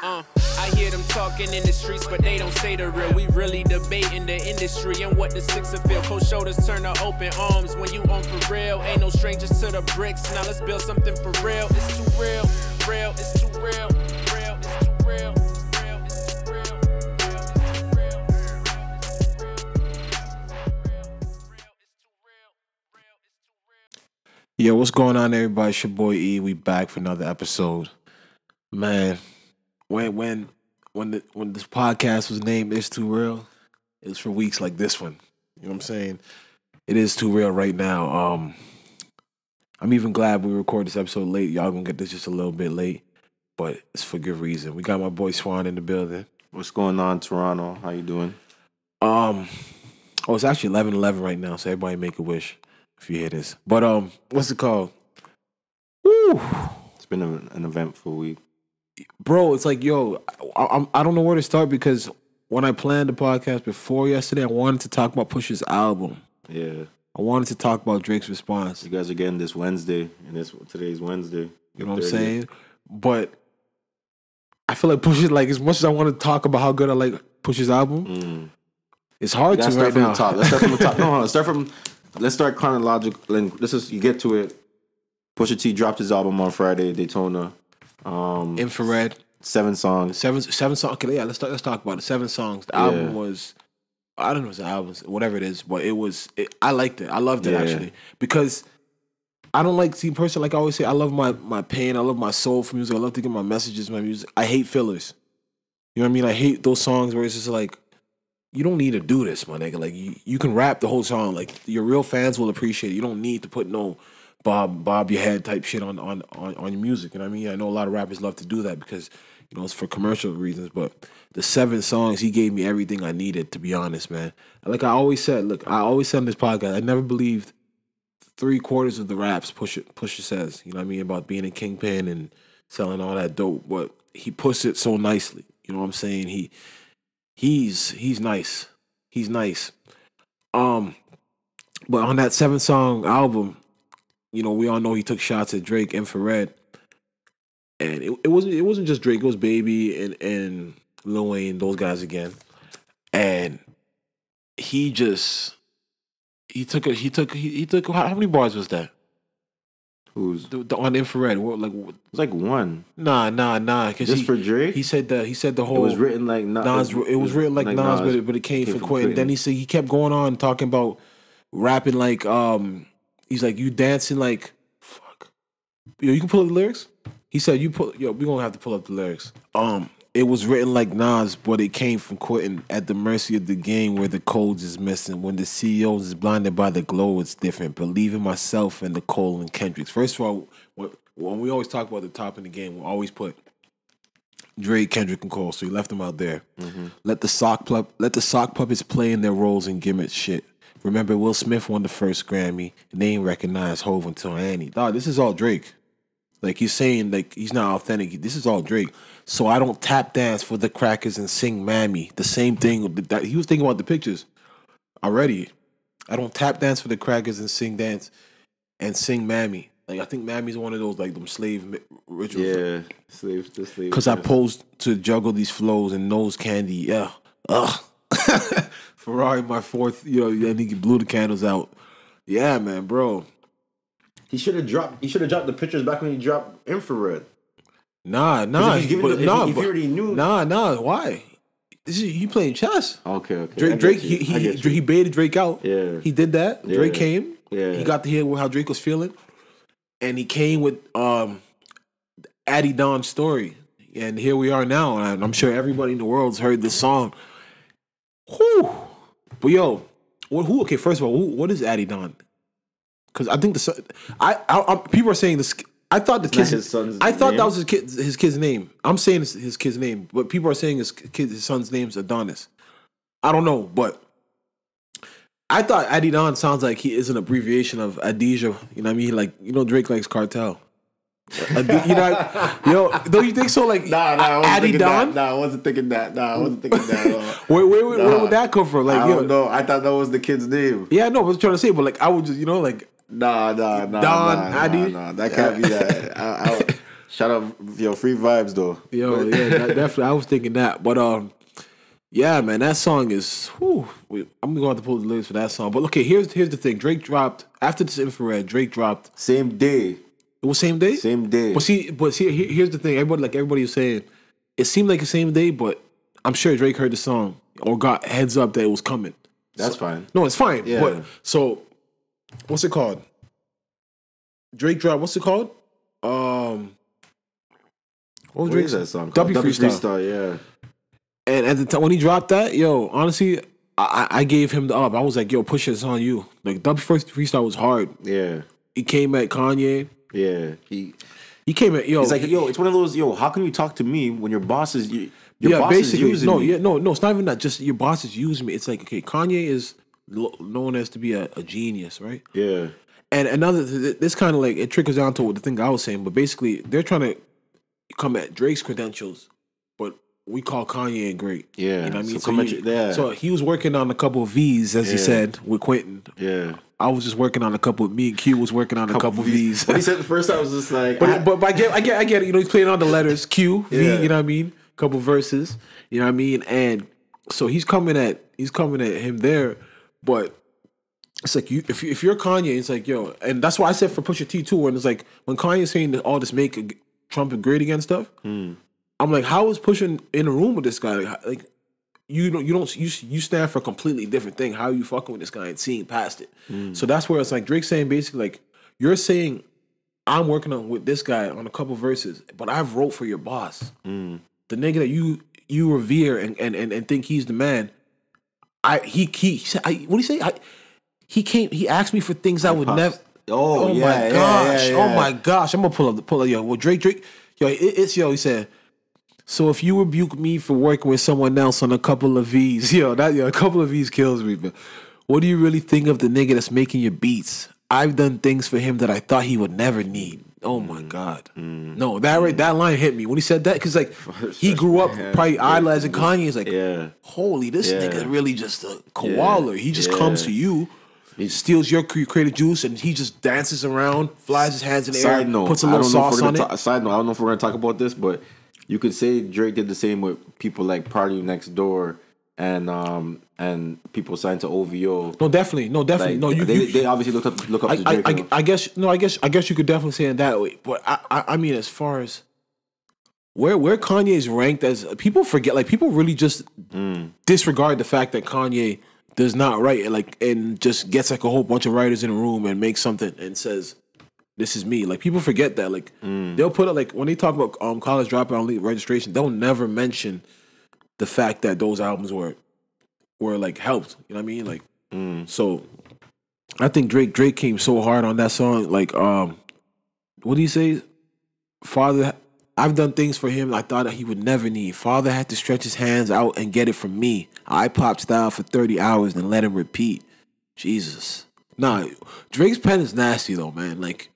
Uh, I hear them talking in the streets, but they don't say the real. We really debating the industry and what the six of feel. Cold shoulders turn to open arms when you on for real. Ain't no strangers to the bricks. Now let's build something for real. It's too real, real, it's too real, real, Yo, what's going on, everybody? It's your boy E. We back for another episode. Man, when when when the when this podcast was named "It's Too Real," it was for weeks like this one. You know what I'm saying? It is too real right now. Um, I'm even glad we record this episode late. Y'all gonna get this just a little bit late, but it's for good reason. We got my boy Swan in the building. What's going on, Toronto? How you doing? Um, oh, it's actually 11 11 right now, so everybody make a wish if you hear this. But um, what's it called? Woo, It's been an eventful week. Bro, it's like yo, I, I'm I don't know where to start because when I planned the podcast before yesterday, I wanted to talk about Push's album. Yeah, I wanted to talk about Drake's response. you guys are getting this Wednesday, and this today's Wednesday. You know what I'm saying? But I feel like Push like as much as I want to talk about how good I like Push's album, Mm. it's hard to start right from now. the top. Let's start from the top. No, hold on. Start from. Let's start chronological. And this is you get to it. Pusha T dropped his album on Friday, Daytona. Um, Infrared. seven songs. Seven seven songs. Okay, yeah, let's talk, let's talk about it. Seven songs. The album was I don't know if it's the album, whatever it is, but it was. It, I liked it. I loved it Yeah. actually because I don't like see person like I always say. I love my my pain. I love my soul for music. I love to get my messages, my music. I hate fillers. You know what I mean? I hate those songs where it's just like you don't need to do this, my nigga. Like you, you can rap the whole song. Like your real fans will appreciate it. You don't need to put no bob bob your head type shit on on on, on your music. You know what I mean? I know a lot of rappers love to do that because you know it's for commercial reasons. But the seven songs, he gave me everything I needed. To be honest, man. Like I always said, look, I always said in this podcast, I never believed three quarters of the raps Pusha Pusha says. You know what I mean about being a kingpin and selling all that dope. But he puts it so nicely. You know what I'm saying? He he's he's nice. He's nice. Um, but on that seven song album, you know, we all know he took shots at Drake, Infrared, and it, it wasn't it wasn't just Drake. It was Baby and and Lil Wayne, those guys again, and he just he took a he took he, he took how, how many bars was that Who's The- the- on Infrared? What, like it's like one nah nah nah just he, for Drake. he said the he said the whole. it was written like Na- Nas, it was written like, Nas, but it, but it came, from Quentin. Then he said he kept going on talking about rapping like um he's like you dancing like fuck. Yo, you can pull up the lyrics. He said you pull yo we gonna have to pull up the lyrics. Um, it was written like Nas, but it came from Quentin at the mercy of the game where the codes is missing. When the CEOs is blinded by the glow, it's different. Believe in myself and the Cole and Kendricks. First of all, when, we always talk about the top in the game, we always put Drake, Kendrick, and Cole. So he left them out there. Let the sock pup, let the sock puppets play in their roles and gimmick shit. Remember, Will Smith won the first Grammy, and they ain't recognized Hov until Annie. Dog, this is all Drake. Like he's saying, like he's not authentic. This is all Drake. So I don't tap dance for the crackers and sing "Mammy." The same thing that he was thinking about the pictures already. I don't tap dance for the crackers and sing dance and sing "Mammy." Like I think "Mammy's one of those like them slave rituals. Yeah, slave to slave. Cause I posed to juggle these flows and nose candy. Yeah. Ugh. Ferrari, my fourth, you know, and he blew the candles out. Yeah, man, bro. He should have dropped. He should have dropped the pictures back when he dropped infrared. Nah, nah, if but, the- if nah, if he but- already knew- Nah, nah. Why? This is you playing chess. Okay, okay. Drake, Drake, you. he he, he baited Drake out. Yeah. he did that. Drake came. Yeah. he got to hear how Drake was feeling, and he came with um, Adidon's story, and here we are now. And I'm sure everybody in the world's heard this song. Whew. But yo, what, who? Okay, first of all, who, what is Adidon? Because I think the I, I, I people are saying this. I thought the kid's his son's I thought name? that was his kid, his kid's name. I'm saying it's his kid's name, but people are saying his kid, his son's name's Adonis. I don't know, but I thought Adidon sounds like he is an abbreviation of Adija. You know what I mean? Like you know Drake likes cartel. Adi- you know, yo, don't you think so? Like Nah, nah, I wasn't Adidon. that. Nah, I wasn't thinking that. Nah, I wasn't thinking that at all. Where, where, where, where would that come from? Like, I yo, don't know. I thought that was the kid's name. yeah, no, I was trying to say, but like, I would just, you know, like, Nah, nah, nah, Don, nah, Addy? nah, nah. That can't be that. I, I, Shout out, yo, free vibes though. Yo, yeah, that, definitely. I was thinking that, but um, yeah, man, that song is. Whew, I'm gonna have to pull the lyrics for that song. But okay, here's here's the thing. Drake dropped after this infrared. Drake dropped. Same day, It was same day. same day. But see, but see, here- here's the thing. Everybody, like everybody was saying, it seemed like the same day, but I'm sure Drake heard the song or got heads up that it was coming. That's fine. No, it's fine. Yeah. But so, what's it called? Drake dropped. What's it called? Um, what was What Drake's that song? W called? Freestyle. yeah. And at the time when he dropped that, yo, honestly, I, I gave him the up. I was like, yo, push it's on you. Like Duppy first freestyle was hard. Yeah, He came at Kanye. Yeah. He, He came at yo. it's like, yo, it's one of those, yo, how can you talk to me when your boss is, you, your yeah, boss is using no, me? yeah, no, no. It's not even that. Just your boss is using me. It's like, okay, Kanye is lo- known as to be a, a genius, right? yeah, And another, this kind of like it trickles down to what the thing I was saying, but basically they're trying to come at Drake's credentials, but we call Kanye great. Yeah, you know what I mean. so So, he, you- yeah. so he was working on a couple of V's, as he said, with Quentin. yeah. I was just working on a couple. Me and Q was working on a couple, of V's. When he said the first, I was just like, But, but, but I get, I get, I get it. You know, he's playing on the letters Q, V. Yeah. You know what I mean? Couple verses. You know what I mean? And so he's coming at, he's coming at him there. But it's like you, if you, if you're Kanye, it's like yo, and that's why I said for Pusha T too. And it's like when Kanye's saying that all this make Trump great again stuff. Hmm. I'm like, how is pushing in a room with this guy? Like, like you don't, you don't, you you stand for a completely different thing. How are you fucking with this guy and seeing past it? Hmm. So that's where it's like Drake saying basically like you're saying I'm working on with this guy on a couple verses, but I've wrote for your boss, Mm. the nigga that you you revere and and and, and think he's the man. I he he, he said I, what do you say? I, he came. He asked me for things I would never. Oh, Oh yeah, my yeah, gosh! yeah, Oh my gosh! I'm gonna pull up the pull up yo. Well, Drake Drake yo, it, it's yo. He said. So if you rebuke me for working with someone else on a couple of V's, yo, that yo, a couple of V's kills me. But what do you really think of the nigga that's making your beats? I've done things for him that I thought he would never need. Oh my Mm. god, no, that right, that line hit me when he said that because like he grew up probably idolizing Kanye. He's like, Yeah. holy, this Yeah. nigga really just a koala. He just comes to you, steals your creative juice, and he just dances around, flies his hands in the air, note, puts a little don't know if sauce on gonna it. side note, I don't know if we're gonna talk about this, but you could say Drake did the same with people like PartyNextDoor and um and people signed to OVO. no, definitely, no, definitely, Like, no. You, they, you they obviously look up look up I, to Drake. I, and- I guess no, I guess I guess you could definitely say it that way. But I, I, I mean, as far as where where Kanye is ranked as people forget, like people really just Mm. disregard the fact that Kanye does not write like and just gets like a whole bunch of writers in a room and makes something and says. This is me. Like people forget that. Like Mm. they'll put it like when they talk about um college dropout registration, they'll never mention the fact that those albums were were like helped. You know what I mean? Like Mm. so I think Drake Drake came so hard on that song. Like, um, what do you say? Father, I've done things for him I thought that he would never need. Father had to stretch his hands out and get it from me. I pop style for 30 hours and let him repeat. Jesus. Nah, Drake's pen is nasty though, man. Like,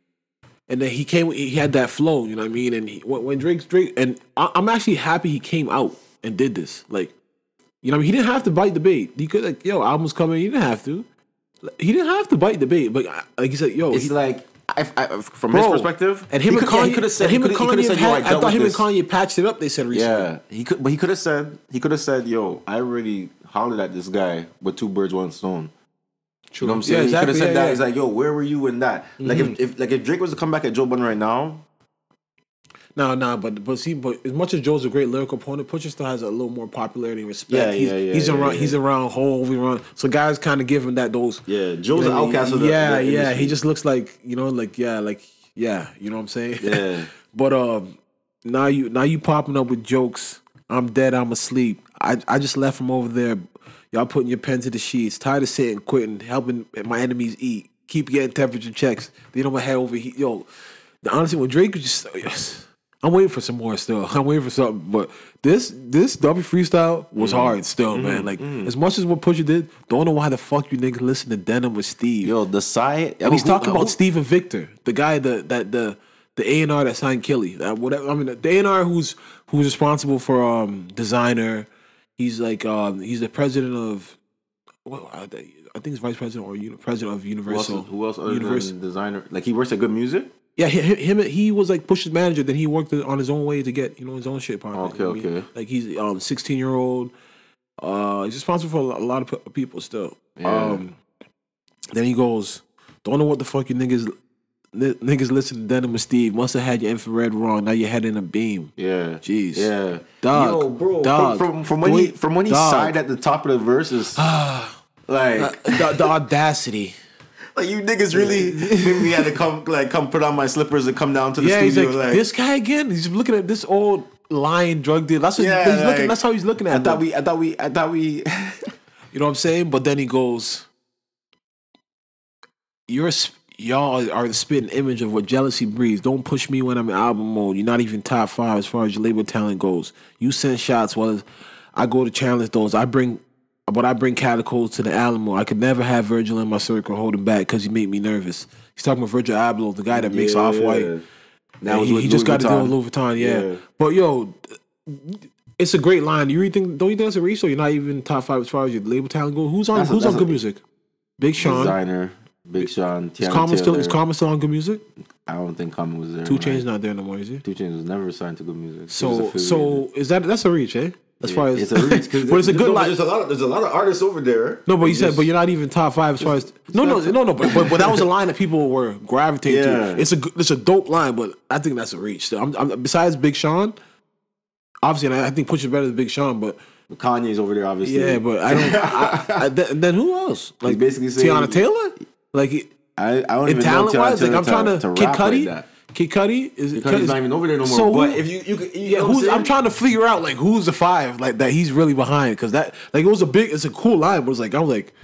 and then he came, he had that flow, you know what I mean? And he, when, when Drake's Drake, and I, I'm actually happy he came out and did this. Like, you know, what I mean? he didn't have to bite the bait. He could like, yo, album's coming. He didn't have to. He didn't have to bite the bait, but uh, like he said, yo, it's he, like I, I, from bro, his perspective, and him he and could- yeah, Kanye, could have said him and could Kanye, said, had- I, I, thought him this. and Kanye patched it up. They said recently. Yeah, he could, but he could have said he could have said, "Yo, I really hollered at this guy with two birds, one stone." True. You know what I'm saying? Yeah, He could have exactly. said yeah, that. He's like, "Yo, where were you in that?" Like if, if like if Drake was to come back at Joe Budden right now, No, no, but but see, but as much as Joe's a great lyrical opponent, Pusha still has a little more popularity and respect. Yeah, he's, yeah, yeah, He's yeah, around. yeah. He's around whole, He's around. So guys kind of give him that those. yeah, Joe's you an outcast of the yeah, the yeah. He just looks like you know, like yeah, like yeah. You know what I'm saying? Yeah. but um, now you now you popping up with jokes. I'm dead. I'm asleep. I I just left from over there. Y'all putting your pen to the sheets. Tired of sitting, quitting, helping my enemies eat. Keep getting temperature checks. You know my head over here. Yo, honestly, when Drake was just, oh, I'm waiting for some more still. I'm waiting for something. But this this Duppy freestyle was mm-hmm. hard still, man. Mm-hmm. Like mm-hmm. as much as what Pusha did, don't know why the fuck you niggas listen to Denim with Steve. Yo, the side. And he's talking about Steven Victor, the guy that that the the A and R that signed Killy. That whatever. I mean, the A and R who's who's responsible for um Desiigner. He's like um he's the president of. Well, I, I think he's vice president or uni- president of Who else, Universal. who else Universal. Desiigner? Like he works at Good Music. Yeah, hi- him. He was like Push's manager. Then he worked on his own way to get you know his own shit. Okay, you know what I mean? okay. Like he's um 16 year old. Uh, he's responsible for a lot of people still. Yeah. Um, then he goes, "Don't know what the fuck you niggas." N- Niggas listen to Denim and Steve. Must have had your infrared wrong. Now your head in a beam. Yeah. Jeez. Yeah. Dog. Yo, bro. Dog. From, from, from when he Wait, from when he dog. sighed at the top of the verses. like uh, the, the audacity. like you niggas really made me had to come like come put on my slippers and come down to the Yeah, he's studio like, like, this guy again. He's looking at this old lying drug dealer. That's what Yeah, he's looking. That's how he's looking at. I thought we I thought we I thought we You know what I'm saying? But then he goes, "You're a, sp- y'all are the spitting image of what jealousy breeds. Don't push me when I'm in album mode. You're not even top five as far as your label talent goes. You send shots while I go to challenge those. I bring." But I bring Catacomb to the Alamo. I could never have Virgil in my circle holding back because he made me nervous. He's talking about Virgil Abloh, the guy that makes off white. That was he, he just got to deal with Louis Vuitton, yeah. Yeah. But yo, it's a great line. You really think? Don't you think that's a reach? So you're not even top five as far as your label talent goes. Who's on? That's a- who's on good a- music? Big Sean. Desiigner, Big Sean, Is Teyana Common still Taylor. is Common still on good music? I don't think Common was there. Two man. Chains not there no more, is he? 2 Chainz was never signed to good music. He was So affiliated. so is that that's a reach, eh? As far as it's a reach, 'cause but it's a there's- good no, line. There's a lot. Of, there's a lot of artists over there. No, but you said, but you're not even top five as far as no, no, no, no. But, but but that was a line that people were gravitating Yeah. to. It's a g- it's a dope line, but I think that's a reach. So I'm, I'm, besides Big Sean, obviously, and I, I think Push is better than Big Sean, but Kanye's over there, obviously. yeah, but I don't. I, I, then, then who else? Like basically saying- Teyana Taylor, like it- I, I don't even know talent wise, like I'm trying to, Kid Cudi. like that. Kid Cudi is Because he's not even over there no more. So but who- if you you, you yeah, who's, I'm, I'm trying to figure out like who's the five like that he's really behind because that like it was a big it's a cool line but it's like I was like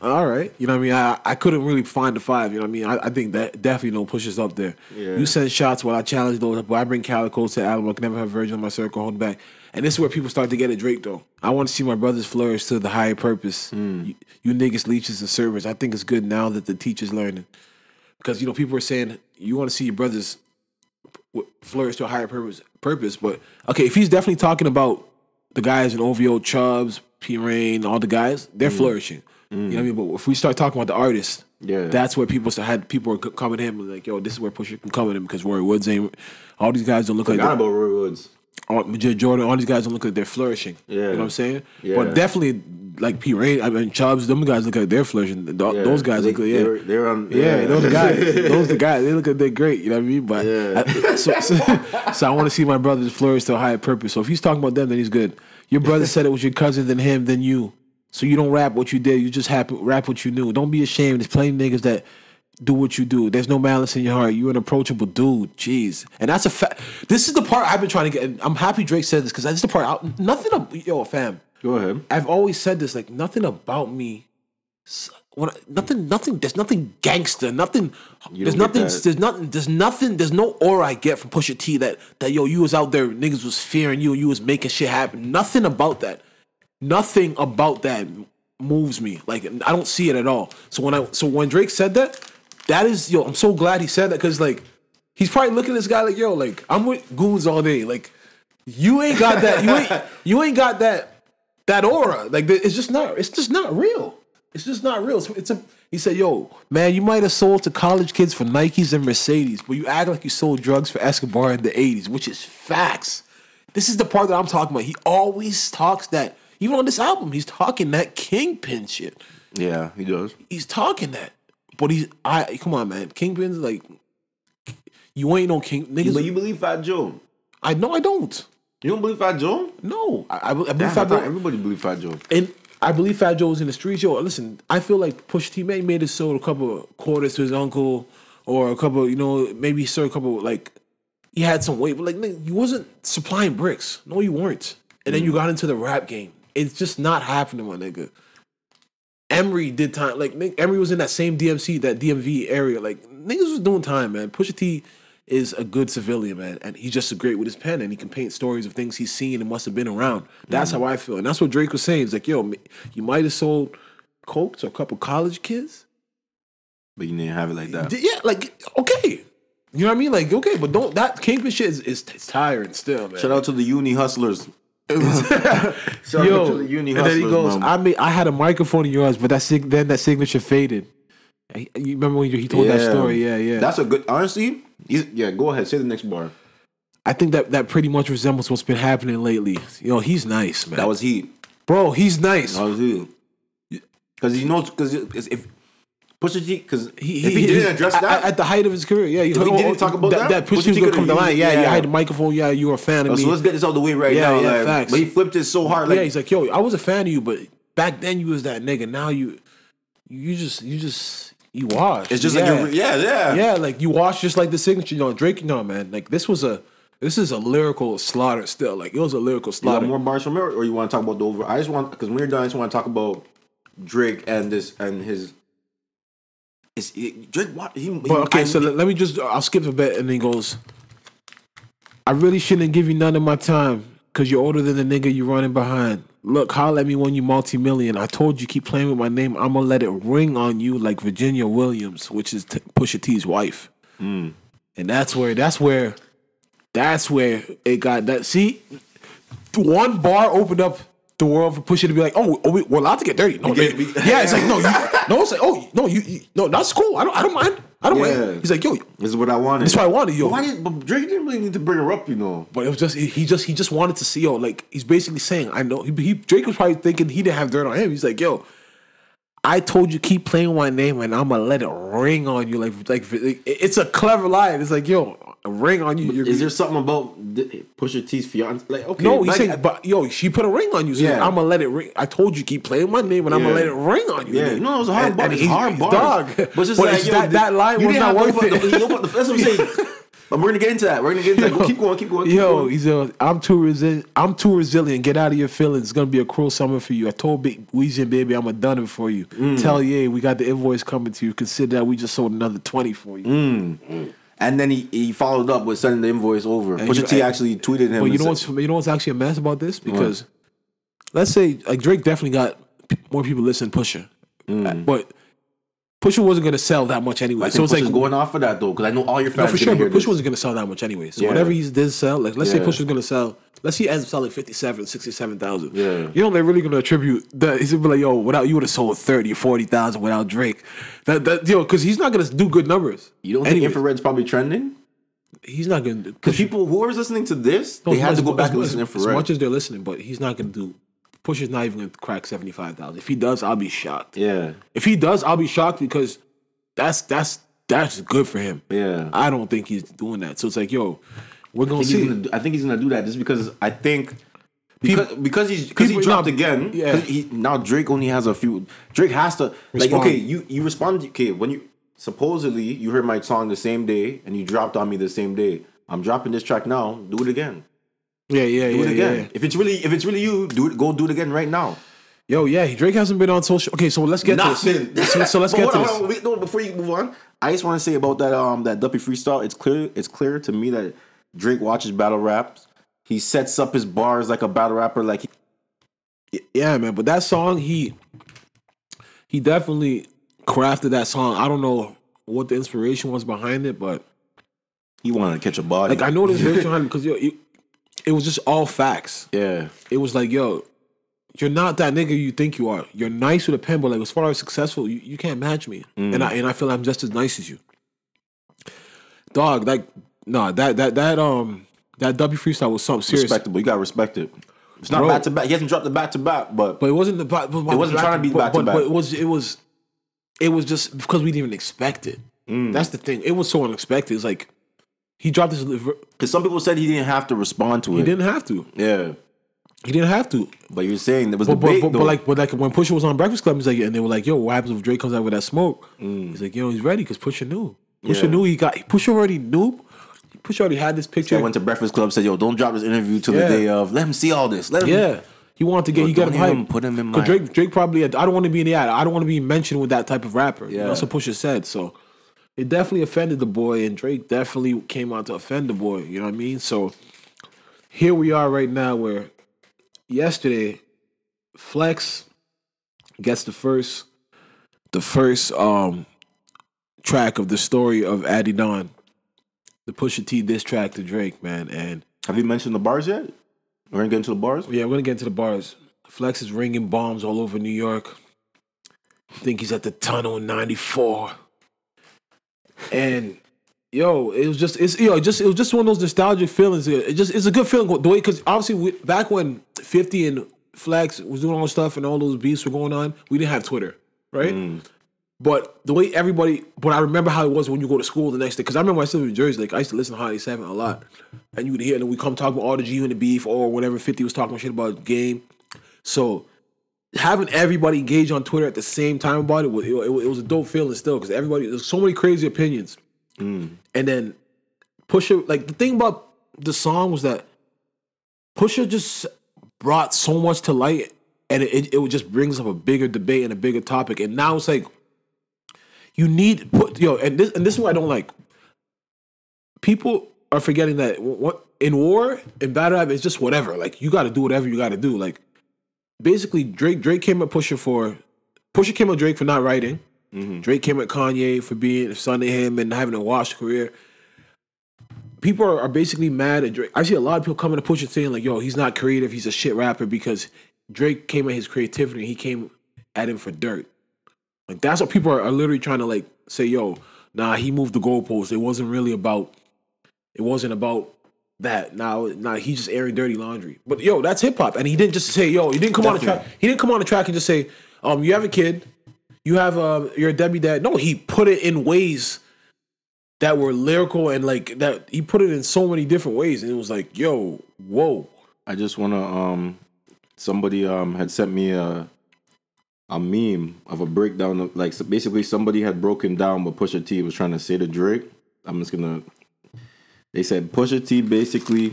all right you know what I mean I, I couldn't really find the five you know what I mean I, I think that definitely no pushes up there Yeah. you send shots while I challenge those but I bring Calico to the album I can never have Virgil in my circle holding back and this is where people start to get at Drake though I want to see my brothers flourish to the higher purpose Hmm. you, you niggas leeches and servers I think it's good now that the teacher's learning because you know people are saying you want to see your brothers flourish to a higher purpose. Purpose, but okay, if he's definitely talking about the guys in OVO, Chubbs, P Reign, all the guys, they're flourishing. You know what I mean? But if we start talking about the artists, Yeah. that's where people start, had people were c- coming to him and like, yo, this is where Pusha can come at him because Roy Woods ain't. All these guys don't look like Forgot they're- about Roy Woods. All, Jordan. All these guys don't look like they're flourishing. Yeah. you know what I'm saying? Yeah. But definitely like P. Ray, I mean Chubbs, them guys look like they're flourishing. Th- Yeah. Those guys they, look like yeah. They're, they're on. Yeah, those guys. Those the guys. They look like they're great. You know what I mean? But Yeah. I- so, so, so I want to see my brothers flourish to a higher purpose. So if he's talking about them, then he's good. Your brother said it was your cousin, then him, then you. So you don't rap what you did. You just happen, rap what you knew. Don't be ashamed. There's plenty of niggas that do what you do. There's no malice in your heart. You're an approachable dude. Jeez. And that's a fact. This is the part I've been trying to get. And I'm happy Drake said this because that's the part. I, nothing. Of, yo, fam. Go ahead. I've always said this, like nothing about me. When I, nothing, nothing. There's nothing gangster. Nothing. There's nothing. There's nothing. There's nothing. There's no aura I get from Pusha T that that yo you was out there, niggas was fearing you, you was making shit happen. Nothing about that. Nothing about that moves me. Like I don't see it at all. So when I so when Drake said that, that is yo. I'm so glad he said that because like he's probably looking at this guy like yo, like I'm with goons all day. Like you ain't got that. You ain't you ain't got that that aura. Like it's just not. It's just not real. It's just not real. It's, it's a. He said, "Yo, man, you might have sold to college kids for Nikes and Mercedes, but you act like you sold drugs for Escobar in the '80s, which is facts. This is the part that I'm talking about. He always talks that. Even on this album, he's talking that kingpin shit. Yeah, he does. He's talking that, but he's. I come on, man. Kingpin's like. You ain't no king niggas. But you believe Fat Joe? I know I don't. You don't believe Fat Joe? No, I, I, I believe Fat Joe. everybody believe Fat Joe. And I believe Fat Joe was in the streets. Yo, listen, I feel like Push T may made it sold a couple of quarters to his uncle, or a couple, you know, maybe he sold a couple like he had some weight, but like nigga, you wasn't supplying bricks. No, you weren't. And then you mm-hmm. got into the rap game. It's just not happening, my nigga. Emery did time like nigga, Emery was in that same DMC, that DMV area. Like niggas was doing time, man. Pusha T is a good civilian, man, and he's just great with his pen, and he can paint stories of things he's seen and must have been around. That's mm-hmm. how I feel, and that's what Drake was saying. He's like, yo, you might have sold coke to a couple college kids. But you didn't have it like that. Yeah, like okay, you know what I mean? Like okay, but don't that kingpin shit is, is it's tiring still, man. Shout out to the uni hustlers. Out Yo, to the uni and then he goes, man. I mean, I had a microphone of yours, but that sig- then that signature faded. You remember when he told that story? Yeah, yeah. That's a good. Honestly, he's, yeah. Go ahead. Say the next bar. I think that that pretty much resembles what's been happening lately. Yo, he's nice, man. That was he. bro. He's nice. That was he. Because you know, because if Pusha T, because if he, he- didn't address that, at, the height of his career, yeah, you If he oh, didn't oh, talk about that, that Pusha Pusha T gonna come to line. used- Yeah, you had the microphone. Yeah, you were a fan of Oh, me. so let's get this out of the way right Yeah, now. yeah, like, facts. But he flipped it so hard. Like, yeah, he's like, yo, I was a fan of you, but back then you was that nigga. Now you, you just, you just, you washed. it's just yeah. like, you're, yeah, yeah, yeah, like you watch just like the signature. You know, Drake. No, man, like this was a, this is a lyrical slaughter. Still, like it was a lyrical You got slaughter. more from it, or you want to talk about the over? I just want because when you're done, I just want to talk about Drake and this and his. It, Drake? What he? But okay, so let, let me just, I'll skip a bit, and then he goes. I really shouldn't give you none of my time because you're older than the nigga you running behind. Look, holler at me when you multi-million. I told you keep playing with my name. I'm gonna let it ring on you like Virginia Williams, which is t- Pusha T's wife. And that's where that's where that's where it got that. See, one bar opened up the world for Pusha to be like, oh, oh we, we're allowed to get dirty. No, get- yeah, it's like no, you, no, it's like oh no, you, you no, that's cool. I don't, I don't mind. I don't Yeah. mind. He's like yo, this is what I wanted. This is what I wanted, yo. But why did but Drake didn't really need to bring her up? You know, But it was just he just he just wanted to see yo like he's basically saying I know he, he Drake was probably thinking he didn't have dirt on him. He's like yo, I told you keep playing my name and I'm gonna let it ring on you like like it- it's a clever line. It's like yo, a ring on you. You're, is there something about the- Pusha T's fiance? Like, okay, no, he's like, saying, but yo, she put a ring on you. So Yeah. I'm gonna let it ring. I told you keep playing my name and I'm gonna let it ring on you. Yeah, nigga. no, it was a hard And- bar. and It's hard bar. dog. But just But like yo, that, that line you was not worth it. the- you the- That's what I'm saying. But we're gonna get into that. We're gonna get into that. Go, keep going. Keep going. Keep Yo, going. he's a, I'm too resi- I'm too resilient. Get out of your feelings. It's gonna be a cruel summer for you. I told Big Weezy and Baby I'm a done it for you. Mm. Tell Ye we got the invoice coming to you. Consider that we just sold another twenty for you. Mm. And then he, he followed up with sending the invoice over. And Pusha you- T actually tweeted him. But you know what's you know what's actually a mess about this because let's say like Drake definitely got more people listening Pusha, mm. but Pusha wasn't gonna sell that much anyway. I so it's Pusha's like going off of that though, because I know all your fans. No, for are sure, but hear Push this. wasn't gonna sell that much anyway. So Yeah. whatever he did sell, like let's say Yeah. Push was gonna sell, let's see he ends up selling 57, 67,000. Yeah. You know they're really gonna attribute that he's gonna be like, yo, without you would have sold 30 or 40,000 without Drake. That that yo, cause he's not gonna do good numbers. You don't Anyways, think Infrared's probably trending? he's not gonna do Because people who are listening to this, they had to go back and listen to as, Infrared. As much as they're listening, but he's not gonna do Push is not even gonna crack 75,000. If he does, I'll be shocked. yeah, If he does, I'll be shocked because that's that's that's good for him. yeah. I don't think he's doing that. So it's like, yo, we're gonna I see. gonna, I think he's gonna do that just because I think because because he's because he dropped again. yeah. He, now Drake only has a few. Drake has to like okay. You you respond. Okay, when you supposedly you heard my song the same day and you dropped on me the same day. I'm dropping this track now. Do it again. Yeah, yeah, Do yeah, it again. yeah. If it's really if it's really you, do it. Go do it again right now. Yo, yeah, Drake hasn't been on social. Okay, so let's get to Nothing. this. So, so let's get on, this. on, wait, no, before you move on, I just want to say about that um that Duppy freestyle. It's clear. It's clear to me that Drake watches battle raps. He sets up his bars like a battle rapper. Like he, Yeah, man, but that song, he he definitely crafted that song. I don't know what the inspiration was behind it, but he wanted to catch a body. like I know behind it because yo, it, it was just all facts. yeah, It was like, yo, you're not that nigga you think you are. You're nice with a pen, but like as far as successful, you, you can't match me. Mm. And I and I feel I'm just as nice as you. Dog, like nah, that that that um that Duppy freestyle was something serious. respectable. You got to respect it. It's not Bro. back to back. He hasn't dropped the back to back, but But it wasn't the back. It wasn't trying to be back to back. But it was it was it was just because we didn't even expect it. Mm. That's the thing. It was so unexpected. It's like he dropped this. Because some people said he didn't have to respond to it. He didn't have to. Yeah, He didn't have to. but you're saying there was But, but, debate but, but like but like when Pusha was on Breakfast Club, he's like, and they were like, "Yo, what happens if Drake comes out with that smoke?" He's like, "Yo, he's ready because Pusha knew. Pusha Mm. Yeah. knew he got. Pusha already knew. Pusha already had this picture. I went to Breakfast Club. Said, "Yo, don't drop this interview till Yeah. the day of. Let him see all this. Let him. Yeah. He wanted to get Yo, he got him hyped. put him in my- Drake Drake probably I don't want to be in the ad. I don't want to be mentioned with that type of rapper. Yeah. Yeah. That's what Pusha said. So it definitely offended the boy and Drake definitely came out to offend the boy. You know what I mean? So here we are right now where yesterday Flex gets the first the first um track of the story of Adidon. The Pusha T diss track to Drake, man, and Have you mentioned the bars yet? We're gonna get into the bars. Yeah, we're gonna get into the bars. Flex is ringing bombs all over New York. I think he's at the tunnel in '94. And yo, it was just it's yo, just it was just one of those nostalgic feelings. It just it's a good feeling the way because obviously we, back when Fifty and Flex was doing all stuff and all those beats were going on, we didn't have Twitter, right? Mm. But the way everybody, but I remember how it was when you go to school the next day. Because I remember I still in Jersey, like I used to listen to Hot 87 a lot. And you would hear, and we come talk about all the G and the beef or whatever 50 was talking shit about game. So having everybody engage on Twitter at the same time about it, was- it, it, it was a dope feeling still. Because everybody, there's so many crazy opinions. Mm. And then Pusha, like the thing about the song was that Pusha just brought so much to light, and it, it, it just brings up a bigger debate and a bigger topic. And now it's like you need put yo, and this and this is what I don't like. People are forgetting that what in war in battle rap it's just whatever. Like you got to do whatever you got to do. Like basically, Drake Drake came at Pusha for Pusha came at Drake for not writing. Mm-hmm. Drake came at Kanye for being a son to him and having a washed career people are, are basically mad at Drake. I see a lot of people coming to push it saying like, "Yo, he's not creative. He's a shit rapper because Drake came at his creativity. and He came at him for dirt." Like that's what people are, are literally trying to like say, "Yo, nah, he moved the goalpost. It wasn't really about. It wasn't about." That now, now he's just airing dirty laundry. But yo, that's hip hop, and he didn't just say, "Yo," he didn't come on the track. He didn't come on the track and just say, "Um, you have a kid, you have um, you're a Debbie dad." No, he put it in ways that were lyrical and like that he put it in so many different ways and it was like yo whoa I just wanna um somebody um had sent me a a meme of a breakdown of like so basically somebody had broken down what Pusha T was trying to say to Drake. I'm just gonna they said Pusha T basically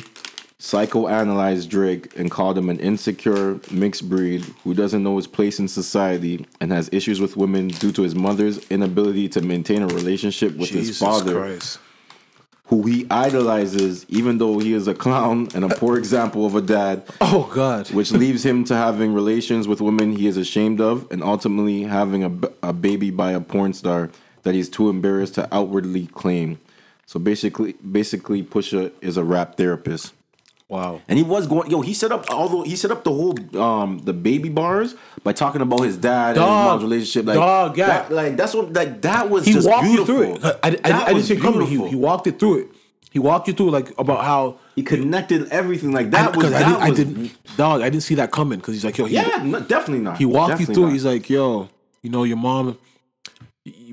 psychoanalyzed Drake and called him an insecure mixed breed who doesn't know his place in society and has issues with women due to his mother's inability to maintain a relationship with his father Christ. who he idolizes even though he is a clown and a poor example of a dad oh god which leaves him to having relations with women he is ashamed of and ultimately having a, a baby by a porn star that he's too embarrassed to outwardly claim. So basically, basically, Pusha is a rap therapist. wow And he was going, yo. He set up although he set up the whole um the baby bars by talking about his dad and his mom's relationship. Like, Dog, yeah. that- like that's what like that was he just walked beautiful. you through it I, I, I, That I didn't was see it coming he, he walked it through it he walked you through like about how He connected everything like that was because I, didn't, I didn't dog I didn't see that coming because he's like yo he, yeah no, definitely not. he walked Definitely you through not. it. he's like yo you know your mom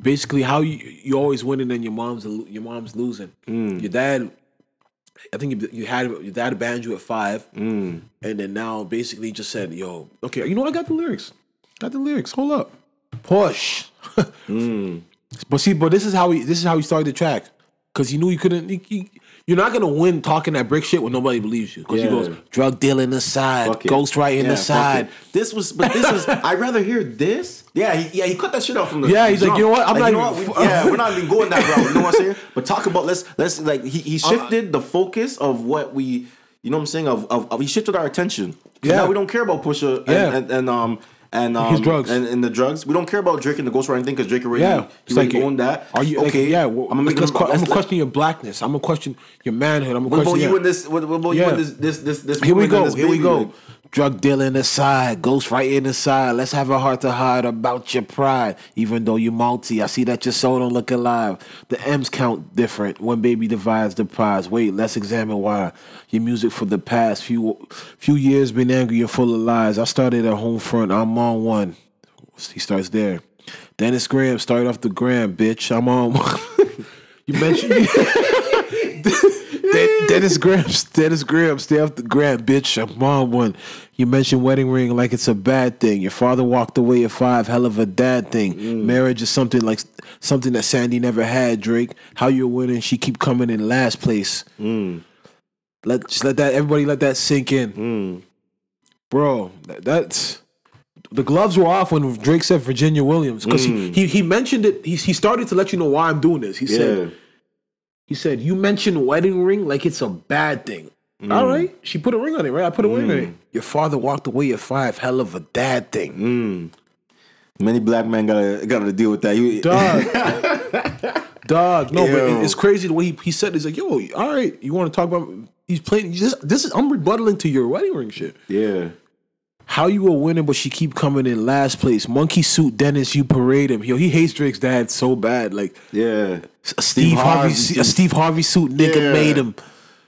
basically how you you always winning and your mom's your mom's losing Mm. your dad I think you, you had your dad banned you at five, Mm. and then now basically just said, "Yo, okay, you know I got the lyrics, got the lyrics. Hold up, push." Mm. But see, but this is how he this is how he started the track because he knew he couldn't. He, he- you're not gonna win talking that brick shit when nobody believes you because Yeah. he goes drug dealing aside, ghostwriting Yeah, aside. This was, but this was. I'd rather hear this. Yeah, he, yeah, he cut that shit out from the. Yeah, he's like, you know what? I'm Like, not you know even- what? We- yeah, we're not even going that route. You know what I'm saying? But talk about let's let's like he, he shifted the focus of what we. You know what I'm saying? Of, of, of he shifted our attention. Yeah. Now we don't care about Pusha and, Yeah. and, and um and um His drugs. and, and the drugs. We don't care about Drake and the ghostwriting thing because Drake already Yeah, he already like, owned that. Are you okay? yeah, well, I'm gonna make let's, que- I'm gonna question your blackness. I'm gonna question your manhood. I'm gonna What about question. you yeah. in this? What, what about you Yeah. in this? This this this. Here we go. Here we go. Like, Drug dealing aside, ghostwriting aside. Let's have a heart to hide about your pride. Even though you multi, I see that your soul don't look alive. The M's count different when baby divides the prize. Wait, let's examine why. Your music for the past few few years been angry and full of lies. I started at home front. I'm on one. He starts there. Dennis Graham started off the gram, bitch. I'm on one. you mentioned Den- Dennis Graham, Dennis Graham, stay off the gram, bitch. I'm on one. You mentioned wedding ring like it's a bad thing. Your father walked away at five, hell of a dad thing. Mm. Marriage is something like something that Sandi never had. Drake, how you're winning? She keep coming in last place. Mm. Let just let that everybody let that sink in, mm. bro. That, that's the gloves were off when Drake said Virginia Williams because he, he he mentioned it. He he started to let you know why I'm doing this. He said. He said, "You mentioned wedding ring like it's a bad thing." Mm. All right, she put a ring on it, right? I put a ring on it. Mm. Your father walked away at five. Hell of a dad thing, mm. Many black men gotta gotta deal with that. You, dog. dog, no, but Ew. it- it's crazy the way he, he said. It. He's like, "Yo, all right, you want to talk about?" He's playing. This, this is I'm rebuttaling to your wedding ring shit. yeah. How you a winner, but she keep coming in last place? Monkey suit Dennis, you parade him. Yo, he hates Drake's dad so bad. Like Yeah. a uh, Steve, Harvey, Harvey a suit. Steve Harvey suit nigga Yeah. made him.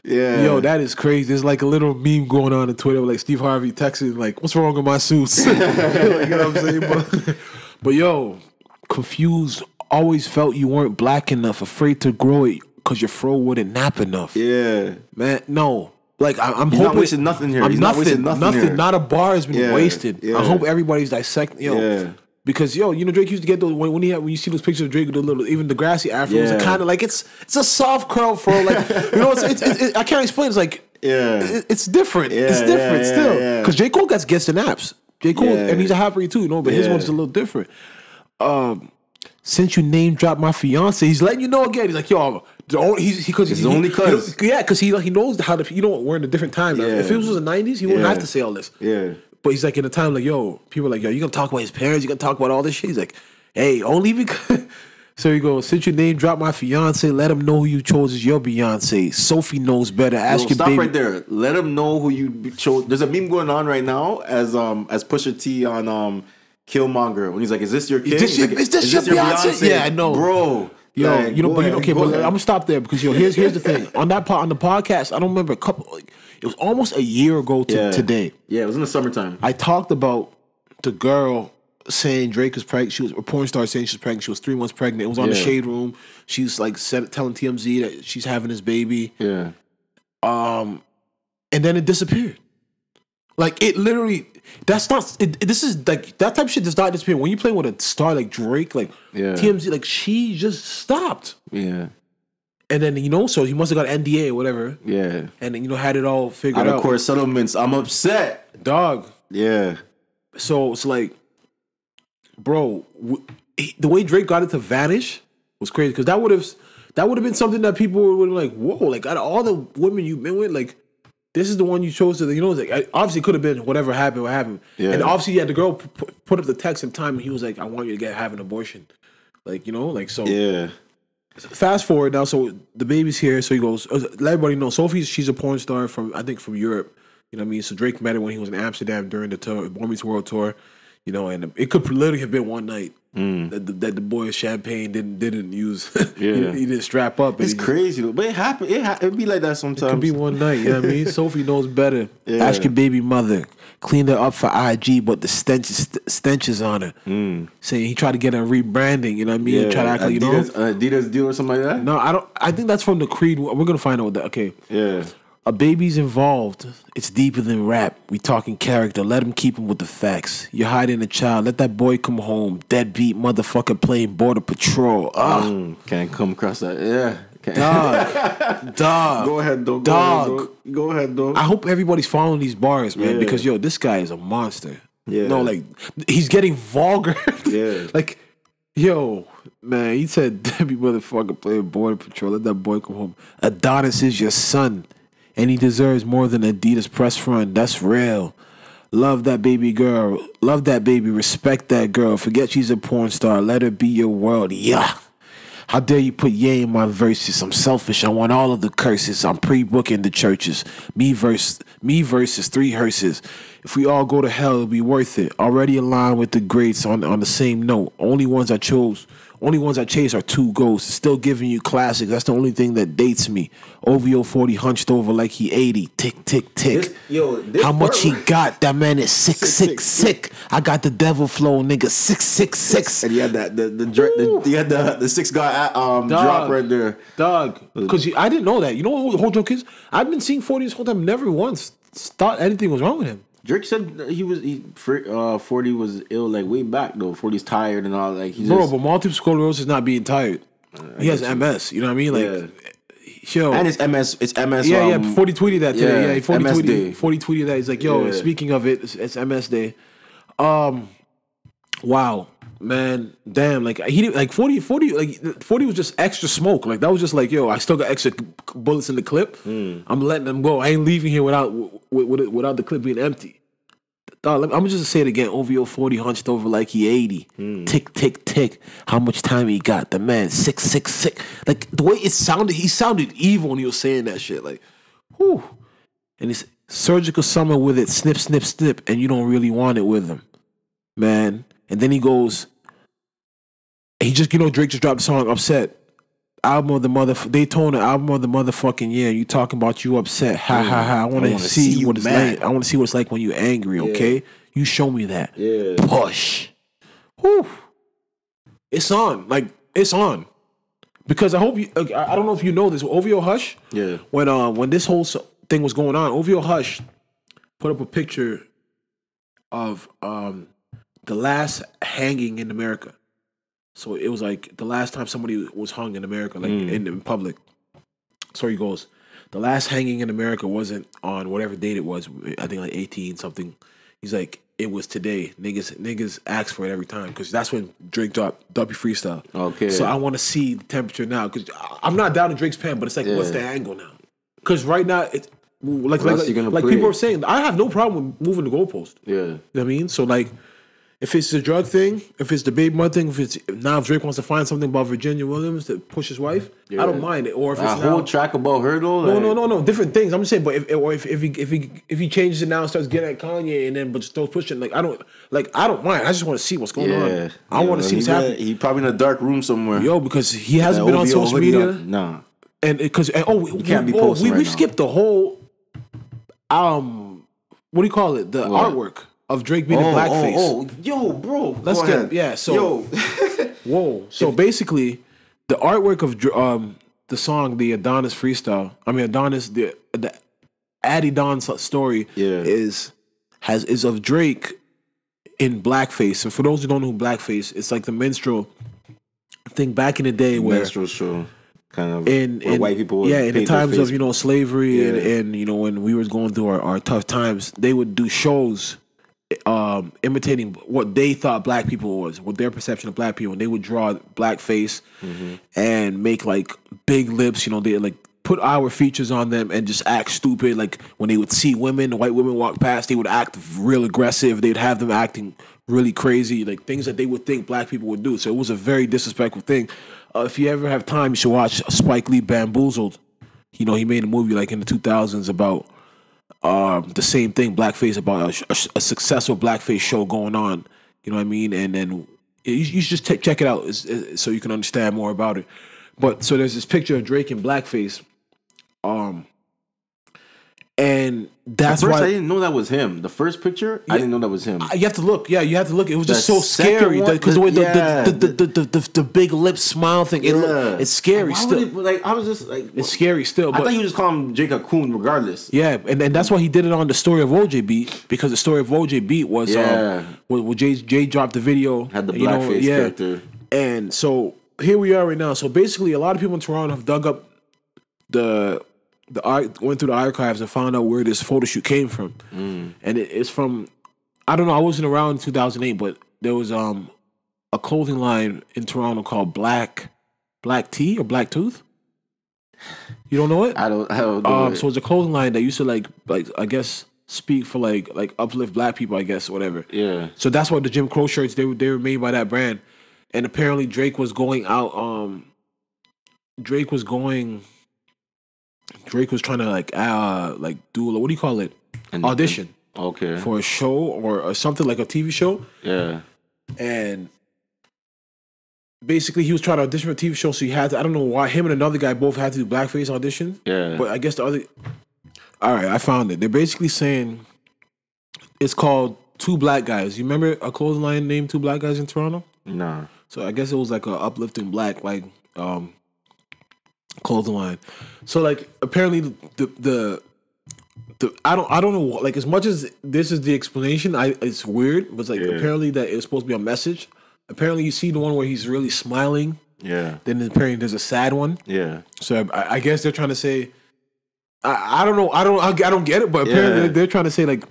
Yeah. Yo, that is crazy. There's like a little meme going on on Twitter, like Steve Harvey texting, like, "What's wrong with my suits?" Like, you know what I'm saying? But, but yo, confused. Always felt you weren't black enough, afraid to grow it because your fro wouldn't nap enough. Yeah. Man, no. Like I, I'm He's not hoping wasting nothing here. I'm He's not nothing, nothing here. Not a bar has been Yeah, wasted. yeah. I hope everybody's dissecting. Yo, Yeah. because yo, you know Drake used to get those when, when he had when you see those pictures of Drake with the little even the grassy afro. It's kind of like it's it's a soft curl fro. Like you know, it's, it's, it's, it, I can't explain. It's like Yeah. it- it's different. It's different still. Because J Cole gets gets the naps. J Cole and he's a rapper too, you know, but his one's a little different. Um, since you name dropped my fiance, he's letting you know again. He's like, yo, the only, he's because It's he, only 'cause. yeah, because he like he knows how to. You know, we're in a different time. Yeah. If it was the '90s, he wouldn't Yeah. have to say all this. Yeah. But he's like in a time like, yo, people are like, yo, you gonna talk about his parents? You gonna talk about all this shit? He's like, hey, only because. So he goes, since your name dropped my fiance, let him know who you chose as your Beyonce. Sophie knows better. Ask Yo, your stop baby. right there. Let him know who you chose. There's a meme going on right now as um as Pusha T on um Killmonger when he's like, "Is this your kid? this He's your- like, is this your Beyonce?" Yeah, I know. bro. Yo, Like, you know, but you know, okay, but. I'm gonna stop there because yo, here's here's the thing. On that part on the podcast, I don't remember a couple. Like, it was almost a year ago to Yeah. today. Yeah, it was in the summertime. I talked about the girl saying Drake was pregnant. She was a porn star saying she was pregnant. She was three months pregnant. It was on the shade room. She was like said, telling TMZ that she's having this baby, Yeah, um, and then it disappeared. Like it literally. That's not. It, this is like that type of shit does not disappear. When you play with a star like Drake, like Yeah. TMZ, like she just stopped. yeah, And then you know, so he must have got NDA or whatever, yeah. and then, you know had it all figured Out out. of court settlements. I'm upset. dog. Yeah, So it's like, bro, w- he- the way Drake got it to vanish was crazy because that would have that would have been something that people would have like, whoa, like out of all the women you've been with, like this is the one you chose to, you know, like obviously it could have been whatever happened, what happened, Yeah. and obviously yeah, the girl p- put up the text in time, and he was like, I want you to get have an abortion, like you know, like so. yeah, fast forward now, so the baby's here. So he goes, uh, let everybody know. Sophie, she's a porn star from I think from Europe. You know what I mean? So Drake met her when he was in Amsterdam during the tour, Meets World tour. You know, and it could literally have been one night that, the, that the boy champagne didn't didn't use. he, Mm. Yeah. didn't, he didn't strap up. it's he just- crazy, but it happen. It ha- it be like that sometimes. Could be one night, you know what I mean? Sophie knows better. Yeah. Ask your baby mother. Cleaned her up for IG, but the stench is, stench is on her. Saying he tried to get her rebranding, you know what I mean? Mm. Yeah, Try to act like, you know? Adidas, Adidas deal or something like that. No, I don't. I think that's from the Creed. We're gonna find out what that. Okay, Yeah, a baby's involved. It's deeper than rap. We talking character. Let him keep him with the facts. You're hiding a child. Let that boy come home. Deadbeat motherfucker playing border patrol. Ah, Mm, can't come across that. Yeah, Can't- dog, dog. Go ahead. Go Dog. Ahead, though. Go ahead, though. I hope everybody's following these bars, man, Yeah. because yo, this guy is a monster. Yeah. No, like he's getting vulgar. Yeah. like, yo, man, he said Debbie motherfucker playing border patrol. Let that boy come home. Adonis is your son, and he deserves more than Adidas press front. That's real. Love that baby girl. Love that baby. Respect that girl. Forget she's a porn star. Let her be your world. Yeah. How dare you put Ye in my verses? I'm selfish. I want all of the curses. I'm pre-booking the churches. Me verse me versus three hearses. If we all go to hell, it'll be worth it. Already aligned with the greats on on the same note. Only ones I chose, only ones I chase are two ghosts. Still giving you classics. That's the only thing that dates me. OVO 40 hunched over like he 80. Tick tick tick. This- yo, this How much he got? That man is sick, sick, sick, sick. I got the devil flow, nigga. Six, six, six. And you had that the the, the you had the the six guy um Dog. drop right there. Dog, because I didn't know that. You know what the whole joke is? I've been seeing 40 this whole time. Never once thought anything was wrong with him. Drake said he was he uh forty was ill like way back though. 40's tired and all like he Bro, just but multiple sclerosis is not being tired. he has MS. You know what I mean? Like, yo. and it's MS it's MS yeah, um, yeah. 40 tweeted that today. yeah, Yeah, 40 MS tweeted, day. 40 tweeted that. He's like, yo, Yeah. speaking of it, it's, it's MS day. Um, wow, man, damn. Like he didn't like 40, 40, like 40 was just extra smoke. Like that was just like, yo, I still got extra bullets in the clip. Hmm. I'm letting them go. I ain't leaving here without with, with, without the clip being empty. Dog, I'm gonna just say it again. OVO 40 hunched over like he 80. Hmm. Tick, tick, tick. How much time he got? The man, six, six, six. Like the way it sounded, he sounded evil when he was saying that shit. Like, whew. And it's Surgical Summer with it, snip, snip, snip, and you don't really want it with him, man. And then he goes, he just, you know, Drake just dropped the song Upset. Album of the mother Daytona album of the motherfucking year. You talking about you upset? Ha ha ha! I want to see, see what it's mad. like. I want to see what it's like when you're angry. Okay, you show me that. Yeah. Push. Whew. It's on. Like it's on. Because I hope you. I don't know if you know this. OVO Hush. Yeah. When uh when this whole thing was going on, OVO Hush put up a picture of um the last hanging in America. So it was like the last time somebody was hung in America, like in, in public. So he goes, the last hanging in America wasn't on whatever date it was. I think like eighteen something. He's like, it was today. Niggas niggas ask for it every time because that's when Drake dropped Duppy Freestyle. Okay. So I want to see the temperature now because I'm not down to Drake's pen, but it's like, what's the angle now? Because right now it's like else like, like people are saying, I have no problem with moving the goalpost. Yeah. You know what I mean? So like, if it's the drug thing, if it's the baby mother thing, if it's now if Drake wants to find something about Virginia Williams to push his wife, I don't mind it. Or if it's That now, whole track about her though. no, like, no, no, no, different things. I'm just saying, but if or if, if he if he if he changes it now and starts getting at Kanye and then but still pushing, like I don't like I don't mind. I just want to see what's going Yeah. on. I want to see what's happening. He probably in a dark room somewhere. Yo, because he hasn't been on social media. on- Nah. and because and, oh, we, can't be oh, posting we, right we skipped the whole um what do you call it the What? artwork of Drake being in blackface. Oh, oh, yo, bro. Let's go get- ahead. yeah, so- yo, Whoa! So basically, the artwork of um the song the Adonis freestyle. I mean Adonis the the Adidon story Yeah. is has is of Drake in blackface. And for those who don't know who blackface, it's like the minstrel thing back in the day where minstrel show, kind of in, in white people. yeah in the times of you know slavery and, Yeah. and you know when we were going through our, our tough times they would do shows um imitating what they thought black people was what their perception of black people and they would draw black face Mm-hmm. and make like big lips you know they like put our features on them and just act stupid. Like when they would see women white women walk past they would act real aggressive. They'd have them acting really crazy like things that they would think black people would do. So it was a very disrespectful thing. Uh, if you ever have time you should watch spike lee bamboozled. You know he made a movie like in the 2000s about um, the same thing blackface about a, a, a successful blackface show going on. You know what i mean? And then you, you should just t- check it out it's- it's- so you can understand more about it. But so there's this picture of drake in blackface. Um and that's First, why I didn't know that was him. The first picture, I didn't know that was him. you have to look. Yeah, you have to look. It was just so scary because the, way the, yeah, the, the, the, the, the, the big lip smile thing. It look, it's scary still. it- like I was just like, it's scary still. But I thought you just call him Jacob Coon regardless. yeah, and, and that's why he did it on the story of OJ beat because the story of OJ beat was Yeah. um, when, when Jay Jay dropped the video Had the you know, blackface character. and so here we are right now. So basically, a lot of people in Toronto have dug up the the went through the archives and found out where this photo shoot came from, Mm. and it, it's from I don't know. I wasn't around in 2008, but there was um a clothing line in Toronto called Black Black Tea or Black Tooth. You don't know it? I don't. I don't know. Um, it. so it's a clothing line that used to like like I guess speak for like like uplift black people, I guess, whatever. yeah. So that's why the Jim Crow shirts they were they were made by that brand, and apparently Drake was going out. Um, Drake was going. Drake was trying to like uh like do what do you call it And- audition Okay. for a show or, or something like a TV show, yeah. and basically he was trying to audition for a TV show. So he had to I don't know why him and another guy both had to do blackface audition. Yeah. But I guess the other. All right, I found it. They're basically saying it's called Two Black Guys. You remember a clothing line named Two Black Guys in Toronto? nah. So I guess it was like a uplifting black like um clothing line. So like apparently the the the I don't I don't know like as much as this is the explanation I it's weird but it's like Yeah. apparently that it's supposed to be a message. Apparently you see the one where he's really smiling. Yeah. Then apparently there's a sad one. Yeah. So I, I guess they're trying to say, I, I don't know, I don't, I, I don't get it, but apparently Yeah. they're, they're trying to say like,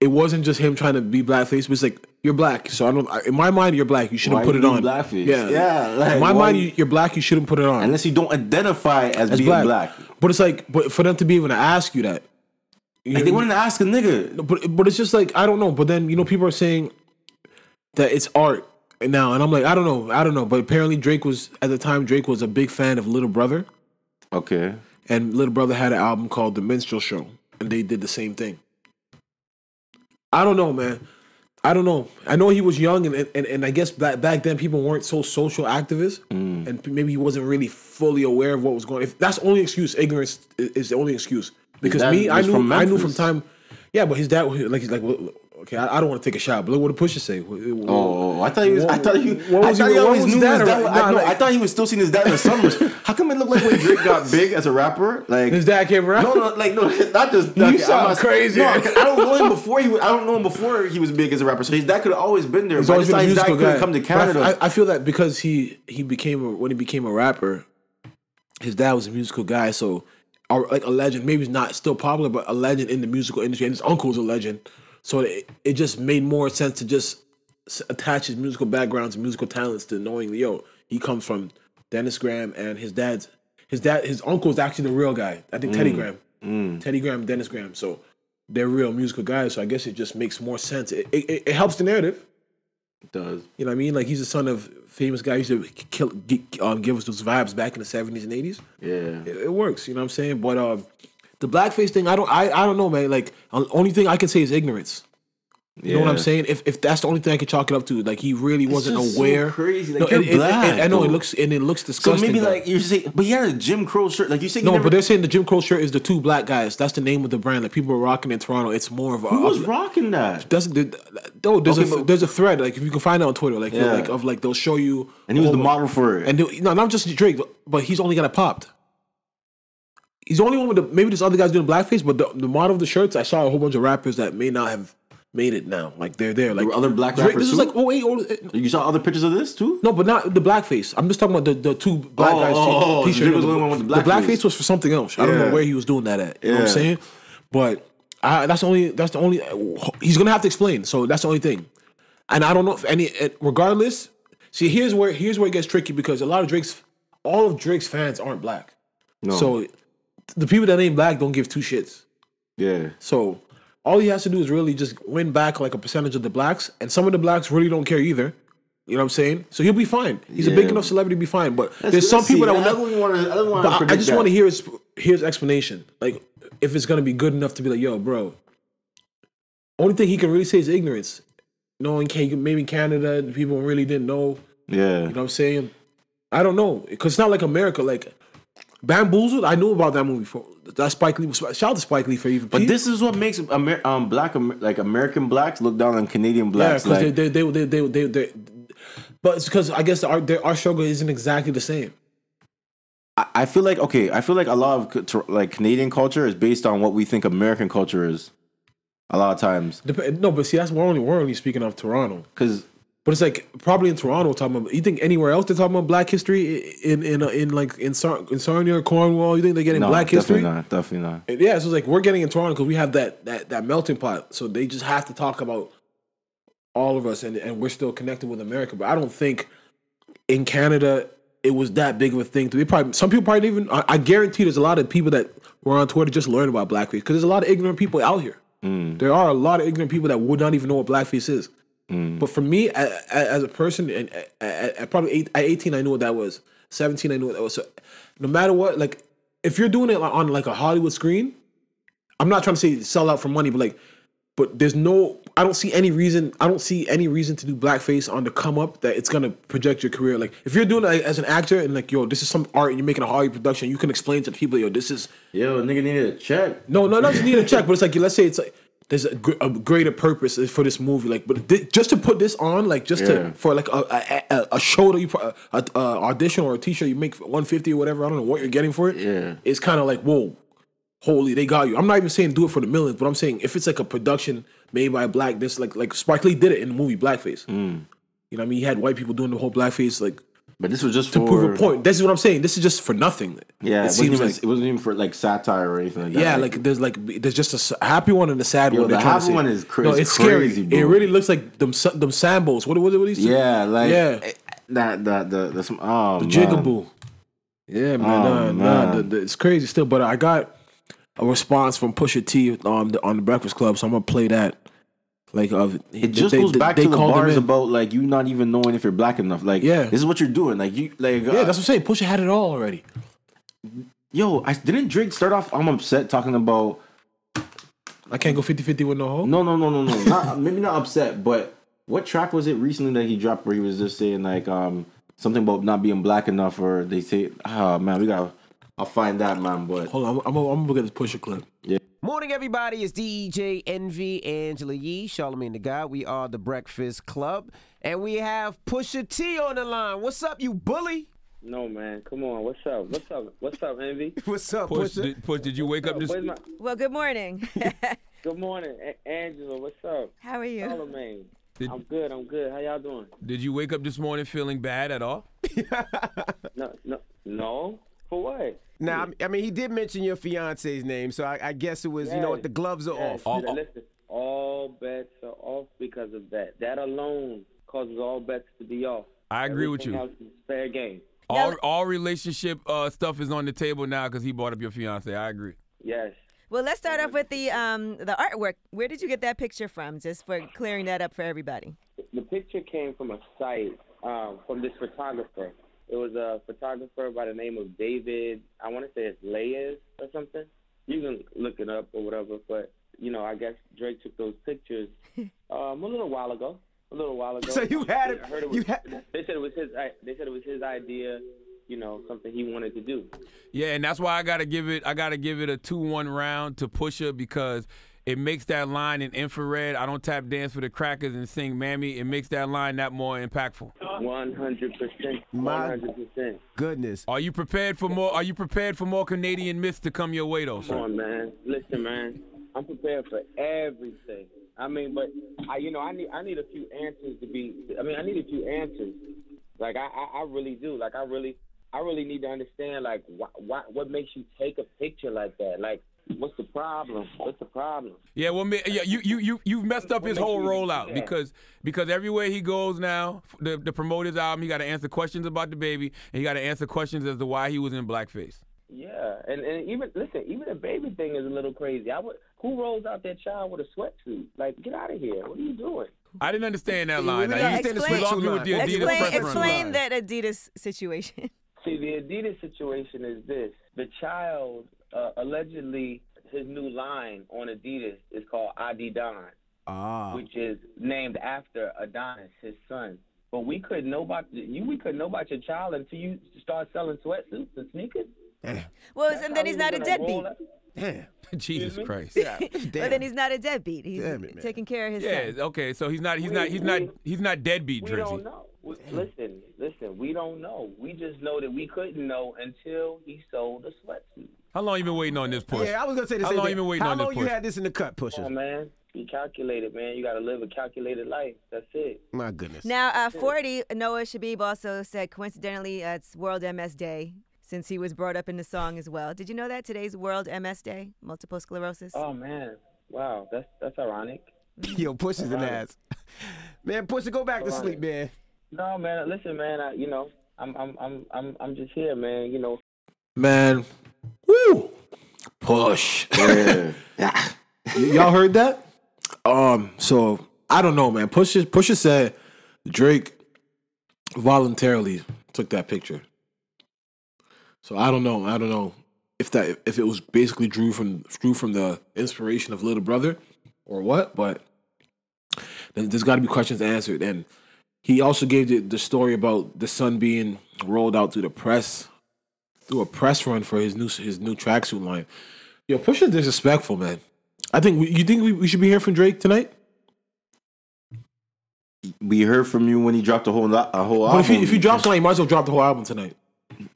it wasn't just him trying to be blackface, but it's like you're black. So I don't, I- in my mind, you're black. You shouldn't Why put you it on. blackface? Yeah, Yeah, like, in my mind, you- you- you're black. You shouldn't put it on. Unless you don't identify as, As being black. But it's like, but for them to be able to ask you that, you Like know, they wanted to ask a nigga. but but it's just like I don't know. But then you know, people are saying that it's art now, and I'm like, I don't know, I don't know. But apparently, Drake was at the time. Drake was a big fan of Little Brother. Okay. and Little Brother had an album called The Minstrel Show. and they did the same thing. I don't know, man. I don't know. I know he was young, and and, and I guess back back then people weren't so social activists, Mm. and maybe he wasn't really fully aware of what was going. If that's only excuse, ignorance is, the only excuse. Because me, I knew, from I knew from time. Yeah, but his dad, like, he's like, well, okay, I, I don't want to take a shot, but look what the pusher say. Oh, I thought he was. I thought he. What I was thought he- he always was knew that his dad. about? I, Nah, know, like- I thought he was still seeing his dad in the summers. How come it looked like when Drake got big as a rapper? Like His dad came around. No, no, like no, not just. You okay, sound not- crazy. No, I don't know him before he. Was, I don't know him before he was big as a rapper. So his dad could have always been there. He's But I always just thought his dad couldn't guy. come to Canada. I, I feel that because he he became a, when he became a rapper, his dad was a musical guy, so or like a legend. Maybe he's not still popular, but a legend in the musical industry, and his uncle's a legend. So it, it just made more sense to just s- attach his musical backgrounds and musical talents to knowing, yo, he comes from Dennis Graham, and his dad's his dad his uncle's actually the real guy. I think Teddy Graham, Teddy Graham, Dennis Graham. So they're real musical guys. So I guess it just makes more sense. It it, it helps the narrative. It does. You know what I mean? Like he's the son of famous guy. He used to kill, um, give us those vibes back in the seventies and eighties. Yeah. It, it works. You know what I'm saying? But um, the blackface thing, I don't, I, I don't know, man. Like uh, only thing I can say is ignorance. You know what I'm saying? If if that's the only thing I could chalk it up to, like he really wasn't just so aware. crazy. Like, no, you're and- and- and- black, I know it looks and it looks disgusting. So maybe though. like you say, but he had a Jim Crow shirt. Like you say, no, never, but they're saying the Jim Crow shirt is the two black guys. That's the name of the brand. Like people are rocking in Toronto. It's more of a. who was of- rocking that? that's the, no, there's Okay, a but- there's a thread like if you can find it on Twitter like Yeah. like of like they'll show you And he was the model for it. And they- no, not just Drake, but, but he's only got it popped. He's the only one with the maybe this other guys doing blackface, but the, the model of the shirts, I saw a whole bunch of rappers that may not have made it now. Like they're there. Like were other black Drake, This is like oh wait, oh, eh, you saw other pictures of this too? no, but not the blackface. I'm just talking about the, the two black Oh, guys. oh, oh, t- t-shirt. Was the one with the The blackface. blackface was for something else. I don't know where he was doing that at. You know what I'm saying? But I, that's the only. That's the only. He's gonna have to explain. So that's the only thing. And I don't know if any. eh, Regardless, see here's where here's where it gets tricky because a lot of Drake's, all of Drake's fans aren't black. No. So the people that ain't black don't give two shits. yeah. So all he has to do is really just win back like a percentage of the blacks, and some of the blacks really don't care either. You know what I'm saying? So he'll be fine. He's a big enough celebrity to be fine. But Let's- there's some people that will. want to. I don't want But. I, I just want to hear his his explanation. Like if it's gonna be good enough to be like, yo, bro. Only thing he can really say is ignorance. Knowing can maybe Canada, people really didn't know. Yeah. You know what I'm saying? I don't know because it's not like America. Like Bamboozled, I knew about that movie. For that Spike Lee. Shout out to Spike Lee for even. But this is what makes Amer- um black like American blacks look down on Canadian yeah, blacks. because like, they, they, they, they, they, they, But it's because I guess our their, our struggle isn't exactly the same. I, I feel like okay, I feel like a lot of like Canadian culture is based on what we think American culture is. A lot of times, Dep- no, but see, that's we're only we're only speaking of Toronto. because But it's like probably in Toronto talking about. You think anywhere else they're talking about Black history in in in, in like in Sar- in Sarnia or Cornwall? You think they're getting no, Black history? definitely not, definitely not. And Yeah, so it's like we're getting in Toronto because we have that that that melting pot. So they just have to talk about all of us, and and we're still connected with America. But I don't think in Canada it was that big of a thing. They probably some people probably even. I, I guarantee there's a lot of people that were on Twitter just learning about blackface because there's a lot of ignorant people out here. Mm. There are a lot of ignorant people that would not even know what blackface is. Mm. But for me, a- a- as a person, and at, at, at probably eight, at 18, I knew what that was. 17, I knew what that was. So no matter what, like if you're doing it on like a Hollywood screen, I'm not trying to say sell out for money, but like, but there's no, I don't see any reason, I don't see any reason to do blackface on the come up that it's gonna project your career. Like if you're doing it as an actor and like, yo, this is some art and you're making a Hollywood production, you can explain to the people, yo, this is Yo, nigga needed a check. no, no, not just need a check, but it's like let's say it's like there's a, gr- a greater purpose for this movie, like, but thi- just to put this on, like, just Yeah. to for like a a, a, a show that you pro- a, a audition or a t-shirt you make 150 or whatever. I don't know what you're getting for it. Yeah. it's kind of like whoa, holy, they got you. I'm not even saying do it for the millions, but I'm saying if it's like a production made by a black, this like like Spike Lee did it in the movie Blackface. Mm. You know, what I mean, he had white people doing the whole blackface, like But this was just to for prove a point. This is what I'm saying. This is just for nothing. Yeah, it, it seems even, like. it wasn't even for like satire or anything like that. Yeah, like there's like there's just a happy one and a sad Yo, one. the happy one is cra- No, it's scary. crazy, It really looks like them them sambos. What what what these? yeah, like Yeah. eh, that that the the some oh man. Jigaboo. Yeah, man. Oh, nah, nah, the- the- it's crazy still. But I got a response from Pusha T um, the, on the Breakfast Club, so I'm gonna play that. Like, uh, It just goes back to the bars about like you not even knowing if you're black enough. Like, Yeah. this is what you're doing. Like you, like, Yeah, uh, that's what I'm saying. Pusha had it all already. yo, I didn't Drake start off. I'm upset talking about I can't go 50-50 with no hoe. No, no, no, no, no. Not, maybe not upset, but what track was it recently that he dropped where he was just saying like um something about not being black enough, or they say, ah man, we got. I'll find that man, but Hold on, I'm, I'm, I'm gonna look at this Pusha clip. Morning, everybody. It's DJ Envy, Angela Yee, Charlemagne the God. We are the Breakfast Club, and we have Pusha T on the line. What's up, you bully? No man, come on. What's up? What's up? What's up, Envy? What's up, Push, Pusha? did, Push, did you wake up this? My? Well, good morning. Good morning, A- Angela. What's up? How are you? Charlemagne. Did- I'm good. I'm good. How y'all doing? Did you wake up this morning feeling bad at all? No, no, no. For what? Now, I I mean, he did mention your fiance's name, so I, I guess it was, you know what, the gloves are Yes, off. yes. Listen, all bets are off because of that. That alone causes all bets to be off. I agree with Everything you. else is fair game. All all relationship uh, stuff is on the table now because he brought up your fiance. I agree. Yes. Well, let's start off with the um the artwork. Where did you get that picture from? Just for clearing that up for everybody. The picture came from a site um, from this photographer. It was a photographer by the name of David. I want to say it's Layers or something. You can look it up or whatever. But you know, I guess Drake took those pictures um, a little while ago. A little while ago. So you had it- I heard it was, you had- They said it was his. They said it was his idea. You know, something he wanted to do. Yeah, and that's why I gotta give it. I gotta give it a two-one round to Pusha because it makes that line in infrared. I don't tap dance for the crackers and sing "Mammy." It makes that line that more impactful. One hundred percent. My- One hundred percent. Goodness. Are you prepared for more? Are you prepared for more Canadian myths to come your way, though, Come on, man. Listen, man. I'm prepared for everything. I mean, but I, you know, I need, I need a few answers to be. I mean, I need a few answers. Like I, I, I really do. Like I really, I really need to understand. Like, why, why, what makes you take a picture like that? Like, what's the problem? What's the problem? Yeah, well, yeah, you you you you've messed up his whole rollout because because everywhere he goes now, the the promote his album, he got to answer questions about the baby, and he got to answer questions as to why he was in blackface. Yeah, and and even listen, even the baby thing is a little crazy. I would, who rolls out their child with a sweatsuit? Like, get out of here! What are you doing? I didn't understand that line. we Now, understand you the explain- we lost me with the. Adidas Explain preference explain line. that Adidas situation. See, the Adidas situation is this: the child uh, allegedly his new line on Adidas is called Adidon, Ah. which is named after Adonis, his son. But we couldn't know about you. We couldn't know about your child until you start selling sweatsuits and sneakers. Damn. well, That's and then he's not a deadbeat. roll out- Damn. Jesus Christ. Yeah. Well, Damn. then he's not a deadbeat. He's Damn it, man. taking care of his Yeah. son. Okay. So he's not. He's We- not. He's not. He's not deadbeat, We Drizzy. don't know. We, listen, listen. We don't know. We just know that we couldn't know until he sold a sweatsuit. How long you been waiting on this push? Yeah, I was gonna say the How same long thing. you been waiting How on this push? How long you had this in the cut, pusher? Pusha? on, man. Be calculated, man. You got to live a calculated life. That's it. My goodness. Now, uh, 40, Noah Shebib also said coincidentally uh, it's World MS Day since he was brought up in the song as well. Did you know that today's World MS Day, multiple sclerosis? Oh man, wow, that's that's ironic. Yo, Push is an ass. Man, Pusha, go back to sleep, man. No, man, listen, man. I, you know, I'm I'm I'm I'm I'm just here, man. You know, Man, woo, push. yeah. Y- y'all heard that? Um, so I don't know, man. Pusha Pusha said Drake voluntarily took that picture. So I don't know. I don't know if that if it was basically drew from drew from the inspiration of Little Brother or what, but then there's got to be questions answered. And he also gave the, the story about the son being rolled out through the press through a press run for his new his new tracksuit line. Yo, push Pusha's disrespectful, man. I think we, you think we, we should be hearing from Drake tonight. We heard from you when he dropped a whole lo- a whole But album. if you if you drop tonight, you might as well drop the whole album tonight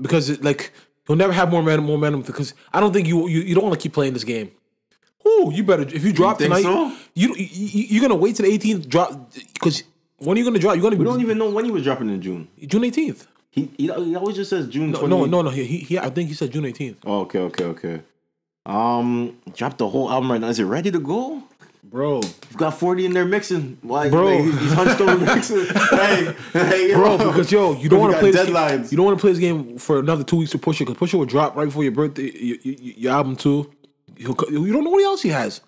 because it, like you'll never have more momentum. Momentum because I don't think you you, you don't want to keep playing this game. Ooh, you better if you drop think tonight. so? You, you you're gonna wait till the 18th drop because when are you gonna drop? You're gonna we don't even know when he was dropping in June. June 18th. He he, he always just says June. No, 20. no, no, no. He, he, he I think he said June 18th. Oh, okay, okay, okay. Um, dropped the whole album right now. Is it ready to go? Bro, You've got 40 in there mixing. Why, Bro. like, he's hunched over mixing. hey, hey, yo. bro, because yo, you don't want to play this deadlines. Game, you don't want to play this game for another two weeks to push it because Pusha will drop right before your birthday, your, your, your album too. He'll, you don't know what else he has.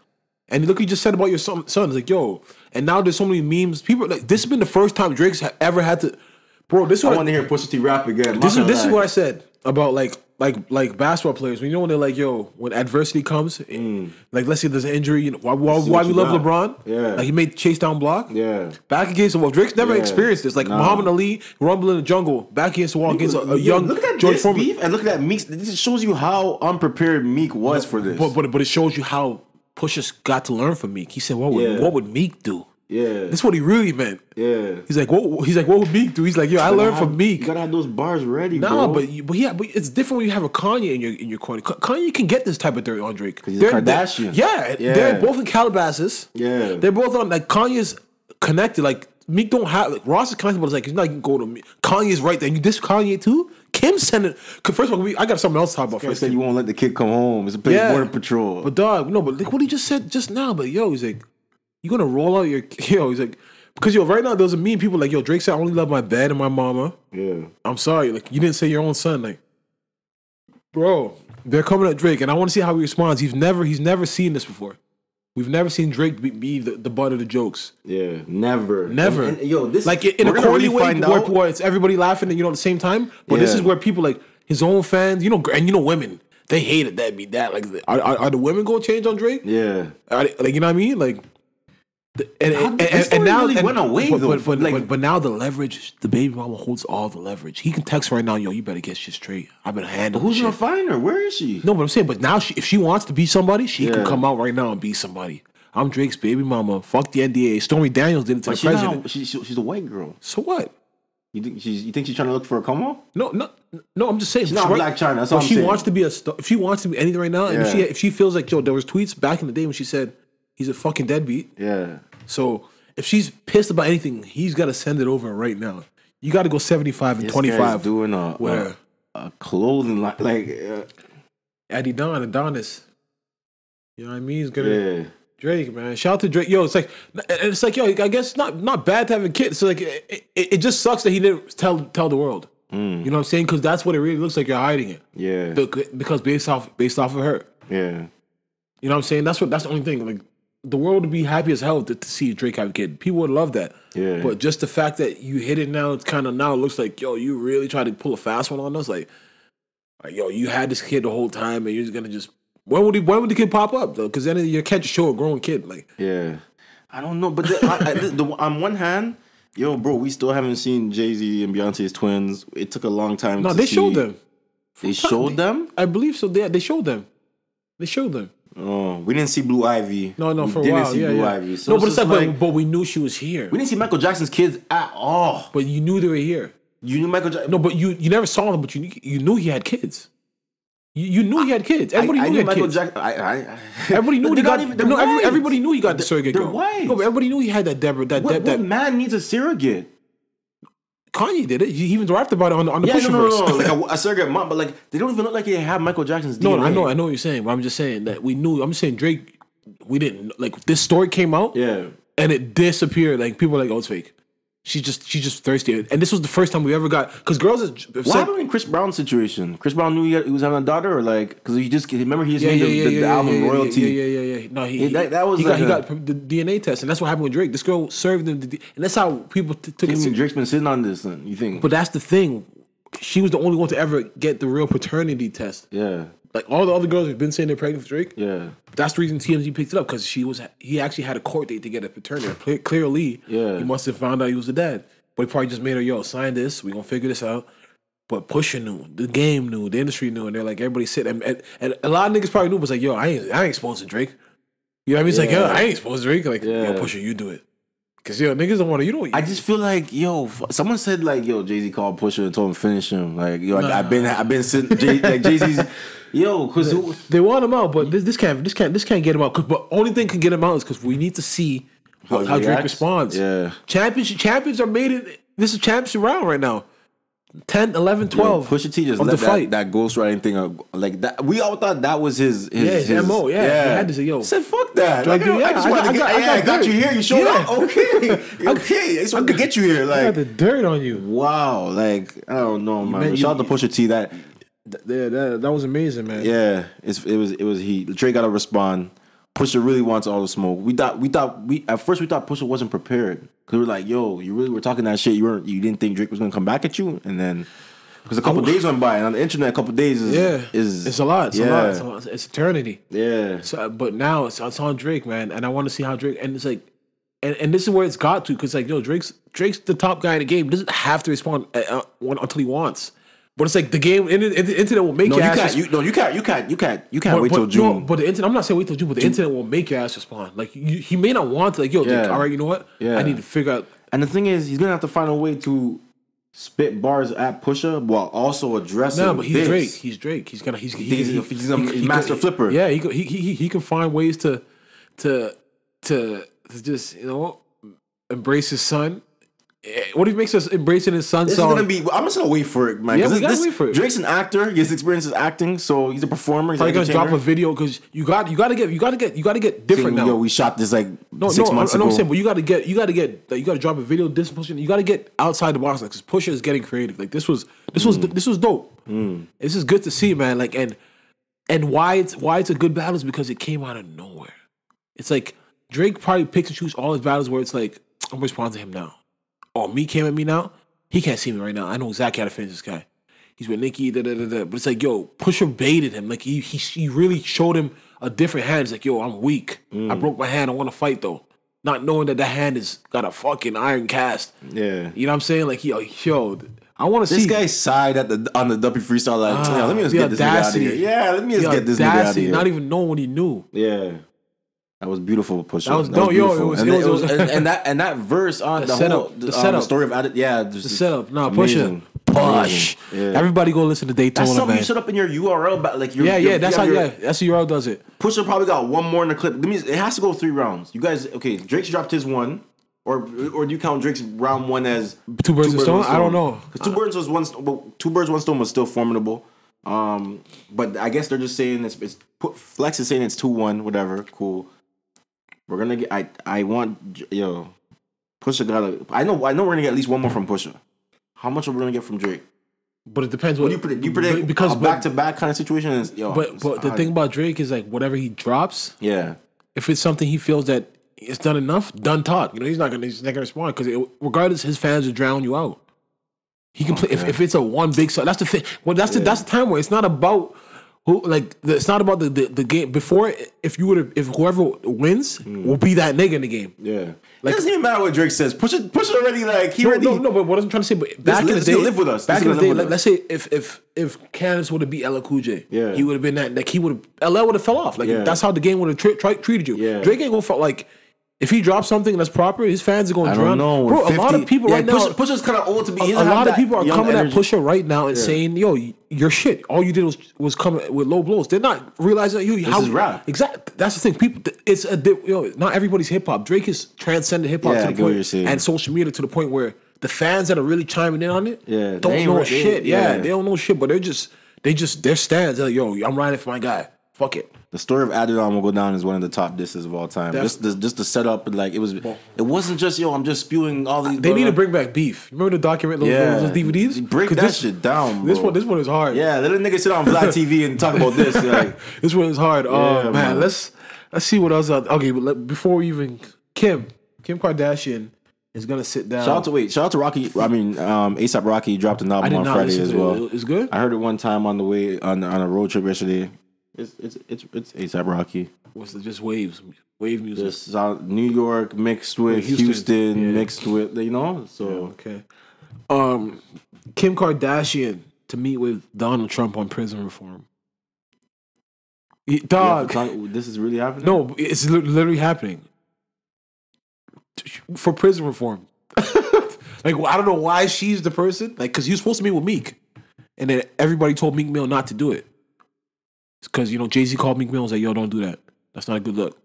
And look, you just said about your son. son. It's like, yo, and now there's so many memes. People like this has been the first time Drake's ever had to, bro. This is I want to hear Pusha T rap again. this is this is what I said about like like like basketball players. When you know when they're like, yo, when adversity comes, eh, like let's say there's an injury, you know, why why, why we love got. LeBron? Yeah. like he made chase down block. Yeah. Back against the wall. Drake's never Yeah. experienced this. Like Nah. Muhammad Ali, rumble in the jungle, back against the wall against a, a young look at George Foreman. beef and look at that Meek. This shows you how unprepared Meek was for this. But, but but it shows you how Pusha got to learn from Meek. He said, "What would Yeah. what would Meek do?" yeah, This is what he really meant. yeah. He's like, "What?" He's like, "What would Meek do?" He's like, "Yo, I learned from You Meek." gotta have those bars ready, Nah, bro. but you, but yeah, but it's different when you have a Kanye in your in your corner. Kanye can get this type of dirt on Drake. he's They're- they're- Kardashian. Yeah, Yeah. they're both in Calabasas. Yeah. they're both on like Kanye's connected. Like Meek don't have like Ross is connected, but it's like he's not gonna go to me. Kanye's right there. And you diss Kanye too. Kim sent it. First of all, we, I got something else to talk about first. said you won't let the kid come home. It's a Yeah. border patrol. But dog, no, but look what he just said just now. But yo, he's like, you gonna roll out your yo? He's like, because yo, right now there's a mean people like yo. Drake said I only love my dad and my mama. yeah, I'm sorry, like you didn't say your own son, like, bro. They're coming at Drake, and I want to see how he responds. He's never he's never seen this before. We've never seen Drake be, be the, the butt of the jokes. yeah, never, Never. And- and, yo, this Like in a corny really way, where, where it's everybody laughing and you know at the same time. But this is where people like his own fans, you know, and you know women, they hate it that be that. Like, are, are, are the women gonna change on Drake? Yeah, Are they- like you know what I mean? Like, the- and, and, and, and now really went away, but, though. But, but, Like- but, now the leverage, the baby mama holds all the leverage. He can text right now, yo, you better get shit straight. I've been handling. who's shit. gonna find her? Where is she? No, but I'm saying, but now she, if she wants to be somebody, she can come out right now and be somebody. I'm Drake's baby mama. Fuck the NDA. Stormy Daniels did it to But the she's president. not. She, she, she's a white girl. So what? You think she's? You think she's trying to look for a come on? No, no, no. I'm just saying. She's not right- Blac Chyna, that's I'm she saying. wants to be a. If she wants to be anything right now, and if she if she feels like yo, there was tweets back in the day when she said he's a fucking deadbeat. Yeah, So if she's pissed about anything, he's got to send it over right now. You got to go 75 and this 25. guy's doing a, where a, a clothing line. Like, uh, Eddie Don, Adonis. You know what I mean? He's gonna yeah, Drake, man. Shout out to Drake. Yo, it's like, and it's like, yo, I guess not not bad to have a kid. So like, it, it, it just sucks that he didn't tell tell the world. Mm. You know what I'm saying? Because that's what it really looks like. You're hiding it yeah, because based off based off of her. yeah. You know what I'm saying? That's what that's the only thing. Like the world would be happy as hell to, to see Drake have a kid. People would love that. Yeah. But just the fact that you hit it now, it's kind of now looks like yo, you really tried to pull a fast one on us. Like, like yo, you had this kid the whole time, and you're just gonna just when would he, when would the kid pop up though? Because then you can't just show a grown kid. Like, Yeah, I don't know, but the, I, I, the, the, on one hand, yo, bro, we still haven't seen Jay Z and Beyonce's twins. It took a long time. no, they see- showed them. They showed them. I believe so. They they showed them. They showed them. Oh, we didn't see Blue Ivy. No, no, we for a didn't while. see Yeah, Blue yeah. Ivy. So no, but it's just like, but, we knew she was here. we didn't see Michael Jackson's kids at all. But you knew they were here. You knew Michael Jackson. No, but you you never saw them, but you knew- you knew he had kids. You, you knew he had kids. Everybody I, I knew he knew had Michael kids. Jackson. I, I, I, Everybody knew he got. even- no, every, everybody knew he got the surrogate they're girl. white. No, but everybody knew he had that Deborah. That what, that, what that man needs a surrogate? Kanye did it. He even rapped about it on the on the Yeah, no, no, no, no, like a, a surrogate mom, but like they don't even look like they have Michael Jackson's DNA. No, I know, I know what you're saying, but I'm just saying that we knew. I'm just saying Drake. We didn't like this story came out. Yeah, and it disappeared. Like people are like, oh, it's fake. She's just she's just thirsty, and this was the first time we ever got because girls have What said, happened in Chris Brown's situation? Chris Brown knew he, had, he was having a daughter, or like, because he just remember he just yeah, made yeah, the, yeah, the, the album royalty. Yeah, yeah, yeah, yeah. No, he, that- that was he got he got uh, the DNA test, and that's what happened with Drake. This girl served him, the, and that's how people t- took it. Drake's been sitting on this, then you think? But that's the thing. She was the only one to ever get the real paternity test. yeah, Like all the other girls have been saying they're pregnant for Drake. yeah, That's the reason TMZ picked it up because she was he actually had a court date to get a paternity. Cle- Clearly, Yeah. he must have found out he was the dad. But he probably just made her, yo, sign this. We gonna figure this out. But Pusha knew, the game knew, the industry knew, and they're like everybody sit and, and, and a lot of niggas probably knew, but it's like, yo, I ain't, I ain't exposed to Drake. You know what I mean? It's like, yo, I ain't exposed to Drake. Like, yo, Yeah. Pusha, you do it. Cause yo, niggas don't want to. You don't. I just feel like yo, f- someone said like yo, Jay Z called Pusha and told him finish him. Like yo, I, I've been I've been sitting Jay, like Jay Z's yo, cause who- They want him out, but this, this can't this can't this can't get him out. Cause but only thing can get him out is because we need to see how, how Drake responds. Yeah. champions champions are made it. This is championship round right now. 10, 11, 12. Yo, Pusha T just the that, fight. that ghostwriting thing uh, like that. We all thought that was his his, Yeah, his MO, yeah. He had to say, yo. Said fuck that. Like, Like, yo, yeah, I just I wanted got- to get, I got- I yeah, I got got you here. You showed Yeah. up. Okay, okay. I just wanted to get you here. I Like got the dirt on you. wow, like I don't know, man. man, But you- Shout out to Pusha T. That Th- Yeah, that, that was amazing, man. Yeah, it's, it was it was he. Drake got to respond. Pusha really wants all the smoke. We thought we thought we at first we thought Pusha wasn't prepared because we are like, yo, you really were talking that shit. You weren't you didn't think Drake was gonna come back at you, and then Because a couple I- days went by, and on the internet, a couple days is Yeah, is it's a lot. It's yeah, a lot. It's, a lot. it's eternity. yeah. So, but now it's, it's on Drake, man, and I want to see how Drake. And it's like, and, and this is where it's got to, because like, yo, Drake's Drake's the top guy in the game. Doesn't have to respond uh, uh, until he wants. But it's like the game, and the, the internet will make No, your you ass. can't. You, no, you can't. You can't. You can't. You can't but, wait but, till June. No, but the internet. I'm not saying wait till June, but the internet will make your ass respond. Like you, he may not want to. Like yo, Yeah. all right, you know what? Yeah. I need to figure out. and the thing is, he's gonna have to find a way to spit bars at Pusha while also addressing. No, but he's this. Drake. He's Drake. He's gonna. He's, he, He's- he- he's a he- master flipper. Yeah, he, he he he can find ways to to to to just you know embrace his son. Eh, What if he makes us embracing his son This song? is gonna be. I'm just gonna wait for it, man. Yeah, 'cause we gotta this- wait for it. Drake's an actor. He has experience as acting, so he's a performer. He's Probably gonna drop a video because you got you got to get you got to get you got to get different Saying, now. Yo, we shot this like no, six no, months I, I know ago. what I'm saying, but you got to get you got to get like, you got to drop a video. This pushing, you got to get outside the box, like because Pusha is getting creative. Like this was this Mm. was this was dope. This is good to see, man. Like and and why it's why it's a good battle is because it came out of nowhere. It's like Drake probably picks and chooses all his battles where it's like I'm responding to him now. Oh, me came at me now. He can't see me right now. I know exactly how to finish this guy. He's with Nikki, da da da da. But it's like, yo, Pusha baited him. Like he he, he really showed him a different hand. It's like, yo, I'm weak. Mm. I broke my hand. I want to fight though. Not knowing that the hand is got a fucking iron cast. yeah. You know what I'm saying? Like, yo, yo, I want to see. This guy sighed at the on the Duppy freestyle like, "Yeah, let me just get this nigga out of here. Yeah, let me just get this nigga out of here. not even knowing what he knew. yeah. That was beautiful, Pusha. That was- no, yo, it was- and, it then was- and, and that and that verse on The the, setup, whole the setup. Um, the story of Adi- yeah, The setup, nah, amazing. Pusha, push. Yeah. Everybody go listen to Daytona, That's something man. you set up in your URL, but like your yeah, your- yeah, that's how. your- Yeah, that's how URL does it. Pusha probably got one more in the clip. That means it has to go three rounds. You guys, okay? Drake's dropped his one, or or do you count Drake's round one as Two birds with a stone? I don't know. Because two birds was one. Well, two birds, one stone was still formidable. Um, but I guess they're just saying it's, it's put, Flex is saying it's two one, whatever. Cool. We're gonna get. I I want yo. Pusha gotta. I know. I know we're gonna get at least one more from Pusha. How much are we gonna get from Drake? But it depends What what do you predict? You predict because back to back kind of situation is yo. But but the hard. thing about Drake is like whatever he drops, yeah. if it's something he feels that it's done enough, done talk. You know, he's not gonna he's not gonna respond because regardless, his fans will drown you out. He can play if, if it's a one big song. That's the thing. Well, that's the that's the time where it's not about who like it's not about the, the the game before. If you would have if whoever wins Hmm. will be that nigga in the game. Yeah. like, it doesn't even matter what Drake says. Push it, push it already. Like he No, already. no, no, but what I'm trying to say, but back in the day, live with us. Back in the day, let, us. say if if if Canibus would have beat LL Cool J, Yeah. he would have been that. Like he would have LL would have fell off. Like Yeah. that's how the game would have tri- tri- treated you. Yeah. Drake ain't gonna fall like. If he drops something that's proper, his fans are going I to don't drown. know. Bro, a lot of people yeah, right Push, now, Pusha's kind of old to be. a, a lot of people are coming energy. at Pusha right now and saying, "Yo, you're shit. All you did was was come with low blows." They're not realizing that you how is rap. Exactly. That's the thing. People, it's a di- yo. Not everybody's hip hop. Drake has transcended hip hop Yeah, to the get what point you're saying. and social media to the point where the fans that are really chiming in on it, Yeah, they don't know re- they- shit. yeah, yeah. they don't know shit, but they're just they just their stands. They're like, "Yo, I'm riding for my guy. Fuck it." The story of Adidon will go down as one of the top disses of all time. Def- Just the just the setup, like it was. It wasn't just yo. I'm just spewing all these. They need to bring back beef. Remember the document, those, Yeah. those DVDs? Break that this, shit down. This one, this one is hard. Yeah, let a nigga sit on Vlad TV and talk about this. Like, This one is hard. Oh Yeah, man, man. let's let's see what else. Out. Okay, but let, before we even Kim, Kim Kardashian is gonna sit down. shout out to wait, shout out to Rocky. I mean, um, ASAP Rocky dropped an album on Friday as well. it. It's good. I heard it one time on the way on on a road trip yesterday. It's it's it's it's ASAP Rocky. What's it? Just waves, wave music. Just sound- New York mixed with Houston. Houston, Yeah. mixed with you know. So Okay. Um, Kim Kardashian to meet with Donald Trump on prison reform. Yeah, Dog, talk- this is really happening. no, it's literally happening for prison reform. like I don't know why she's the person. Like, cause he was supposed to meet with Meek, and then everybody told Meek Mill not to do it. Because you know Jay Z called Meek Mill and was like, "Yo, don't do that. That's not a good look."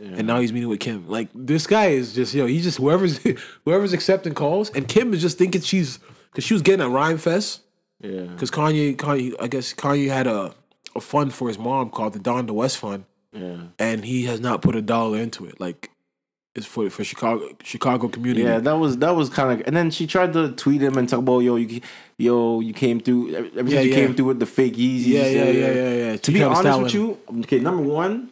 And now he's meeting with Kim. Like this guy is just yo. He's just whoever's whoever's accepting calls, and Kim is just thinking she's because she was getting a Rhyme Fest Yeah. because Kanye, Kanye, I guess Kanye had a a fund for his mom called the Donda West Fund, Yeah. and he has not put a dollar into it. Like it's for for Chicago Chicago community. Yeah, that was that was kind of, and then she tried to tweet him and talk about yo, you, yo, you came through, ever since Yeah, you yeah. came through with the fake Yeezys. Yeah, yeah, yeah, yeah, yeah. To She be honest with him. you, okay, number one,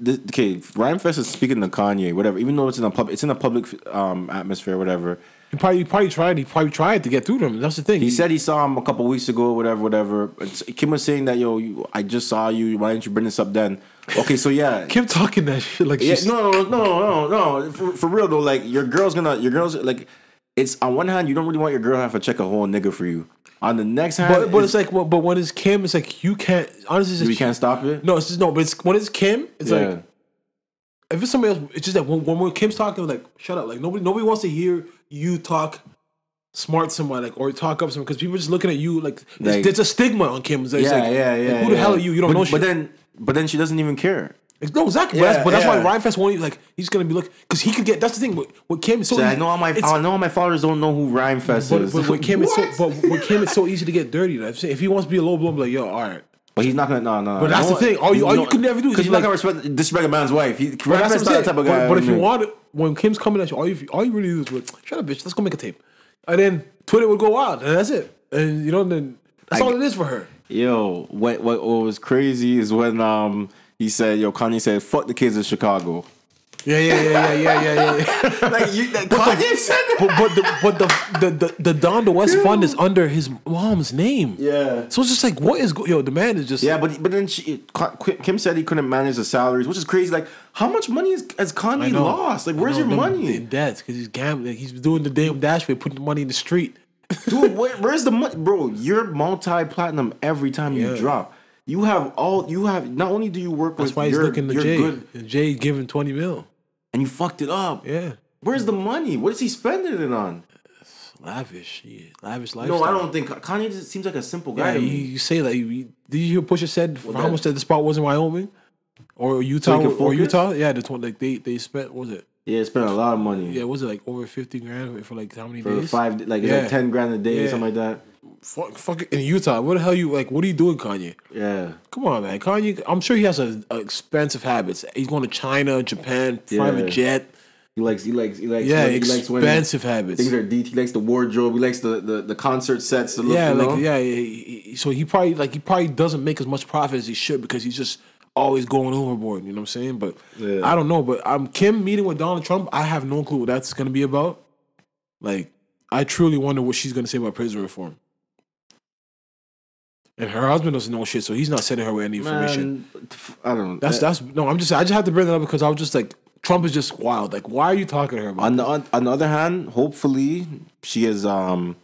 this, okay, Rhyme Fest is speaking to Kanye, whatever. Even though it's in a public, it's in a public um, atmosphere, whatever. He probably he probably tried. He probably tried to get through them. That's the thing. He said he saw him a couple weeks ago, whatever, whatever. It's- Kim was saying that, yo, you, I just saw you. Why didn't you bring this up then? Okay, so yeah. Kim talking that shit like Yeah, she's no, no, no, no, no. For, for real though, like your girl's gonna, your girl's like, it's on one hand you don't really want your girl to have to check a whole nigga for you. On the next hand, But, but it's like, well, but when it's Kim, it's like you can't. Honestly, it's we just, can't stop it. No, it's just no. But it's when it's Kim, it's yeah, like if it's somebody else, it's just that when, when Kim's talking, like shut up. Like nobody, nobody wants to hear you talk smart to somebody, like or talk up someone because people are just looking at you like, there's- Like- there's a stigma on Kim. It's like, yeah, like, yeah, like, yeah. who the yeah. hell are you? You don't but, know But shit. then, but then she doesn't even care. No, exactly. but Yeah, that's, but that's why. Rhymefest won't even, like he's gonna be looking because he could get. That's the thing with, with Kim. It's so So I know all my, I know all my followers don't know who Rhymefest But, is. but with Kim, it's so, What? but with Kim, it's so easy to get dirty. Like, if he wants to be a low blow, I'm like, yo, all right. But he's not gonna. No, no. But that's the thing. All you- all you can never do is because you're not like- gonna respect, disrespect a man's wife. He, But Rhyme that's what not the type of guy. But, but if you want when Kim's coming at you, all you all you really do is like, shut up, bitch. Let's go make a tape, and then Twitter would go wild, and that's it. And you know, then that's I- all it is for her. Yo, what, what what was crazy is when um he said, yo, Kanye said, fuck the kids in Chicago. Yeah, yeah, yeah, yeah, yeah, yeah, yeah. like you, that Kanye said that. but but the but the the the, the Donda West Fund is under his mom's name. Yeah. So it's just like, what is go- yo? The man is just Yeah, but but then she, Kim said he couldn't manage the salaries, which is crazy. Like, how much money is, has Kanye lost? Like, where's know, your money, In debts because he's gambling. He's doing the Dame Dash putting the money in the street. Dude? Where, where's the money, bro? You're multi platinum every time you drop. You have all. You have not only do you work That's with why he's your, looking to Jay. good, Jay giving twenty mil. and you fucked it up. Yeah, Where's the money? What is he spending it on? lavish, yeah, lavish lifestyle. No, I don't think Kanye just seems like a simple guy. Yeah, to you, me. you say that. You, did you hear Pusha said for how much that the spot was in Wyoming or Utah can or? Utah? Yeah, the like they they spent what was it? Yeah, spent a lot of money. Yeah, was it like over fifty grand for like how many for days? five, like, Yeah. like ten grand a day or Yeah. something like that. Fuck, fuck in Utah. What the hell you like? What are you doing, Kanye? Yeah, Come on, man. Kanye. I'm sure he has a, a expensive habits. He's going to China, Japan, private Yeah. jet. he likes, he likes, he likes. Yeah, he likes when expensive habits. things are deep. He likes the wardrobe. He likes the the, the concert sets. The look, Yeah, you know? like yeah, he- he- so he probably like he probably doesn't make as much profit as he should because he's just always going overboard. You know what I'm saying? But Yeah. I don't know. But I'm Kim meeting with Donald Trump, I have no clue what that's gonna be about. Like, I truly wonder what she's gonna say about prison reform. And her husband doesn't know shit, so he's not sending her with any information. Man, I don't know. That's that's no. I'm just I just had to bring that up because I was just like Trump is just wild. Like, why are you talking to her about? on the on, on the other hand, hopefully she is um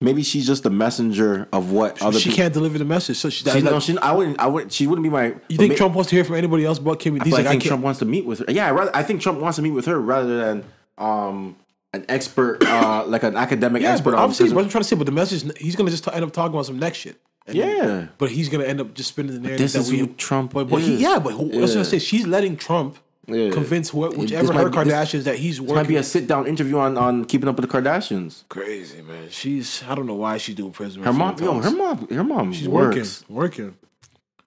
maybe she's just the messenger of what other she people. can't deliver the message. So she, She, like, no, she, I wouldn't. I would. She wouldn't be my. you think ma- Trump wants to hear from anybody else but Kim? But like, I I think can't. Trump wants to meet with her. Yeah, I rather, I think Trump wants to meet with her rather than um an expert, uh like an academic Yeah, expert but obviously, what I'm trying to say, but the message he's gonna just end up talking about some next shit. Yeah. but he's gonna end up just spinning the narrative. this that is we, who Trump But, but he, yeah, but who, what I Yeah. say. She's letting Trump Yeah. convince who, This whichever her be- this- Kardashians that he's This might be a sit down interview on on Keeping Up with the Kardashians. crazy man. She's I don't know why she's doing prison. Her mom, yo, her mom, her mom. She's works. working,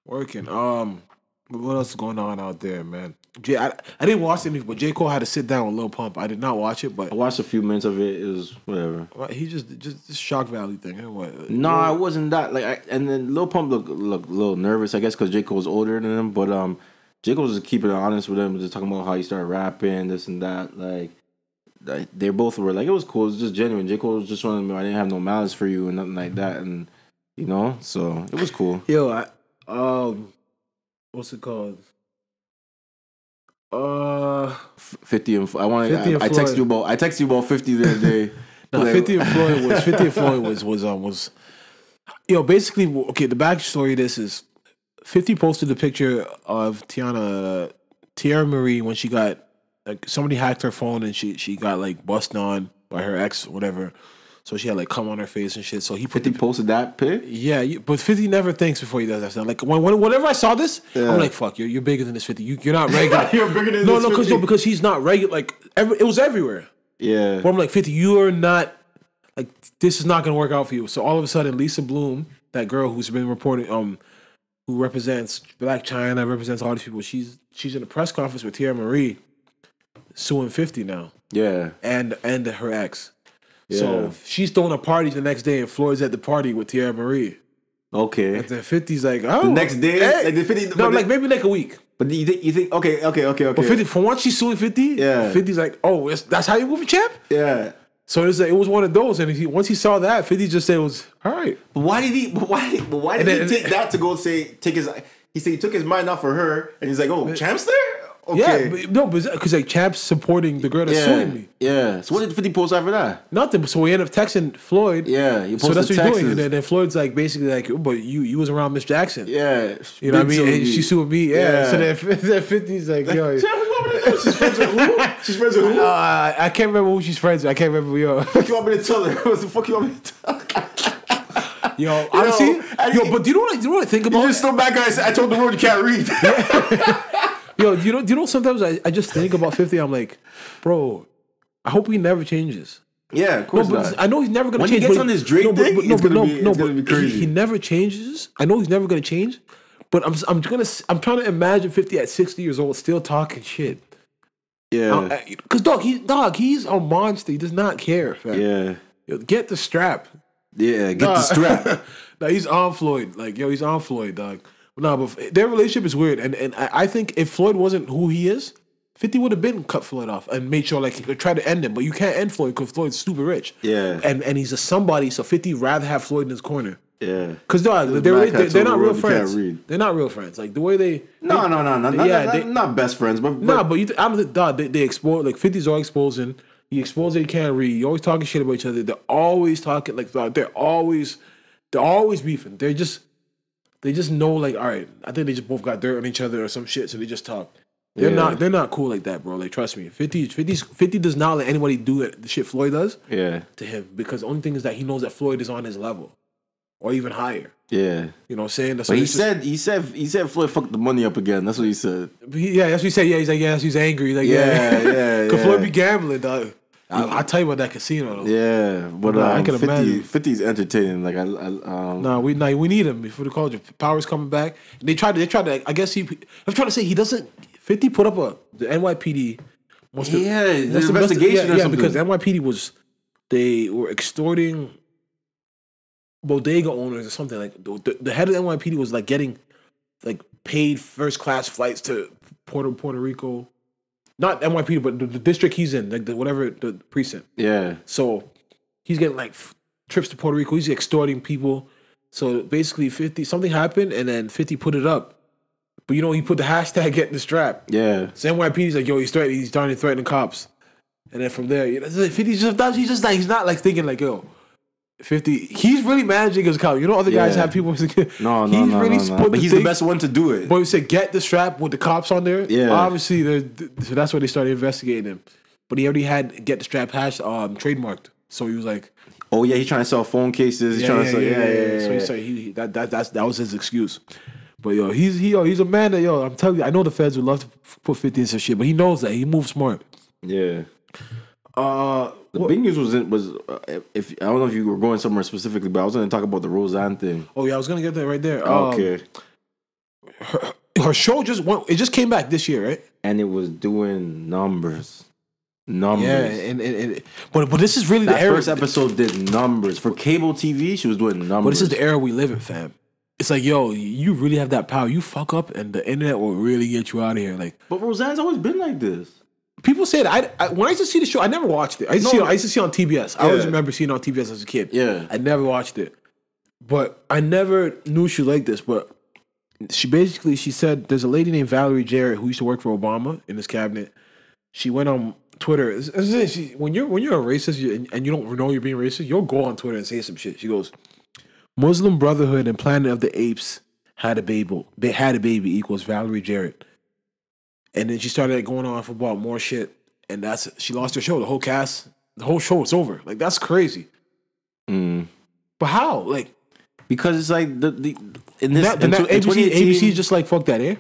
working, working. Um, what else is going on out there, man? jay i didn't watch anything, but J Cole had to sit down with Lil Pump. I did not watch it, but I watched a few minutes of it. It was whatever. he just just this shock value thing. What? No, I wasn't that like. I, and then Lil Pump looked looked a little nervous, I guess, because J Cole's older than him. But um, J was just keeping it honest with him, just talking about how he started rapping, this and that. Like, like they both were like, it was cool. It was just genuine. J Cole was just showing me I didn't have no malice for you and nothing like that, and you know, so it was cool. Yo, I, um, what's it called? Uh, Fifty and I want. 50 I, I texted you about. I texted you about fifty the other day. no, Like- Fifty and Floyd was Fifty and Floyd was was um was, yo, basically okay. The backstory of this is Fifty posted a picture of Tiana Teairra Mari when she got like somebody hacked her phone and she she got like busted on by her ex or whatever. So she had like cum on her face and shit. So he put Fifty the posted that pic. Yeah, you, but Fifty never thinks before he does that stuff. Like when, when whenever I saw this, Yeah. I'm like, "Fuck, you're, you're bigger than this Fifty. You, you're not regular. You're bigger than no, this no, because 50. no, because he's not regular. Like every, it was everywhere. Yeah. But I'm like, Fifty, you are not like this is not gonna work out for you. So all of a sudden, Lisa Bloom, that girl who's been reporting, um, who represents Blac Chyna, represents all these people. She's she's in a press conference with Teairra Mari, suing Fifty now Yeah. and and her ex. Yeah. So she's throwing a party the next day, and Floyd's at the party with Teairra Mari. Okay. And then 50's like, oh. The next day, hey. like the 50 No, like maybe like a week. But you think you think okay, okay, okay, okay. But 50, for once she's suing 50, Yeah. 50's like, oh, that's how you move a champ? yeah. So it's like, it was one of those. And he, once he saw that, 50 just said it was, all right. But why did he? But why? But why did then- he take that to go say take his? He said he took his mind off for her, and he's like, "Oh, champs there? Okay, Yeah, but, no, because like Champ's supporting the girl that's yeah, suing me. yeah." So what did Fifty post after that? Nothing. So we end up texting Floyd. Yeah, he So that's what he's doing. And then, then Floyd's like basically like, "Oh, but you you was around Miss Jackson. Yeah, You know what I mean? And she sued me. Yeah. Yeah. So then, then 50's like, yo. Champ, what you want me to do? She's friends with who? She's friends with who? Uh, I can't remember who she's friends with. I can't remember. Yo, What you want me to tell her? What the fuck you want me to tell her? yo, honestly, and yo, but do you know what? I- Do you know what I think about? You just still back guys. I told the world you can't read. Yo, do you know? Do you know? Sometimes I, I just think about fifty. I'm like, bro, I hope he never changes. yeah, of No, course but not. I know he's never gonna When he gets on this Drake no, but- thing, but no, but no, be- no, but. He, he never changes. I know he's never gonna change. But I'm I'm gonna I'm trying to imagine fifty at sixty years old still talking shit. yeah, uh, Because dog, he dog, he's a monster. He does not care. fam. yeah, Yo, get the strap. yeah. Get the strap. no, he's on Floyd. Like, yo, he's on Floyd, dog. No, but their relationship is weird, and and I, I think if Floyd wasn't who he is, Fifty would have been cut Floyd off and made sure like he could try to end him, but you can't end Floyd because Floyd's stupid rich. Yeah. and and he's a somebody, so Fifty rather have Floyd in his corner. Yeah. Cause dog, they're, black they're, they're not real you friends. They're not real friends. Like the way they No, no, no, no, not, Yeah, not, they- not best friends, but, but Nah, but you, th- I don't think, dog, they, they expose, like 50's always exposing. He exposed that he can't read. You always talking shit about each other. They're always talking, like, dog, they're always, they're always beefing. They're just, they just know, like, all right, I think they just both got dirt on each other or some shit, so they just talk. They're Yeah. not, they're not cool like that, bro. Like, trust me. 50, 50, 50 does not let anybody do it, the shit Floyd does yeah, to him because the only thing is that he knows that Floyd is on his level or even higher. yeah. You know what I'm saying? That's But what he it's just- said, he said, he said Floyd fucked the money up again. That's what he said. He- yeah, that's what he said. Yeah, he's like, yeah, he's angry. He's like, Yeah, yeah, yeah, yeah. Floyd be gambling, dog. I, I tell you about that casino though. Yeah, but Nah, I um, can 50, imagine. 50's entertaining. Like I, I um, No, we no, we need him before the culture. Power's coming back. They tried. to They tried to. I guess he. I'm trying to say he doesn't. Fifty put up a the NYPD. Yeah, the wants to investi- investigation yeah, or yeah, something. because the NYPD was they were extorting bodega owners or something like the, the, the head of the NYPD was like getting like paid first class flights to Puerto Puerto Rico, not NYPD but the, the district he's in like the whatever the precinct. yeah, So he's getting like f- trips to Puerto Rico. He's extorting people. So basically, fifty something happened, and then fifty put it up. But you know, he put the hashtag "Get in the strap." yeah, So NYPD's like, "Yo, he's threatening. He's starting to threaten cops." And then from there, you know, it's like 50 just that's- he's just like he's not like thinking like, "Yo, 50." He's really managing his cop. You know, other guys Yeah. have people. no, no, he's no, really no, no. But he's thing- the best one to do it. But we said get the strap with the cops on there. Yeah. obviously, they're- so that's why they started investigating him. But he already had get the strap hash um, trademarked. So he was like, oh yeah, he's trying to sell phone cases. He's trying to sell. Yeah, yeah, yeah. So he said he, he- that that that's, that was his excuse. But yo, he's he yo, he's a man that yo. I'm telling you, I know the feds would love to put fifty in some shit, but he knows that he moves smart. yeah. Uh, The what- big news was in, was uh, if I don't know if you were going somewhere specifically, but I was going to talk about the Roseanne thing. oh yeah, I was gonna get that right there. Um, okay, her show just went. It just came back this year, right? and it was doing numbers, numbers. Yeah, and, and, and but but this is really the era. first episode did numbers for cable TV. She was doing numbers. But this is the era we live in, fam. It's like, yo, you really have that power. You fuck up, and the internet will really get you out of here. Like But Roseanne's always been like this. People said. I, I when I used to see the show, I never watched it. I used, to, see, I used to see on TBS. I always remember seeing it on TBS as a kid. Yeah. I never watched it, but I never knew she liked this. But she basically she said there's a lady named Valerie Jarrett who used to work for Obama in his cabinet. She went on Twitter. It's- it's- she- when you're when you're a racist you, and, and you don't know you're being racist, you'll go on Twitter and say some shit. She goes, Muslim Brotherhood and Planet of the Apes had a baby. They had a baby equals Valerie Jarrett. And then she started going off about more shit, and that's she lost her show. The whole cast, the whole show is over. Like that's crazy. Mm. But how? Like Because it's like the, the in this that, in, that in ABC, 2018 ABC is just like fuck that, eh?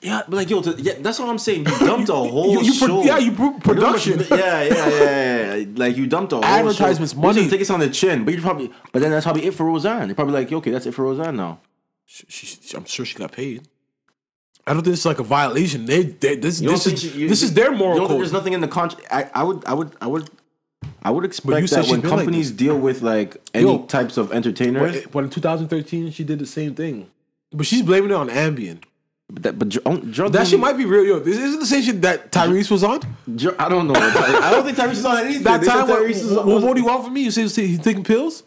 yeah, but like yo, to, yeah, that's what I'm saying. You dumped a whole You- you pro- show. yeah, you pro- production. yeah, yeah, yeah, yeah. Like you dumped a whole Advertisements, show. money. You take us on the chin, but you probably, but then that's probably it for Roseanne. You're probably like, okay, that's it for Roseanne now. She, she, I'm sure she got paid. I don't think it's like a violation. They, they this this is she- you- this is their moral don't code. There's nothing in the contract. I, I would, I would, I would, I would you expect said that when been like companies deal with like any Yo. types of entertainers. But, in 2013, she did the same thing. But she's blaming it on Ambien. But, that, but drunk That shit might be real. Yo, this isn't the same shit that Tyrese was on. I don't know. I don't think Tyrese is on anything. That They time, what, is what, on- what do you want from me? You say he's taking pills?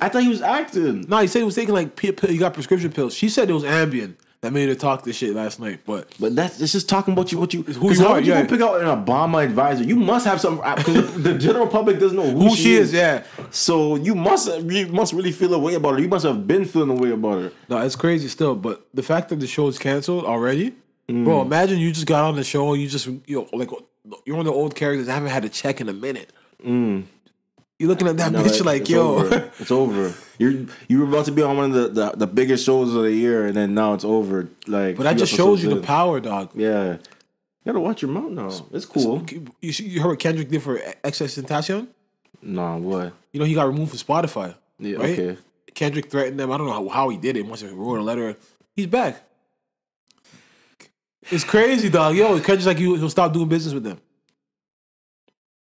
I thought he was acting. No, he said he was taking like he got prescription pills. She said it was Ambien that made her talk this shit last night. But But that's it's just talking about you. What you? who you how are, would you yeah. pick out an Obama advisor? You must have some. Because the general public doesn't know who, who she is, yeah. So you must you must really feel a way about her. You must have been feeling a way about her. No, it's crazy still. But the fact that the show is canceled already, Mm. bro. Imagine you just got on the show and you just you know like you're one of the old characters I haven't had a check in a minute. You're looking at that. No, bitch it- like, yo, over. it's over. You're you were about to be on one of the, the, the biggest shows of the year, and then now it's over. Like, but that just shows you the power, dog. Yeah, you gotta watch your mouth now. It's cool. You, you heard what Kendrick did for XXXTentacion? Nah, what? You know he got removed from Spotify. Yeah, right? okay. Kendrick threatened them. I don't know how, how he did it. Must have wrote a letter. He's back. It's crazy, dog. Yo, Kendrick's like you. He'll stop doing business with them.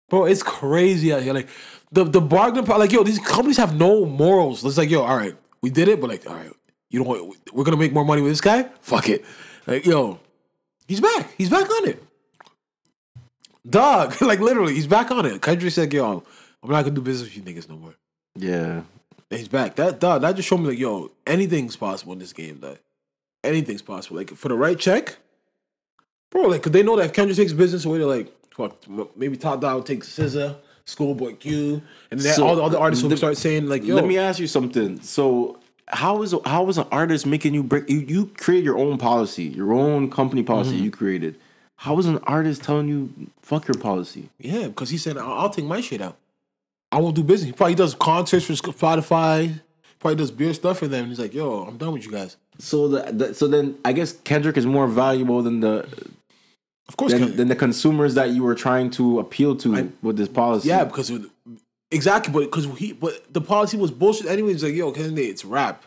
Bro, it's crazy out here. Like the the bargaining power. Like yo, these companies have no morals. It's like yo, all right, we did it, but like all right, you know what? We're gonna make more money with this guy. Fuck it. Like yo, he's back. He's back on it. Dog, like literally, he's back on it. Kendrick said, "Yo, I'm not gonna do business with you niggas no more." Yeah, And he's back. That dog, that just showed me like, yo, anything's possible in this game. Dog. Anything's possible. Like for the right check, bro. Like, cause they know that if Kendrick takes business away, they're like, fuck, maybe Top Dawg takes SZA, Schoolboy Q, and then So, all the other artists will the- start saying like, yo, Let me ask you something. So, how is how is an artist making you break? You you create your own policy, your own company policy Mm-hmm. you created. How is an artist telling you fuck your policy? yeah, because he said, I'll, I'll take my shit out. I won't do business. He probably does concerts for Spotify. Probably does beer stuff for them. And he's like, yo, I'm done with you guys. So the, the so then I guess Kendrick is more valuable than the Of course, than, than the consumers that you were trying to appeal to with this policy. Yeah, because it, exactly, but because he, but the policy was bullshit. Anyway, it's like, yo, Kennedy, it's rap.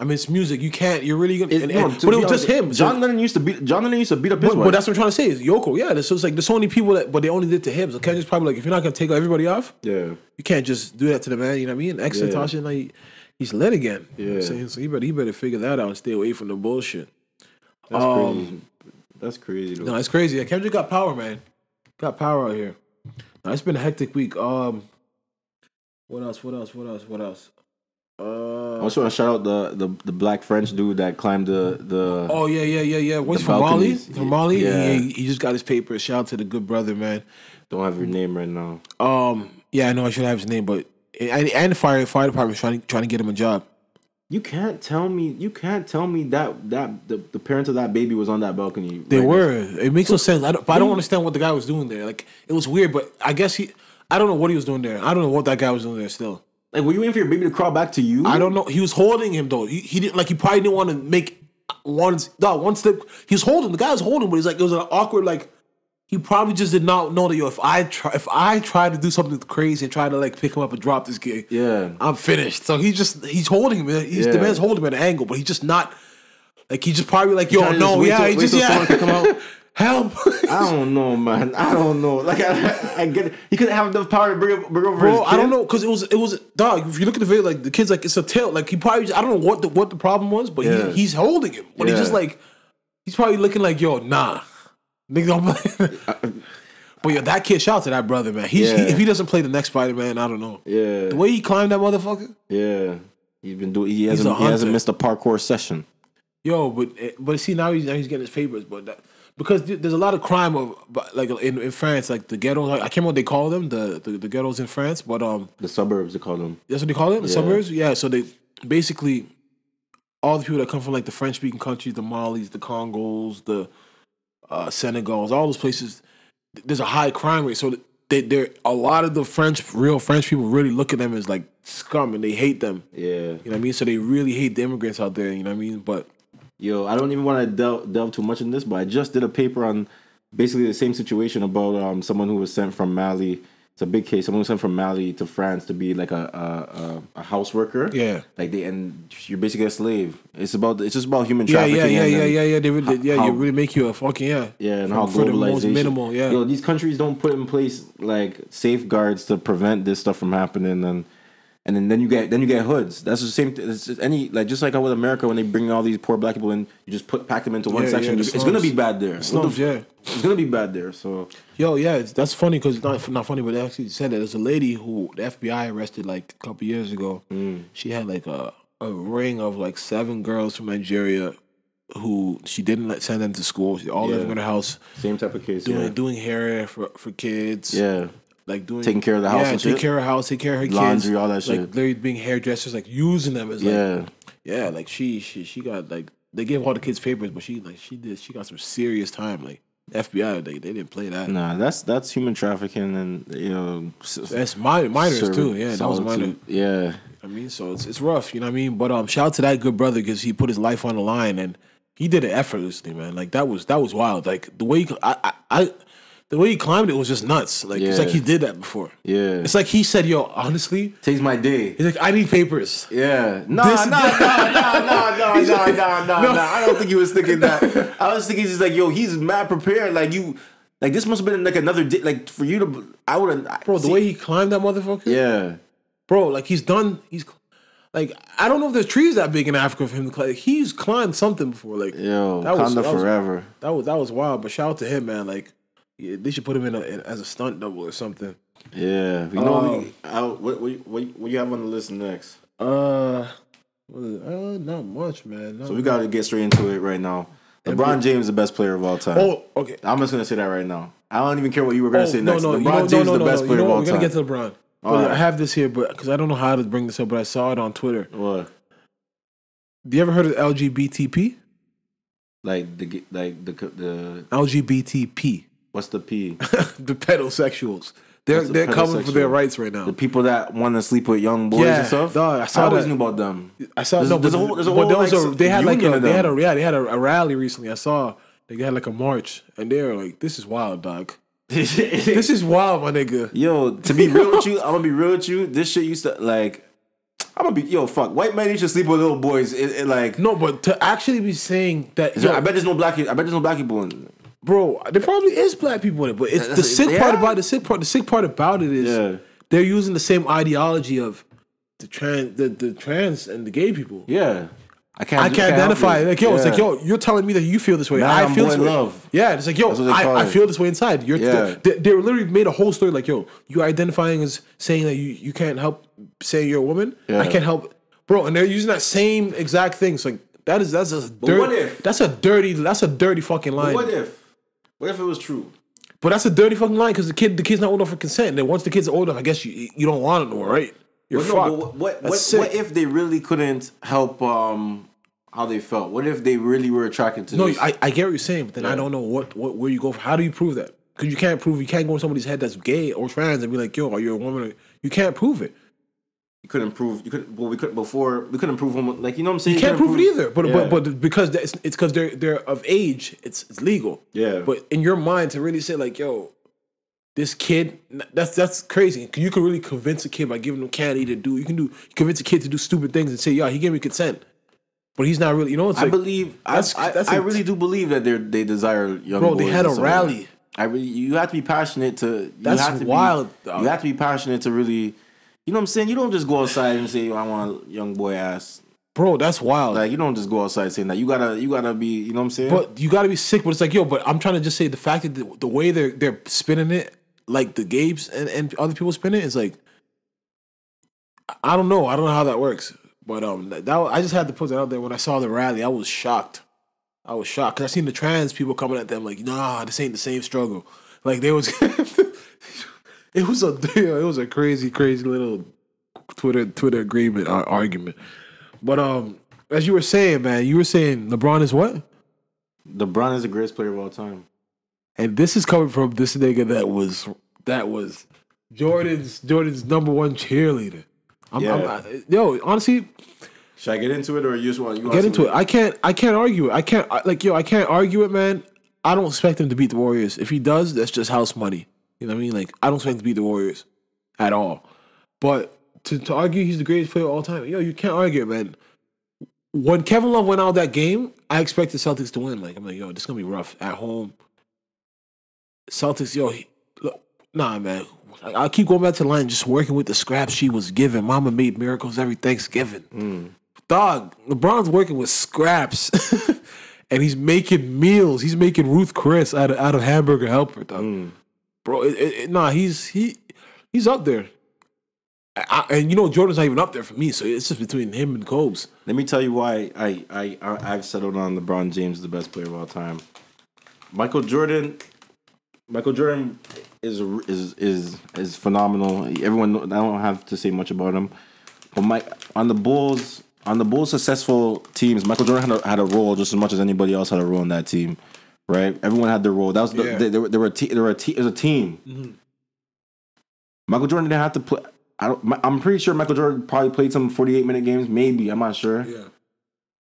I mean, it's music. You can't. You're really gonna. It- and- no, and- to but it was just him. John So, Lennon used to beat John Lennon used to beat up his but, wife. but that's what I'm trying to say. Is Yoko? Yeah. So it's like there's so many people that, but they only did to him. So Kendrick's probably like, if you're not gonna take everybody off, yeah. you can't just do that to the man. You know what I mean? Ex Yeah. Natasha, like, he's lit again. You know what I'm Yeah. saying? So he better he better figure that out and stay away from the bullshit. That's Um, crazy. That's crazy. Though. No, it's crazy. Yeah, Kendrick got power, man. Got power out here. Now, it's been a hectic week. Um, what else? What else? What else? What else? Uh, I also want to shout out the, the the black French dude that climbed the the. oh yeah, yeah, yeah, yeah. What's from Mali? From Mali? Yeah. He, he just got his paper. Shout out to the good brother, man. Don't have your name right now. Um, yeah, I know I should have his name, but and, and the fire fire department's trying trying to get him a job. You can't tell me. You can't tell me that that the, the parents of that baby was on that balcony. They right were. It makes no sense. I don't, but I don't understand what the guy was doing there. Like it was weird, but I guess he. I don't know what he was doing there. I don't know what that guy was doing there. Still, Like, were you waiting for your baby to crawl back to you? I don't know. He was holding him though. He, he didn't like. He probably didn't want to make one. No, one step. He was holding. The guy was holding, but he's like it was an awkward like. He probably just did not know that yo. If I try, if I try to do something crazy and try to like pick him up and drop this kid, Yeah. I'm finished. So he just he's holding him. He's the man's holding him at an angle, but he's just not. Like he just probably like yo no yeah he just till yeah someone come out? help. I don't know, man. I don't know. Like I, I get it. He couldn't have enough power to bring, up- bring over his Bro, kid. I don't know because it was it was dog. If you look at the video, like the kid's like it's a tail. Like he probably I don't know what the what the problem was, but Yeah. he, he's holding him. But he's just like he's probably looking like yo nah, nigga don't play. but yo, that kid shout out to that brother man. He's he, Yeah. if he doesn't play the next Spider Man, I don't know. Yeah. The way he climbed that motherfucker, Yeah. He's been doing. He hasn't. He hasn't missed a parkour session. yo. But eh, but see now he's now he's getting his papers, but that. Because there's a lot of crime of like in, in France, like the ghettos. I can't remember what they call them, the, the the ghettos in France. But um, The suburbs, they call them. That's what they call it, the Yeah. suburbs. Yeah. So they basically all the people that come from like the French speaking countries, the Malis, the Congos, the uh, Senegals, all those places. There's a high crime rate, so they they're a lot of the French, real French people, really look at them as like scum and they hate them. Yeah. You know what I mean? So they really hate the immigrants out there. You know what I mean? But Yo, I don't even want to delve, delve too much in this, but I just did a paper on basically the same situation about um someone who was sent from Mali. It's a big case. Someone was sent from Mali to France to be like a a, a, a house worker. Yeah. like they and you're basically a slave. It's about it's just about human trafficking. yeah, yeah, and yeah, yeah, yeah. They really, how- yeah, you really make you a fucking yeah. Yeah, and For- how for the most minimal, yeah. Yo, these countries don't put in place like safeguards to prevent this stuff from happening, and and then, then you get then you get hoods. That's the same. Th- it's just any like just like how with America when they bring all these poor black people in, you just put pack them into one Yeah, section. yeah, it's, it's gonna be bad there. What the slums, f- yeah. it's gonna be bad there. So Yo, yeah, it's, that's funny because not not funny, but they actually said that there's a lady who the FBI arrested like a couple years ago. Mm. She had like a a ring of like seven girls from Nigeria who she didn't let send them to school. She all Yeah. living in her house, same type of case. doing yeah. doing hair for for kids. yeah. Like doing Taking care of the house Yeah, and take shit? care of her house, take care of her kids, Laundry, all that shit. Like literally being hairdressers, like using them as like Yeah. yeah, like she she she got like they gave all the kids papers, but she like she did she got some serious time. Like FBI, they they didn't play that. Nah, that's that's human trafficking and you know That's mi- minors too. Yeah, that was minor. Yeah. I mean, so it's it's rough, you know what I mean. But um, shout out to that good brother because he put his life on the line and he did it effortlessly, man. Like that was that was wild. Like the way he, I, I I the way he climbed it was just nuts. Like it's like he did that before. Yeah. It's like he said, "Yo, honestly," Takes my day. he's like, "I need papers." Yeah. No, no, no, no, no, no, no, no, no, no. I don't think he was thinking that. I was thinking he's like, yo, he's mad prepared. Like you, like this must have been like another day. Like for you to, I would have. Bro, the way he climbed that motherfucker, Yeah. bro, like he's done. He's like, I don't know if there's trees that big in Africa for him to climb. He's climbed something before. Like, Yo, That was- that was- forever. that was that was wild. But shout out to him, man. Like, yeah, they should put him in, a, in as a stunt double or something. Yeah. We know. I, what, what, what, what you have on the list next? Uh, what is it? uh not much, man. Not So we got to get straight into it right now. LeBron James is the best player of all time. Oh, okay. I'm just gonna say that right now. I don't even care what you were gonna Oh, say next. No, LeBron know- James is the best You player know of all We're gonna time. get to LeBron. Right. I have this here, but because I don't know how to bring this up, but I saw it on Twitter. what? Do you ever heard of LGBTP? Like the like the the LGBTP, what's the P? the pedosexuals. They're a they're coming for their pedosexual? rights right now. the people that want to sleep with young boys and stuff. dog, I saw always that. knew about them. I saw There's- no, there's but, a whole- there's a but whole, there was like, a, they had like union a of they had them. a yeah they had a, a rally recently. I saw they had like a march and they were like, "This is wild, dog. This is wild, my nigga." Yo, to be real with you, I'm gonna be real with you. This shit used to like. I'm gonna be yo fuck. White men used to sleep with little boys. It, it, like, No, but to actually be saying that, yo, I bet there's no black. I bet there's no black people in. Bro, there probably is black people in it, but it's the That's- sick part about the sick part. The sick part about it is Yeah. they're using the same ideology of the trans, the, the trans and the gay people. Yeah, I can't. I can't identify. Like yo, it's like yo, you're telling me that you feel this way. Man, I I'm feel boy this way. love. Yeah, it's like yo, That's what they call I, I feel this way inside. You're Yeah. they, they literally made a whole story like yo, you identifying as saying that you, you can't help saying you're a woman. Yeah. I can't help, bro. And they're using that same exact thing. So like that is that's a dirty. what if- That's a dirty. That's a dirty fucking line. What if? What if it was true? But that's a dirty fucking line because the kid the kid's not old enough for consent. And then once the kid's are old enough, I guess you you don't want it no more, right? You're But no, fucked. but what what, what, what if they really couldn't help um how they felt? What if they really were attracted to No, this? I, I get what you're saying, but then I don't know what, what where you go. For, how do you prove that? Because you can't prove you can't go in somebody's head that's gay or trans and be like, yo, are you a woman? You can't prove it. You couldn't prove you could well we could before we couldn't prove homo, like you know what I'm saying You can't prove it either. But Yeah. but but because it's it's because they're they're of age, it's it's legal. Yeah. But in your mind to really say like, yo, this kid, that's that's crazy. You can really convince a kid by giving them candy to do. You can do convince a kid to do stupid things and say, yeah, he gave me consent, but he's not really. You know, it's I like, believe I, that's- I, that's I a- really do believe that they they desire young Bro, they had a and stuff like that. rally. I really you have to be passionate to you That's have to wild, Be, you have to be passionate to really you know what I'm saying? You don't just go outside and say I want a young boy ass. bro, that's wild. Like you don't just go outside saying that. You gotta you gotta be you know what I'm saying? But you got to be sick. But it's like, yo, but I'm trying to just say the fact that the, the way they're they're spinning it, like the Gabes and, and other people spin it, is like, I don't know. I don't know how that works. But um, that, that I just had to put that out there. When I saw the rally, I was shocked. I was shocked because I seen the trans people coming at them like, nah, this ain't the same struggle. Like they was, it was a it was a crazy, crazy little Twitter Twitter agreement ar- argument. But um, as you were saying, man, you were saying LeBron is what? LeBron is the greatest player of all time. And this is coming from this nigga that was that was Jordan's Jordan's number one cheerleader. I'm, I'm, Yeah. I- yo, honestly, Should I get into it or you just want you want get into it. I can't I can't argue it. I can't I- like yo, I can't argue it, man. I don't expect him to beat the Warriors. If he does, that's just house money. You know what I mean? Like I don't expect him to beat the Warriors at all. But to, to argue he's the greatest player of all time, yo, you can't argue man. When Kevin Love went out that game, I expected Celtics to win. Like I'm like, yo, this is gonna be rough at home. Celtics, yo, he, look, nah, man. I- keep going back to the line. Just working with the scraps she was given. Mama made miracles every Thanksgiving. Mm. Dog, LeBron's working with scraps, and he's making meals. He's making Ruth Chris out of out of hamburger helper, dog. Mm. Bro, it, it, nah, he's he he's up there. I, and you know Jordan's not even up there for me, so it's just between him and Cobes. Let me tell you why I I, I've settled on LeBron James, the best player of all time. Michael Jordan, Michael Jordan is is is is phenomenal. Everyone, I don't have to say much about him. But my on the Bulls, on the Bulls' successful teams, Michael Jordan had a, had a role just as much as anybody else had a role in that team. Right? Everyone had their role. That was the, Yeah. they, they were they were a te- there were a te- it was a team. Mm-hmm. Michael Jordan didn't have to play. I don't. I'm pretty sure Michael Jordan probably played some 48 minute games. Maybe I'm not sure. Yeah.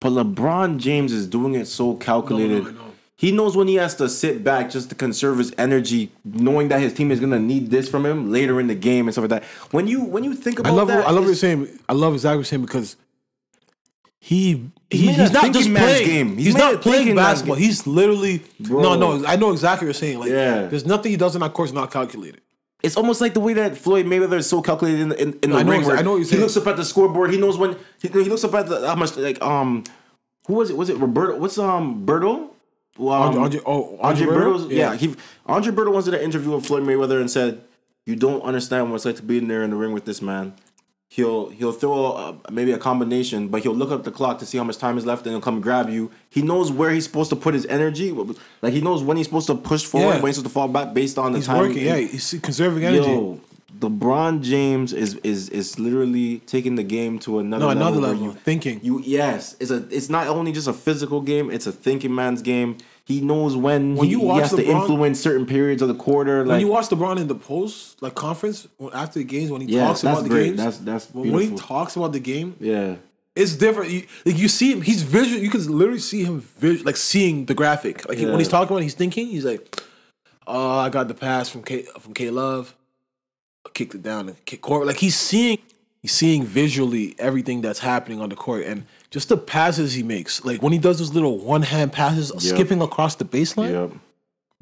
But LeBron James is doing it so calculated. I know. He knows when he has to sit back just to conserve his energy, knowing that his team is gonna need this from him later in the game and stuff like that. When you when you think I about love that, I love what you're saying. I love exactly what you're saying because he, He's he he's not just playing. game. He's He's, not playing basketball. game. He's literally Bro. no, no. I know exactly what you're saying. Like, Yeah. there's nothing he does in that course not calculated. It's almost like the way that Floyd Mayweather is so calculated in, in, in the I know ring. exa- I know what you're he looks up at the scoreboard. He knows when he, he looks up at the how much like um who was it? Was it Roberto? What's um Berto? Well, um, Andre- Andre- oh, Andre Andre Berto? Yeah. Yeah. He Andre Berto once did an interview with Floyd Mayweather and said, "You don't understand what it's like to be in there in the ring with this man. He'll he'll throw a, maybe a combination, but he'll look up the clock to see how much time is left, and he'll come grab you. He knows where he's supposed to put his energy. Like he knows when he's supposed to push forward, Yeah. when he's supposed to fall back based on the He's time. working. Yeah, he's conserving energy. Yo, LeBron James is is is literally taking the game to another no, level. another level. You, thinking. you yes, it's a it's not only just a physical game; it's a thinking man's game. He knows when, When he, you he has to influence certain periods of the quarter. when you watch LeBron in the post like conference after the games when he Yeah, talks about the great. games, That's- that's when, when he talks about the game, yeah, it's different. You, like you see him, he's visual. You can literally see him vis- like seeing the graphic. Like he- when he's talking about, it, he's thinking. He's like, "Oh, I got the pass from K from K Love, I kicked it down and kick court." Like he's seeing, seeing visually everything that's happening on the court and just the passes he makes. Like when he does those little one hand passes, skipping across the baseline, yeah.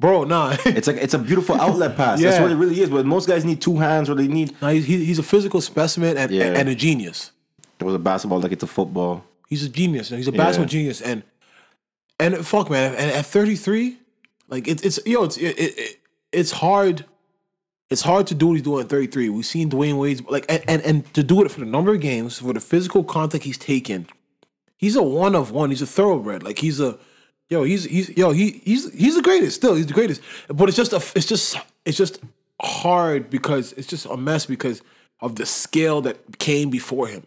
bro. Nah, It's like it's a beautiful outlet pass. That's what it really is. But most guys need two hands, or they need. nah he's, he's a physical specimen and, Yeah. and a genius. It was a basketball like it's a football. He's a genius. He's a Yeah. basketball genius, and and fuck, man. And at 33, like it's it's yo, it's it, it, it- it's hard. It's hard to do what he's doing at 33. We've seen Dwyane Wade's like, and, and and to do it for the number of games, for the physical contact he's taken, he's a one of one. He's a thoroughbred. Like he's a, yo, he's he's yo, he he's he's the greatest. Still, he's the greatest. But it's just a, it's just it's just hard because it's just a mess because of the scale that came before him.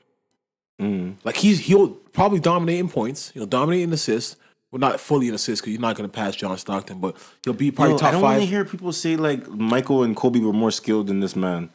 Mm. Like he's he'll probably dominate in points. He'll dominate in assists. Well, not fully in assists because you're not going to pass John Stockton, but he'll be probably Yo, top I don't want to hear people say like Michael and Kobe were more skilled than this man,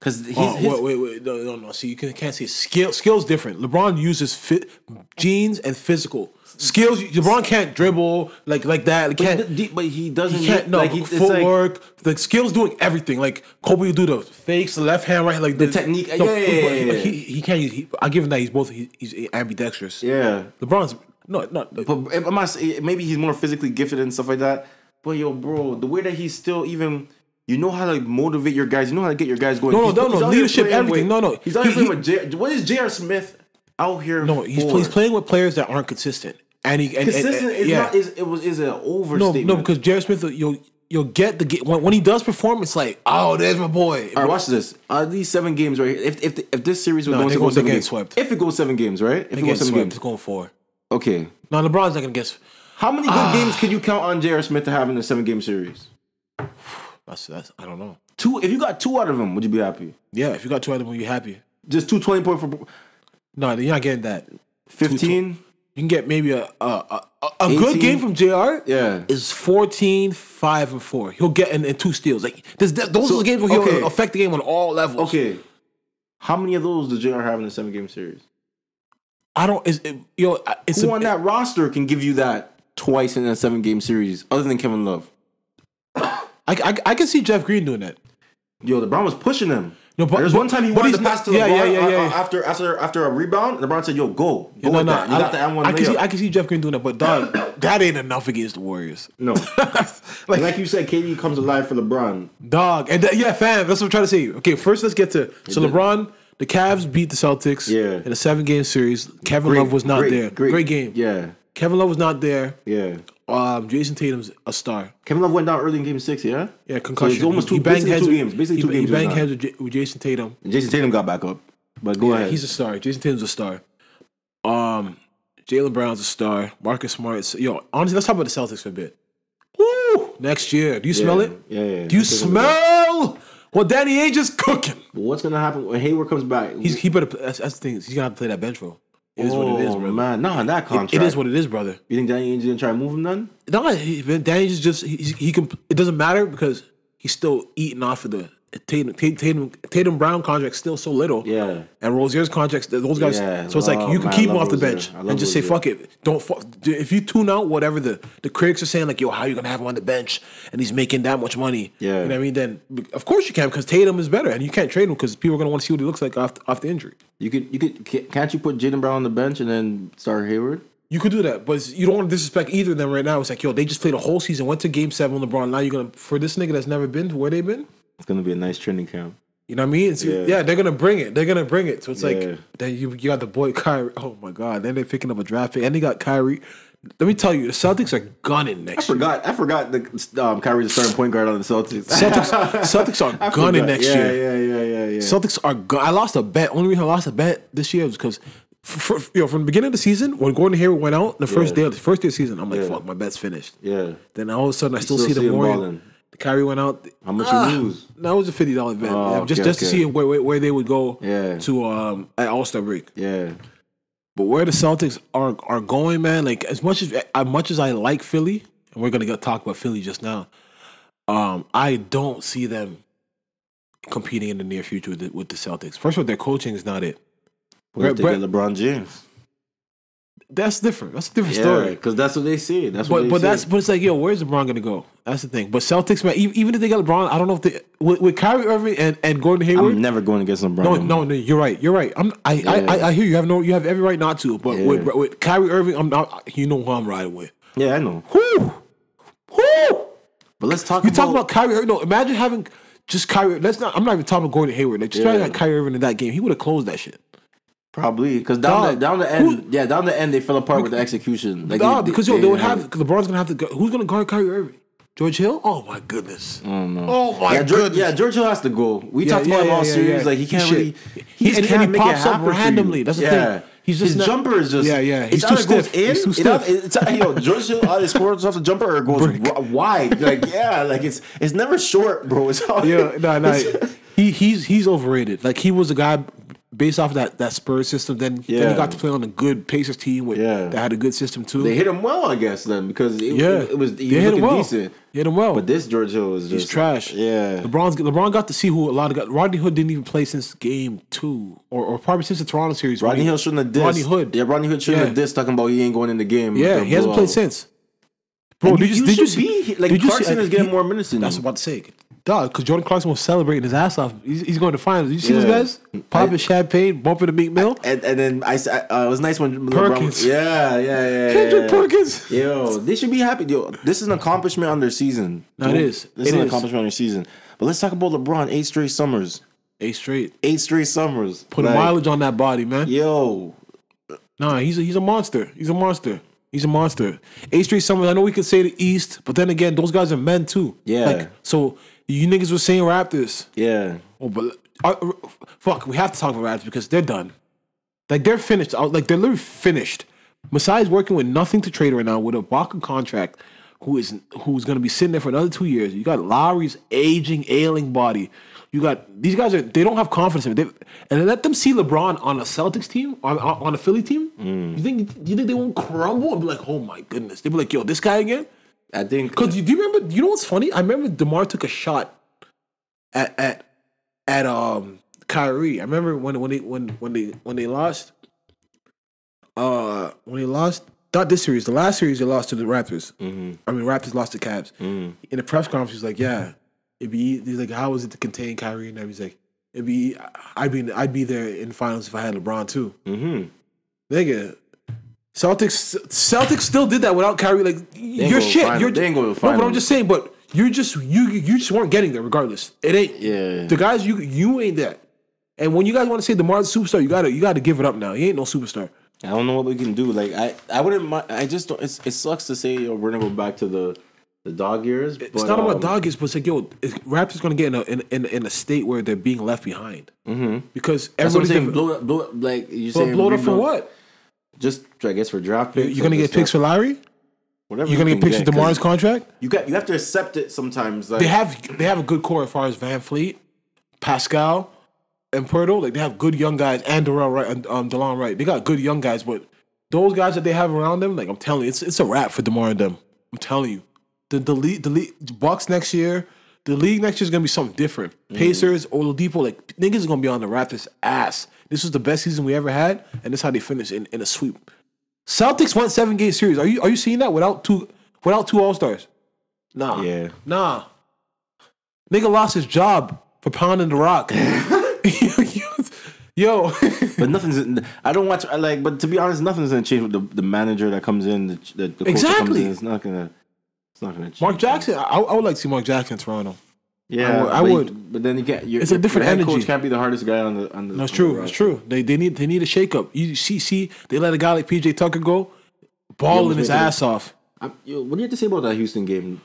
because he's Oh, his, wait, wait, wait, no, no, no. See, you can, can't say skill. Skills different. LeBron uses fit, genes and physical skills. LeBron can't dribble like like that. Like, But, can't. he- but he doesn't. He can't no like, he, it's like- footwork. the skills doing everything. Like Kobe will do the fakes, the left hand, right, like The technique, yeah, yeah, yeah, but yeah. He, he can't. Use, he, I give him that. He's both. He, he's ambidextrous. yeah. LeBron's no, no. But not saying- maybe he's more physically gifted and stuff like that. But yo, bro, the way that he's still even. You know how to motivate your guys. You know how to get your guys going. No, no, He's- no, he's no, leadership, everything. with- No, no. He's out He- playing with J. What is J.R. Smith out here? No, he's, he's playing with players that aren't consistent, and he and, and- consistent. and- is yeah. not. Is it was is an overstatement. no, because J.R. Smith, you'll you'll get the ga- when, when he does perform, it's like, oh, there's my boy. All right, watch this. Uh, these seven games right here. If if if this series was No, going to go- go seven games, swept. if it goes seven games, right? If it goes seven swept. games, It's going four. Okay. Now LeBron's not gonna guess. How many good Ah. games can you count on J.R. Smith to have in a seven game series? That's that's I don't know. Two. If you got two out of them, would you be happy? Yeah, if you got two out of them, you happy. Just two 20 point for No, you're not getting that. 15? You can get maybe a a, a, a good game from J.R. Yeah. is 14, 5, and four. He'll get in, in two steals. Like this, those are the games where he'll okay. affect the game on all levels. Okay. How many of those does JR have in a seven game series? I don't. It's, it, yo, it's Who a, on that roster can give you that twice in a seven game series other than Kevin Love? I, I, I can see Jeff Green doing that. Yo, LeBron was pushing him. No, but- there's one time he wanted to pass to LeBron yeah, yeah, uh, yeah. uh, after after after a rebound. LeBron said, "Yo, go, go Yeah, with that." You I, got the and one I can see. I can see Jeff Green doing that, but dog, that ain't enough against the Warriors. no, Like, like, you said, KD comes alive for LeBron. dog, and th- yeah, fam, that's what I'm trying to say. Okay, first let's get to so LeBron. The Cavs beat the Celtics Yeah. in a seven game series. Kevin Great, Love was not great, there. Great, game. Yeah, Kevin Love was not there. yeah. Um, Jayson Tatum's a star. Kevin Love went down early in Game Six. Yeah, Yeah, concussion. it's almost He- two- he banged basically heads two games, basically two he games he banged heads with, J- with Jayson Tatum. And Jayson Tatum got back up. But go Yeah, ahead. he's a star. Jayson Tatum's a star. Um, Jaylen Brown's a star. Marcus Smart's yo. Honestly, let's talk about the Celtics for a bit. Woo! Next year, do you smell it? Yeah, yeah. Do you That's what it smell what Danny Ainge is cooking? But What's gonna happen when Hayward comes back? He's he better. That's, that's the thing. He's gonna have to play that bench role. It is what it is, Oh, bro. man. Nah, that It- contract. it is what it is, brother. You think Danny Ainge didn't try to move him then? No, he, Danny Ainge is just he, he can. It doesn't matter because he's still eating off of the Tatum Tatum Tatum, Brown contract still so little. Yeah. And Rozier's contracts, those guys. Yeah, so it's like you can man, keep him off the Rozier. bench and just say fuck it. Don't fuck. If you tune out whatever the the critics are saying, like yo, how you gonna have him on the bench and he's making that much money? Yeah. you know what I mean. Then of course you can because Tatum is better and you can't trade him because people are gonna want to see what he looks like off off the injury. You could, you could, can't you put Jaden Brown on the bench and then start Hayward? You could do that, but you don't want to disrespect either of them right now. It's like, yo, they just played a whole season, went to game seven with LeBron. Now you're gonna for this nigga that's never been to where they've been. It's gonna be a nice training camp. You know what I mean? It's, yeah. Yeah. they're gonna bring it. They're gonna bring it. So it's Yeah. like then you you got the boy Kyrie. Oh my god! Then they're picking up a draft pick, and they got Kyrie. Let me tell you, the Celtics are gunning I next year. forgot. I forgot the um, Kyrie the starting point guard on the Celtics. Celtics, Celtics are I gunning forgot. next yeah, year. Yeah, yeah, yeah, yeah. Celtics are. Gun- I lost a bet. Only reason I lost a bet this year was because. For, you know, from the beginning of the season, when Gordon Hayward went out, the first Yeah. day, of the first day of the season, I'm like, Yeah. "Fuck, my bet's finished." yeah. Then all of a sudden, I still, still see the see him more. Balling. Kyrie went out. How much Ah, you lose? That was a fifty dollar bet. Oh, just okay, just to okay. see where, where where they would go Yeah. to um at All Star break. Yeah. But where the Celtics are are going, man, like as much as as much as I like Philly, and we're gonna get talk about Philly just now, um, I don't see them competing in the near future with the, with the Celtics. First of all, their coaching is not it. What if they Brett- get LeBron James? That's different. That's a different Yeah, story. because that's what they say. That's what But but that's but it's like yo, where's LeBron gonna go? That's the thing. But Celtics, man, even, if they get LeBron, I don't know if they with, with Kyrie Irving and, and Gordon Hayward. I'm never going against LeBron. No, no, no. You're right. You're right. I'm. I, I, Yeah. I, I hear you. Have no. You have every right not to. But Yeah. with, with Kyrie Irving, I'm not. You know who I'm riding with. Yeah, I know. Whoo, whoo. But let's talk. You about, talk about Kyrie Irving. No, imagine having just Kyrie. Let's not. I'm not even talking about Gordon Hayward. Like just try to Yeah. have Kyrie Irving in that game. He would have closed that shit. Probably because down Dog, the down the end, yeah, down the end they fell apart with the execution. Like Nah, because yo, they they would have. LeBron's gonna have to. Go, who's gonna guard Kyrie Irving? George Hill? Oh my goodness. I don't. Oh my yeah, George, goodness. yeah, George Hill has to go. We Yeah, talked yeah, about him all series. Like he can't Shit. really. He- He, and- can't and he make pops it up randomly. That's the thing. He's just his not- jumper is just Yeah, yeah. He's It's too stiff. in. He's too it either- It's either- yo, George Hill either scores off the jumper or goes wi- wide. Like yeah, like it's it's never short, bro. It's all, Yeah, no, no. he he's he's overrated. Like he was a guy based off that that Spurs system. Then then Yeah. he got to play on a good Pacers team with Yeah. that had a good system too. They hit him well, I guess, then because it, yeah, it, was he They was hit him well. decent. Hit him well. But this George Hill is just he's trash. Yeah, LeBron's LeBron got to see who a lot of guys. Rodney Hood didn't even play since game two, or, or probably since the Toronto series. Rodney Hill shouldn't have dissed. Rodney Hood. Yeah, Rodney Hood shouldn't Yeah. have dissed talking about he ain't going in the game. Yeah, the he hasn't played since. Bro, And did you, did you see? be like did you Clarkson see, is getting he- more minutes than That's you. what I'm about to say. Dog, because Jordan Clarkson was celebrating his ass off. He's, he's going to finals. You see those Yeah. guys popping champagne, bumping the Meek Mill. And, and then I, I- uh, it was nice when Perkins. LeBron, yeah, yeah, yeah, Kendrick yeah. Perkins. Yo, they should be happy. Yo, this is an accomplishment on their season. No, it is. This It is an accomplishment on their season. But let's talk about LeBron. Eight straight summers. Eight straight. Eight straight summers. Put Like, mileage on that body, man. Yo, Nah, he's a, he's a monster. He's a monster. He's a monster. Eight straight summers. I know we could say the East, but then again, those guys are men too. Yeah. Like so, you niggas were saying Raptors. yeah. Oh, but uh, fuck, we have to talk about Raptors because they're done. Like they're finished. Uh, Like they're literally finished. Masai's working with nothing to trade right now with Ibaka contract, who is who's going to be sitting there for another two years. You got Lowry's aging, ailing body. You got these guys are they don't have confidence in it. And let them see LeBron on a Celtics team on on, a Philly team. You think you think they won't crumble and be like, oh my goodness? They'd be like, yo, this guy again. I think Cause you, do you remember? You know what's funny? I remember Demar took a shot at at at um Kyrie. I remember when when they when when they when they lost. Uh, when they lost, not this series, the last series they lost to the Raptors. Mm-hmm. I mean, Raptors lost to Cavs. In the press conference, he's like, "Yeah, it'd be." He's like, "How was it to contain Kyrie?" And he's like, it'd be I'd be I'd be there in finals if I had LeBron too. Mm-hmm. Nigga. Celtics Celtics still did that without Kyrie. Like you're shit. final- You're they ain't go to No, but I'm just saying. But you're just you you just weren't getting there regardless. It ain't. Yeah. The guys you you ain't that. And when you guys want to say DeMar's a superstar, you gotta you gotta give it up now. He ain't no superstar. I don't know what we can do. Like I, I wouldn't. I just don't. It's, it sucks to say yo, we're gonna go back to the, the dog years. It's but, not about um, dog years, but it's like yo, is Raptors gonna get in a in, in, in a state where they're being left behind Mhm. because That's what I'm everybody's saying. Blow up, blow up. Like you But saying, blow it up for what? Just I guess for draft picks. You're gonna get picks for. Lowry. whatever. You're gonna get picks for Demar's contract. You got you have to accept it sometimes. Like They have they have a good core as far as VanVleet, Pascal, and Poeltl. Like they have good young guys and Darrell Wright and um, Delon Wright. They got good young guys, but those guys that they have around them, like I'm telling you, it's it's a wrap for Demar and them. I'm telling you, the the league, the league, Bucks next year, the league next year is gonna be something different. Pacers, Oladipo, like niggas are gonna be on the Raptors' ass. This was the best season we ever had, and this is how they finished in, in a sweep. Celtics won seven game series. Are you are you seeing that without two without two All Stars? Nah. Yeah. Nah. Nigga lost his job for pounding the rock. Yo. But nothing's. I don't watch. I like. But to be honest, nothing's gonna change with the, the manager that comes in. The, the, that comes Exactly. in. It's not gonna. It's not gonna. Change. Mark Jackson, I, I would like to see Mark Jackson in Toronto. Yeah, I would- I but, then you can't. Your, It's a different your head energy. Coach can't be the hardest guy on the on the. No, true. That's true. They they need they need a shakeup. You see, see, they let a guy like PJ Tucker go, balling Yeah, his ass off. I'm- yo, what do you have to say about that Houston game?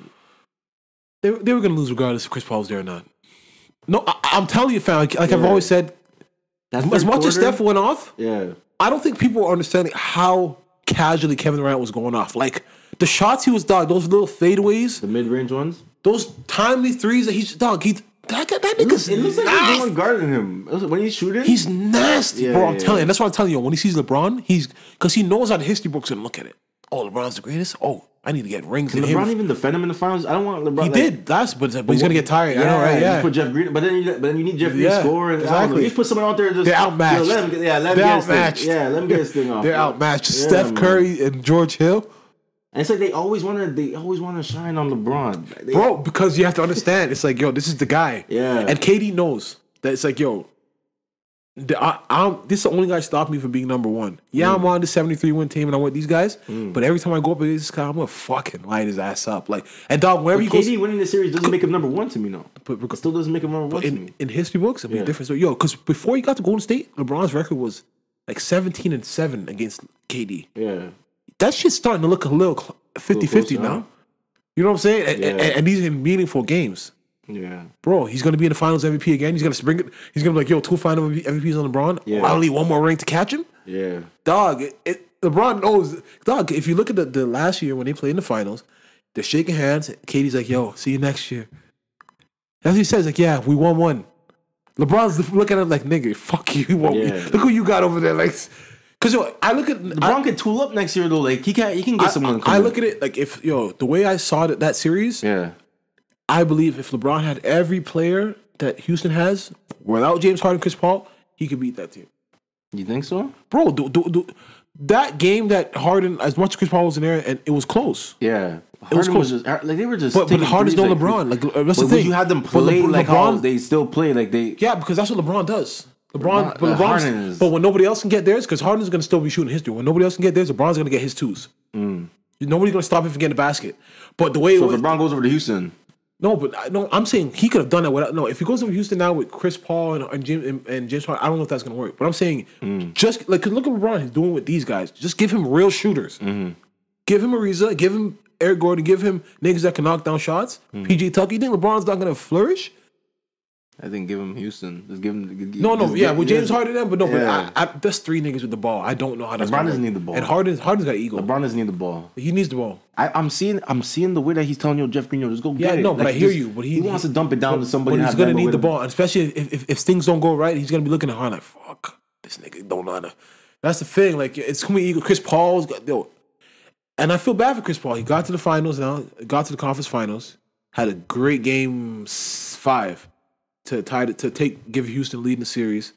They, they were gonna lose regardless if Chris Paul was there or not. No, I, I'm telling you, fam. Like, like I've always said, That as much as? Steph went off, Yeah. I don't think people are understanding how casually Kevin Durant was going off. Like the shots he was dog, those little fadeaways, The mid range ones. Those timely threes that he's dog. He that, that, that It looks, nigga's it looks like one guarding him. When he's shooting, He's nasty, Yeah, bro. I'm yeah, telling you. That's what I'm telling you. When he sees LeBron, he's because he knows how the history books gonna look at it. Oh, LeBron's the greatest. Oh, I need to get rings. Did in LeBron him. even defend him in the finals? I don't want LeBron. He like- did. That's but, but he's gonna get tired. I know, right? you Yeah. Put Jeff Green, but then you but then you need Jeff Green Yeah, score and exactly. You just put someone out there just They're outmatched. Yo, let him, yeah, let him They're get his thing. Yeah, let him get his thing off. They're Yeah. outmatched. Yeah, Steph man. Curry and George Hill, And it's like they always want to. They always want to shine on LeBron, They- bro. Because you have to understand, it's like yo, this is the guy. Yeah. And KD knows that it's like yo. The, I, I'm, this is the only guy stopping me from being number one. Yeah, Mm. I'm on the 73 win team and I want these guys, but every time I go up against this guy, I'm gonna fucking light his ass up. Like, and dog, wherever But he goes, KD winning the series doesn't make him number one to me, no. but, It still doesn't make him number one to in, me. in history books, it'd be Yeah. a different story. Yo, because before he got to Golden State, LeBron's record was like 17 and 7 against KD. Yeah, That shit's starting to look a little 50 50 now. You know what I'm saying? And, Yeah. and, and these are meaningful games. yeah. Bro, he's gonna be in the finals MVP again. He's gonna spring it. He's gonna be like, yo, two final MVPs on LeBron. Yeah. I only need one more ring to catch him. Yeah, Dog, it, it, LeBron knows. Dog, if you look at the, the last year when they played in the finals, they're shaking hands. KD's like, yo, see you next year. That's what he says. Like, yeah, we won one. LeBron's looking at him like, nigga, fuck you. you won't- Yeah. Look who you got over there. Like, cause yo, I look at LeBron I, can tool up next year though. Like he can, he can get I, someone. I look at it like if yo, the way I saw that that series, Yeah, I believe if LeBron had every player that Houston has without James Harden, Chris Paul, he could beat that team. you think so? Bro, do, do, do, that game that Harden, as much as Chris Paul was in there, and it was close. Yeah, was Harden was, close. just like they were just. But, but taking Harden's no like, LeBron. Like that's But the thing. you had them But play Le- like how they still play? Like they. Yeah, because that's what LeBron does. LeBron, LeBron- but LeBron's, but when nobody else can get theirs, because Harden's gonna still be shooting his three. When nobody else can get theirs, LeBron's gonna get his twos. Nobody's gonna stop him from getting the basket. But the way Mm. So was, LeBron goes over to Houston. no, but I, no, I'm saying he could have done that without. No, if he goes over to Houston now with Chris Paul and, and, Jim, and, and James Harden, I don't know if that's gonna work. But I'm saying Mm. just like 'cause look at LeBron, he's doing with these guys. Just give him real shooters. Mm-hmm. Give him Ariza. Give him Eric Gordon. Give him niggas that can knock down shots. Mm. PJ Tucker. You think LeBron's not gonna flourish? I think give him Houston. Just give him. give- No, no, yeah, give- with James just- Harden, then, but no, Yeah. but I, I, that's three niggas with the ball. I don't know how that's LeBron doesn't need the ball. and Harden, Harden's got ego. LeBron doesn't need the ball. he needs the ball. I, I'm seeing, I'm seeing the way that he's telling you, Jeff Green, yo, just go Yeah, get it. no, but I hear just- you. But he, he wants to dump it down to somebody. But he's gonna need the ball, and especially if, if if things don't go right, he's gonna be looking at Harden like, fuck, this nigga don't know how to. That's the thing. Like it's gonna be ego. Chris Paul's got yo, and I feel bad for Chris Paul. He got to the finals now, got to the conference finals, had a great game five to tie it to take give Houston lead in the series.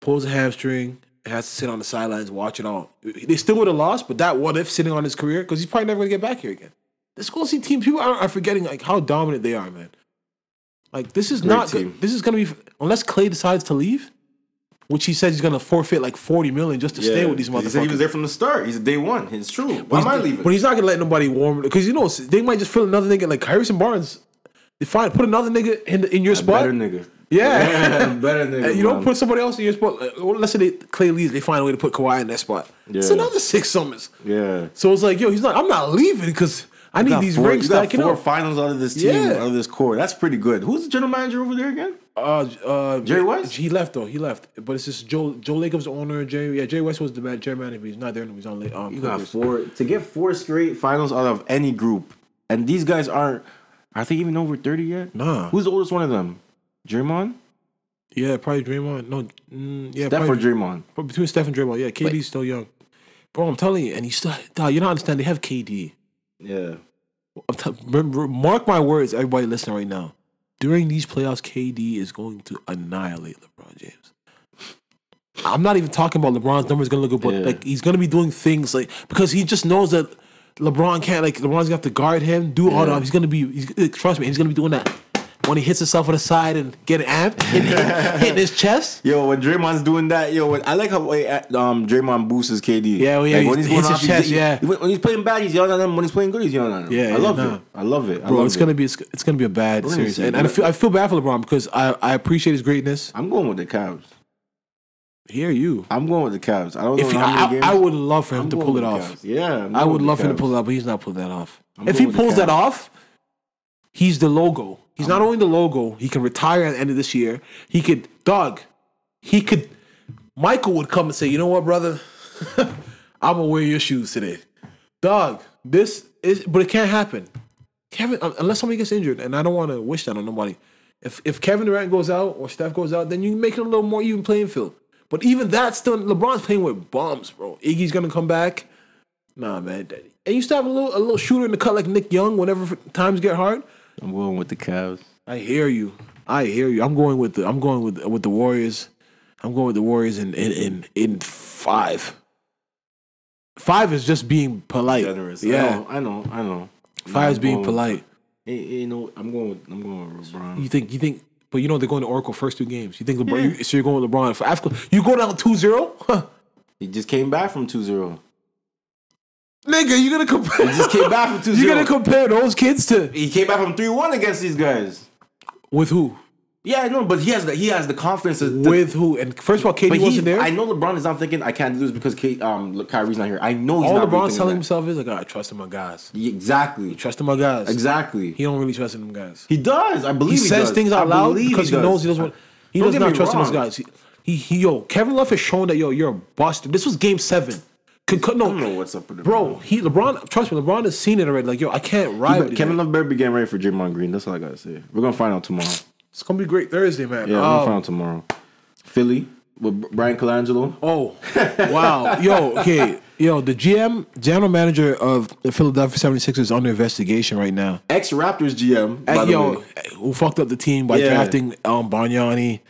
Pulls a hamstring, has to sit on the sidelines, watch it all. They still would have lost, but that what if sitting on his career because he's probably never gonna get back here again. This Golden State team, people are, are forgetting like how dominant they are, man. Like this is Great not. team. This is gonna be unless Clay decides to leave, which he says he's gonna forfeit like forty million just to stay with these He said he was there from the start. He's day one. It's true. Why am I leaving? But he's not gonna let nobody warm because you know they might just fill another thing. like Harrison Barnes. Find put another nigga in the, in your spot. better nigga. Yeah. better nigga. And you don't man. put somebody else in your spot. Well, let's say they, Clay leaves, they find a way to put Kawhi in that spot. It's another six summers. Yeah. So it's like, yo, he's not. I'm not leaving because I need You got these four, rings you got four up. finals out of this team, Yeah. out of this core. That's pretty good. Who's the general manager over there again? Uh, uh, Jerry West? He left though. He left, but it's just Joe. Joe Lacob's the owner. Jerry. Yeah, Jerry West was the man, Jerry manager. He's not there. anymore. He's on. Um, You got four to get four straight finals out of any group, and these guys aren't. Are they even over thirty yet? Nah. Who's the oldest one of them? Draymond, Yeah, probably Draymond. No, mm, yeah, Steph or Draymond? but between Steph and Draymond. Yeah, KD's still young. Bro, I'm telling you, and he's still. Dog, you don't understand. They have KD. Yeah. I'm t- remember, mark my words, everybody listening right now. During these playoffs, KD is going to annihilate LeBron James. I'm not even talking about LeBron's numbers going to look good, but Yeah. like he's going to be doing things like because he just knows that LeBron can't like LeBron's gonna have to guard him, do all Yeah. that. He's gonna be, he's, trust me, he's gonna be doing that when he hits himself on the side and getting amped, hitting, hitting his chest. Yo, when Draymond's doing that, yo, when, I like how um Draymond boosts his KD. Yeah, well, yeah, Like, when he he's hits his off, he's- chest, he- yeah. When, he's playing bad, he's yelling at him. When he's playing good, he's yelling at him. Yeah, I yeah, love nah. it. I love it. I Bro, love it's it. gonna be it's, it's gonna be a bad We're series, and, and I feel I feel bad for LeBron because I, I appreciate his greatness. I'm going with the Cavs. Hear you. I'm going with the Cavs. I don't If know he, how many I. I would love for him I'm to pull it off. Yeah, I would love for him to pull it off, but he's not pulling that off. I'm if he going with the pulls that off, he's the logo. He's not only the logo. He can retire at the end of this year. He could, dog. He could. Michael would come and say, "You know what, brother? I'm gonna wear your shoes today, dog. This is, but it can't happen. Kevin, unless somebody gets injured, and I don't want to wish that on nobody. If if Kevin Durant goes out or Steph goes out, then you make it a little more even playing field. But even that, still, LeBron's playing with bombs, bro. Iggy's gonna come back. Nah, man. And you still have a little a little shooter in the cut like Nick Young whenever times get hard. I'm going with the Cavs. I hear you. I hear you. I'm going with the I'm going with with the Warriors. I'm going with the Warriors in in in, in five. Five is just being polite. Generous. Yeah. I know. I know. I know. Five is I'm being polite. Hey, hey, you know, I'm going with I'm going with LeBron. You think you think but you know they're going to Oracle first two games. You think LeBron hmm. you, so you're going with LeBron for Africa. You go down 2-0? Huh. He just came back from 2-0. Nigga, you gonna compare He just came back from 2-0. You gonna compare those kids to he came back from 3-1 against these guys. with who? Yeah, I know, but he has the he has the confidence to, With who? And first of all, KD wasn't there. I know LeBron is not thinking I can't do this because K, um Kyrie's not here. I know he's all not LeBron's telling that. himself is like, I trust in my guys. Exactly. Trust in my guys. Exactly. He don't really trust in them guys. He does. I believe he he, says does. things I out loud because he, does. knows he doesn't want. He Don't does not trust in his guys. He, he, he, yo, Kevin Love has shown that yo, you're a buster. This was Game Seven. Could, I don't know no, what's up with it, bro. He LeBron. Trust me, LeBron has seen it already. Like yo, I can't ride. with Kevin. Love better be getting ready for Draymond Green. That's all I gotta say. We're gonna find out tomorrow. It's gonna be great Thursday, man. Yeah, Um, find out tomorrow. Philly with Bryan Colangelo. Oh, wow. Yo, okay. Yo, the GM, general manager of the Philadelphia 76ers is under investigation right now. Ex Raptors GM. By the yo, way. who fucked up the team by Yeah. drafting um, Bargnani,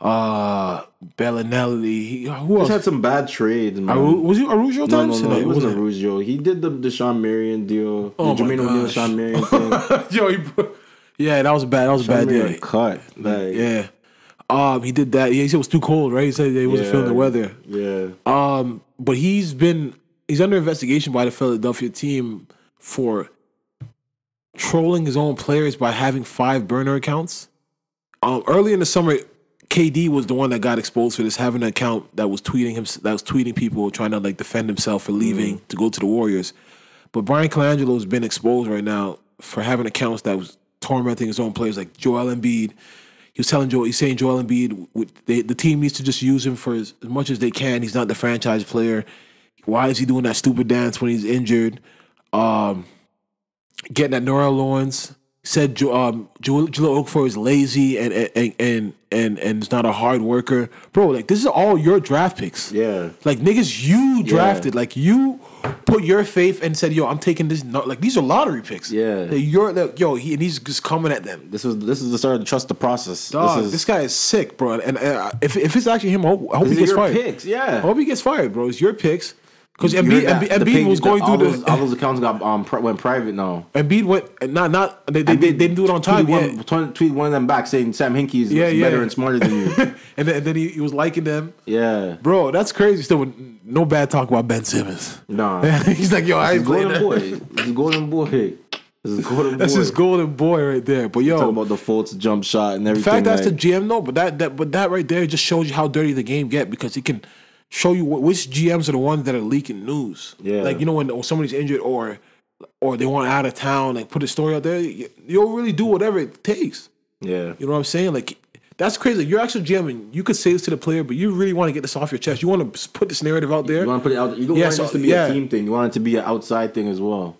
uh, Belinelli. He- Who He's else? had some bad trades, man. Aru- was he Araujo no, no, times? no, it wasn't Araujo. He did the Deshaun Marion deal. Oh the Jermaine O'Neal. Shawn Marion thing. Yo, he, yeah, that was a bad. That was a bad deal. cut. Like, Yeah. Um, he did that. Yeah, he said it was too cold, right? He said he wasn't feeling the weather. Yeah. Um, but he's been he's under investigation by the Philadelphia team for trolling his own players by having five burner accounts. Um, early in the summer, KD was the one that got exposed for this, having an account that was tweeting him that was tweeting people trying to like defend himself for leaving to go to the Warriors. But Bryan Colangelo has been exposed right now for having accounts that was tormenting his own players, like Joel Embiid. He was telling Joel, he's saying Joel Embiid, they, the team needs to just use him for as, as much as they can. He's not the franchise player. Why is he doing that stupid dance when he's injured? Um, getting that Nora Lawrence said um, Jahlil Okafor is lazy and and and and and is not a hard worker, bro. Like this is all your draft picks. Yeah. Like niggas, you drafted. Like you put your faith and said, "Yo, I'm taking this." No, like these are lottery picks. Yeah. Like, you're like, yo, he, and he's just coming at them. This was this is the start of trust the process. Dog, this this, guy is sick, bro. And uh, if if it's actually him, I hope, I hope he gets your fired. picks. I Yeah. hope he gets fired, bro. It's your picks. Because Embiid. Embiid, Embiid was going through those, the all those accounts got um pri- went private now. Embiid went not not they they, they, they didn't do it on time. Tweeted Yeah, one, tweet- tweet one of them back saying Sam Hinkie is Yeah, yeah. better and smarter than you. and then, and then he, he was liking them. yeah, Bro, that's crazy. Still, no bad talk about Ben Simmons. nah. He's like, yo, I This ain't golden boy. This is golden boy. This is golden That's his golden boy right there. But yo, Talking about the Fultz jump shot and In everything. fact, that's like, the GM no, but that that but that right there just shows you how dirty the game get because it can show you wh- which GMs are the ones that are leaking news. Yeah. like you know when, when somebody's injured or or they want out of town, like put a story out there. You, you'll really do whatever it takes. yeah. You know what I'm saying? Like that's crazy. You're actually GM and you could say this to the player, but you really want to get this off your chest. You want to put this narrative out there. You want to put it out. You don't Yeah, want so- this to be yeah. a team thing. You want it to be an outside thing as well.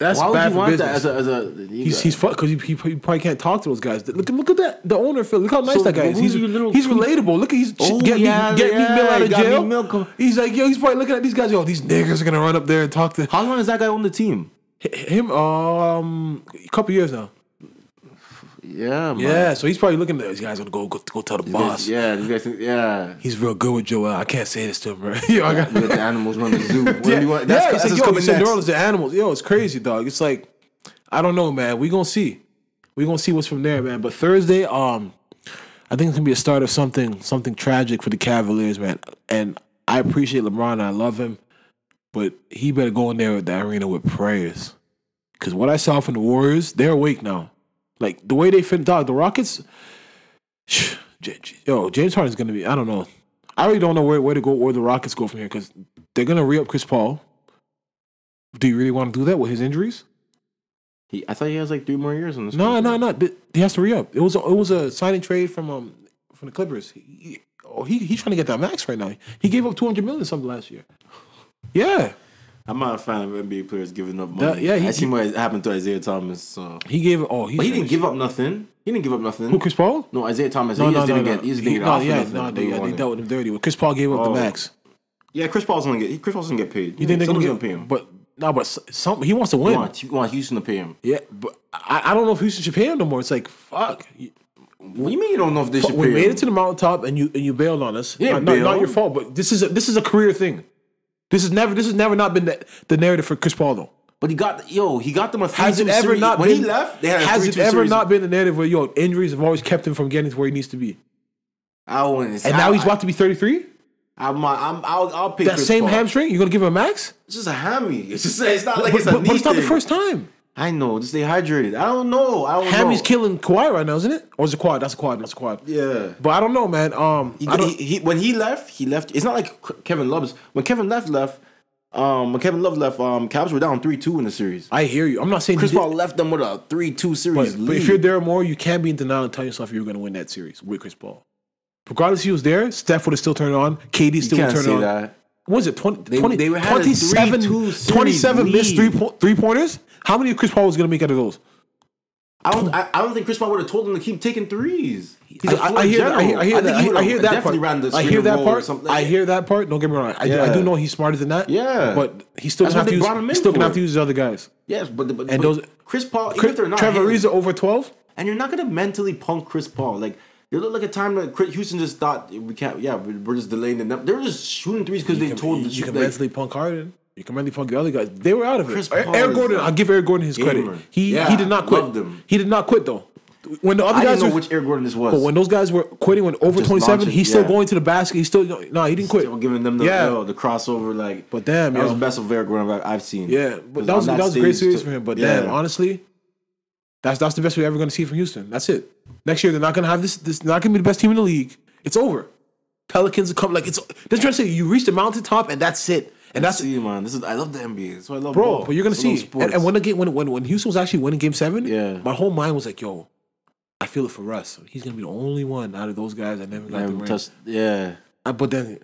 That's Why would bad you for want business. that as a as a? you He's he's because he, he, he probably can't talk to those guys. Look at look at that the owner Phil. Look how nice So, that guy is. who He's are little he's tweet- relatable. Look at he's Oh, get yeah, me get me yeah, Mill out of got jail. Meek Mill co- He's like yo. He's probably looking at these guys. Yo, these niggas are gonna run up there and talk to How long has that guy on the team? him. Um, a couple years now. Yeah, man. Yeah, so he's probably looking at these guys gonna go go, go tell the boss. yeah, these guys yeah. He's real good with Joel. I can't say this to him, bro. yo, I got. You let the animals run the zoo. What do Yeah, you want? yeah, That's, it's that's like, yo, coming next. New Orleans, the animals. Yo, it's crazy, dog. It's like, I don't know, man. We gonna see. We gonna see what's from there, man. But Thursday, um, I think it's gonna be a start of something, something tragic for the Cavaliers, man. And I appreciate LeBron. I love him, but he better go in there with the arena with prayers, because what I saw from the Warriors, they're awake now. Like the way they fit, dog. The Rockets, yo, James Harden's gonna be. I don't know. I really don't know where, where to go, where the Rockets go from here, because they're gonna re up Chris Paul. Do you really want to do that with his injuries? He, I thought he has like three more years on this. No, no, no. He has to re up. It was a, it was a signing trade from um from the Clippers. He- oh, he he's trying to get that max right now. He gave up two hundred million something last year. Yeah, I'm not a fan of NBA players giving up That- money. yeah, he- I seen what happened to Isaiah Thomas. So, he gave. Oh, but he didn't give up nothing. He didn't give up nothing. Who Chris Paul? No, Isaiah Thomas. No, he no, just no, didn't no. get. He just He- get no, yeah, nothing. no, They yeah, they dealt with him dirty. But Chris Paul gave up Oh. the max. Yeah, Chris Paul's gonna get. Chris Paul's gonna get paid. You think they're gonna pay him? But no, but some he wants to win. want, you want Houston to pay him? Yeah, but I, I don't know if Houston should pay him no more. It's like fuck. What do you mean you don't know if they should we pay made him? it to the mountaintop and you and you bailed on us. Yeah, not, not, not your fault, but this is a, this is a career thing. This is never this has never not been the, the narrative for Chris Paul though. but he got yo. He got them a Has it ever series. not when been? he left? They had a has it 3-2 ever series. not been the narrative where yo injuries have always kept him from getting to where he needs to be? I wouldn't. And I, now he's about to be thirty three. I'm, I'm, I'll, I'll pay That Chris same Paul. hamstring, you're gonna give him a max? It's just a hammy. It's just. It's not like but, it's a but- knee but it's not the first time. I know. Just stay hydrated. I don't know. I don't Hammy's know. killing Kawhi right now, isn't it? Or is it quad? That's a quad. That's a quad. Yeah. But I don't know, man. Um, He, he, he, when he left, he left. It's not like Kevin Love's. When Kevin left, left. Um, when Kevin Love left, um, Cavs were down three two in the series. I hear you. I'm not saying Chris Paul left them with a three two series But, but if you're there more, you can't be in denial and tell yourself you're going to win that series with Chris Paul. Regardless he was there, Steph would have still turned on. KD still would turn on. that. What was it 20, they, 20, they 27, 27 missed lead. three, po- three pointers? How many Chris Paul was going to make out of those? I don't. I, I don't think Chris Paul would have told him to keep taking threes. He's I, I hear that. I hear. I hear think that. I, I hear that definitely part. I hear that and roll or part. I hear that part. Don't get me wrong. I, do, I do know he's smarter than that. Yeah. But he still That's gonna have to use. brought him in He's still gonna have to use his other guys. Yes, but, but And but those- Chris Paul, even Chris, if they're not Trevor Ariza over twelve. and you're not gonna mentally punk Chris Paul. Like there looked like a time that Chris, Houston just thought we can't. Yeah, we- we're just delaying the. num- They were just shooting threes because they You told can, the you can like, mentally punk Harden. You can mentally punk the other guys. They were out of Chris it. Paul Eric Gordon. I'll give Eric Gordon his credit. gamer. He he Yeah, did not quit. He did not quit though. When the other I guys didn't know were, which Eric Gordon this was. but when those guys were quitting when over twenty seven, he's still going to the basket. He's still no, he didn't quit. Still giving them the Yeah. yo, the crossover like. But damn, that yo. was the best of Eric Gordon I've, I've seen. Yeah, but that was on that was a great series to- for him. But yeah. damn, honestly, that's that's the best we're ever going to see from Houston. That's it. Next year they're not going to have this. This not going to be the best team in the league. It's over. Pelicans come like it's. This trying to say you reach the mountaintop and that's it. And that's see, man. This is I love the NBA. That's why I love bro. ball. But you're gonna I see. And, and when the game when, when when Houston was actually winning Game Seven, Yeah. my whole mind was like, yo, I feel it for Russ. He's gonna be the only one out of those guys that never got the Never ring. touched- yeah. Uh, but then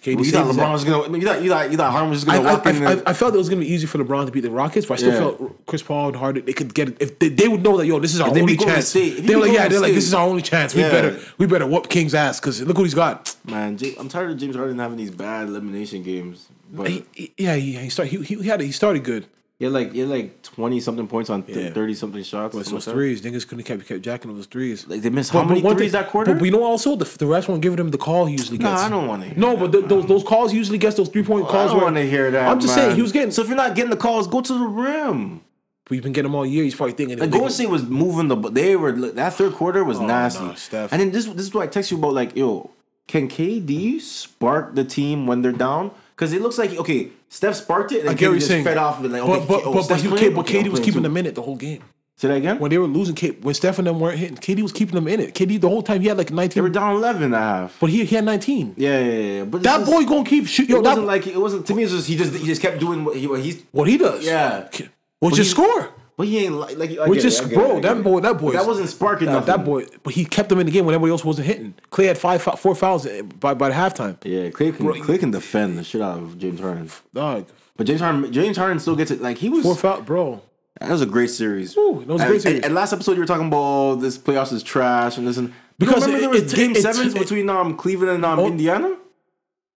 KD you thought LeBron was gonna? You thought you thought you thought Harden was gonna I, walk in? I, and- I felt it was gonna be easy for LeBron to beat the Rockets, but I still Yeah. felt Chris Paul and Harden they could get it if they, they would know that yo this is our only chance. State- if he They were like yeah, they're like this is our only chance. We Yeah. better we better whoop King's ass because look what he's got. Man, I'm tired of James Harden having these bad elimination games. But He, he- yeah, he, he started he, he had he started good. Had like had like twenty something points on Yeah. thirty something shots. But those threes, niggas couldn't kept kept jacking those threes. Like they missed how many threes thing- that quarter? But we know also the, the refs won't give him the call he usually Nah, gets. I don't want to. No, but th- those those calls usually gets those three point I calls. don't want to hear that. I'm just man. saying he was getting. So if you're not getting the calls, go to the rim. we've been getting them all year. He's probably thinking. Like Golden State was moving the. They were that third quarter was Oh, nasty. nah, Steph. And then this this is what I text you about. Like yo, can KD spark the team when they're down? Because it looks like okay, Steph sparked it and I then get what just saying. fed off of it. Like but okay, but oh, but, but, he, playing? but Okay, I'm was keeping too. them in it the whole game. Say that again. When they were losing, when Steph and them weren't hitting, KD was keeping them in it. KD the whole time he had like nineteen. They were down 11 and a half. but he, he had 19. Yeah, yeah, yeah. But That boy gonna keep shooting. It Yo, that, wasn't like it wasn't to me. It's just he just he just kept doing what he what he's. what he does. Yeah. Which But is score. But he ain't like like. Which is get it, bro, that boy, that boy. That wasn't sparking That, nothing. that boy, but he kept them in the game when everybody else wasn't hitting. Clay had five four fouls by by the halftime. Yeah, Clay can, Clay can defend the shit out of James Harden. Dog, But James Harden, James Harden still gets it. Like he was. four foul, bro. That was a great series. Woo, that was a and, great series. And, and last episode you were talking about oh, this playoffs is trash and this and Because remember it- there was it- game sevens between um Cleveland and um Oh. Indiana.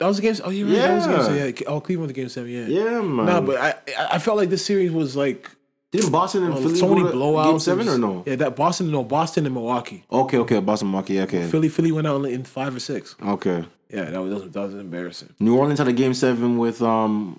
That was the game. Oh, you're right. That was game. Yeah. Yeah. Oh, Cleveland was the game seven. Yeah. Yeah, man. No, but I- I felt like this series was like didn't Boston and Philly so many blowouts. game seven or no? Yeah, that Boston, no Boston and Milwaukee. Okay, okay, Boston Milwaukee. Okay, Philly, Philly went out in five or six. okay. Yeah, that was that was, that was embarrassing. New Orleans had a game seven with um.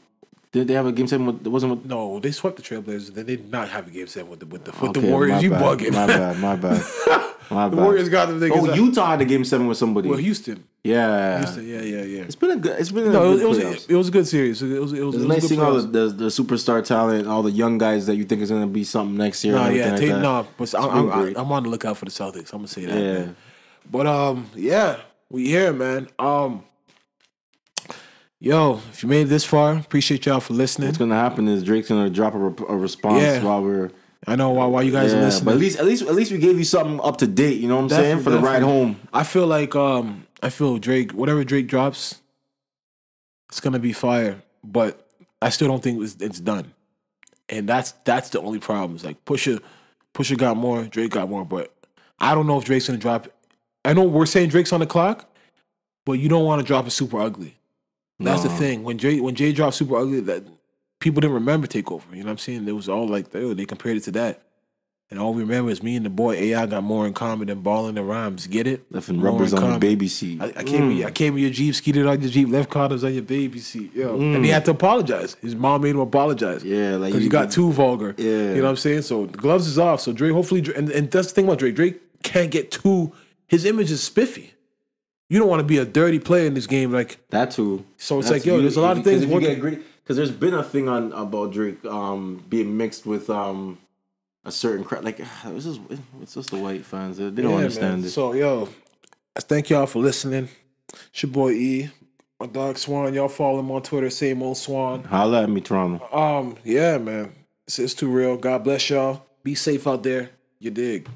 Did they have a game seven with? It wasn't with. No, they swept the Trailblazers. They did not have a game seven with the with the with Okay, the Warriors. You bad, bugging? My bad. My bad. My the bad. Warriors got them. niggas Oh, out. Utah had a game seven with somebody. Well, Houston. yeah. Houston. Yeah, yeah, yeah. It's been a good. It's been a No, good it was playoffs. it was a good series. It was it was, it was nice seeing all the, the, the superstar talent, all the young guys that you think is gonna be something next year. Nah, yeah, take, like nah, but I'm, I'm. I'm on the lookout for the Celtics. I'm gonna say that. Yeah. Man. But um, yeah, we here, man. Um, yo, if you made it this far, appreciate y'all for listening. What's gonna happen is Drake's gonna drop a, a response Yeah. while we're I know why why you guys are yeah, listening. but at least at least at least we gave you something up to date. You know what I'm saying Definitely, for the ride home. I feel like um, I feel Drake, whatever Drake drops, it's gonna be fire. But I still don't think it's, it's done, and that's that's the only problem. It's like Pusha, Pusha got more, Drake got more, but I don't know if Drake's gonna drop. I know we're saying Drake's on the clock, but you don't want to drop it super ugly. That's the thing. When Jay when Jay dropped super ugly, that people didn't remember Takeover. You know what I'm saying? It was all like they, they compared it to that. And all we remember is me and the boy AI got more in common than balling and rhymes. Get it? Left More rubbers on the baby seat. I, I came, Mm. I came in your Jeep, skeeted on your Jeep, left condoms on your baby seat, yo. Mm. And he had to apologize. His mom made him apologize. Yeah, like because he you- got too vulgar. Yeah. you know what I'm saying. So the gloves is off. So Drake, hopefully, and, and that's the thing about Drake. Drake can't get too. His image is spiffy. You don't want to be a dirty player in this game, like. That too. So it's That's- like, yo, there's a lot of things if you get greedy, because there's been a thing on about Drake um being mixed with um a certain crowd. Like it's just it's just the white fans. They don't Yeah, understand man. it. So yo, thank y'all for listening. It's your boy E, my dog Swan. Y'all follow him on Twitter. Same old Swan. Holla at me, Toronto. Um, yeah, man. It's, it's too real. God bless y'all. Be safe out there. You dig.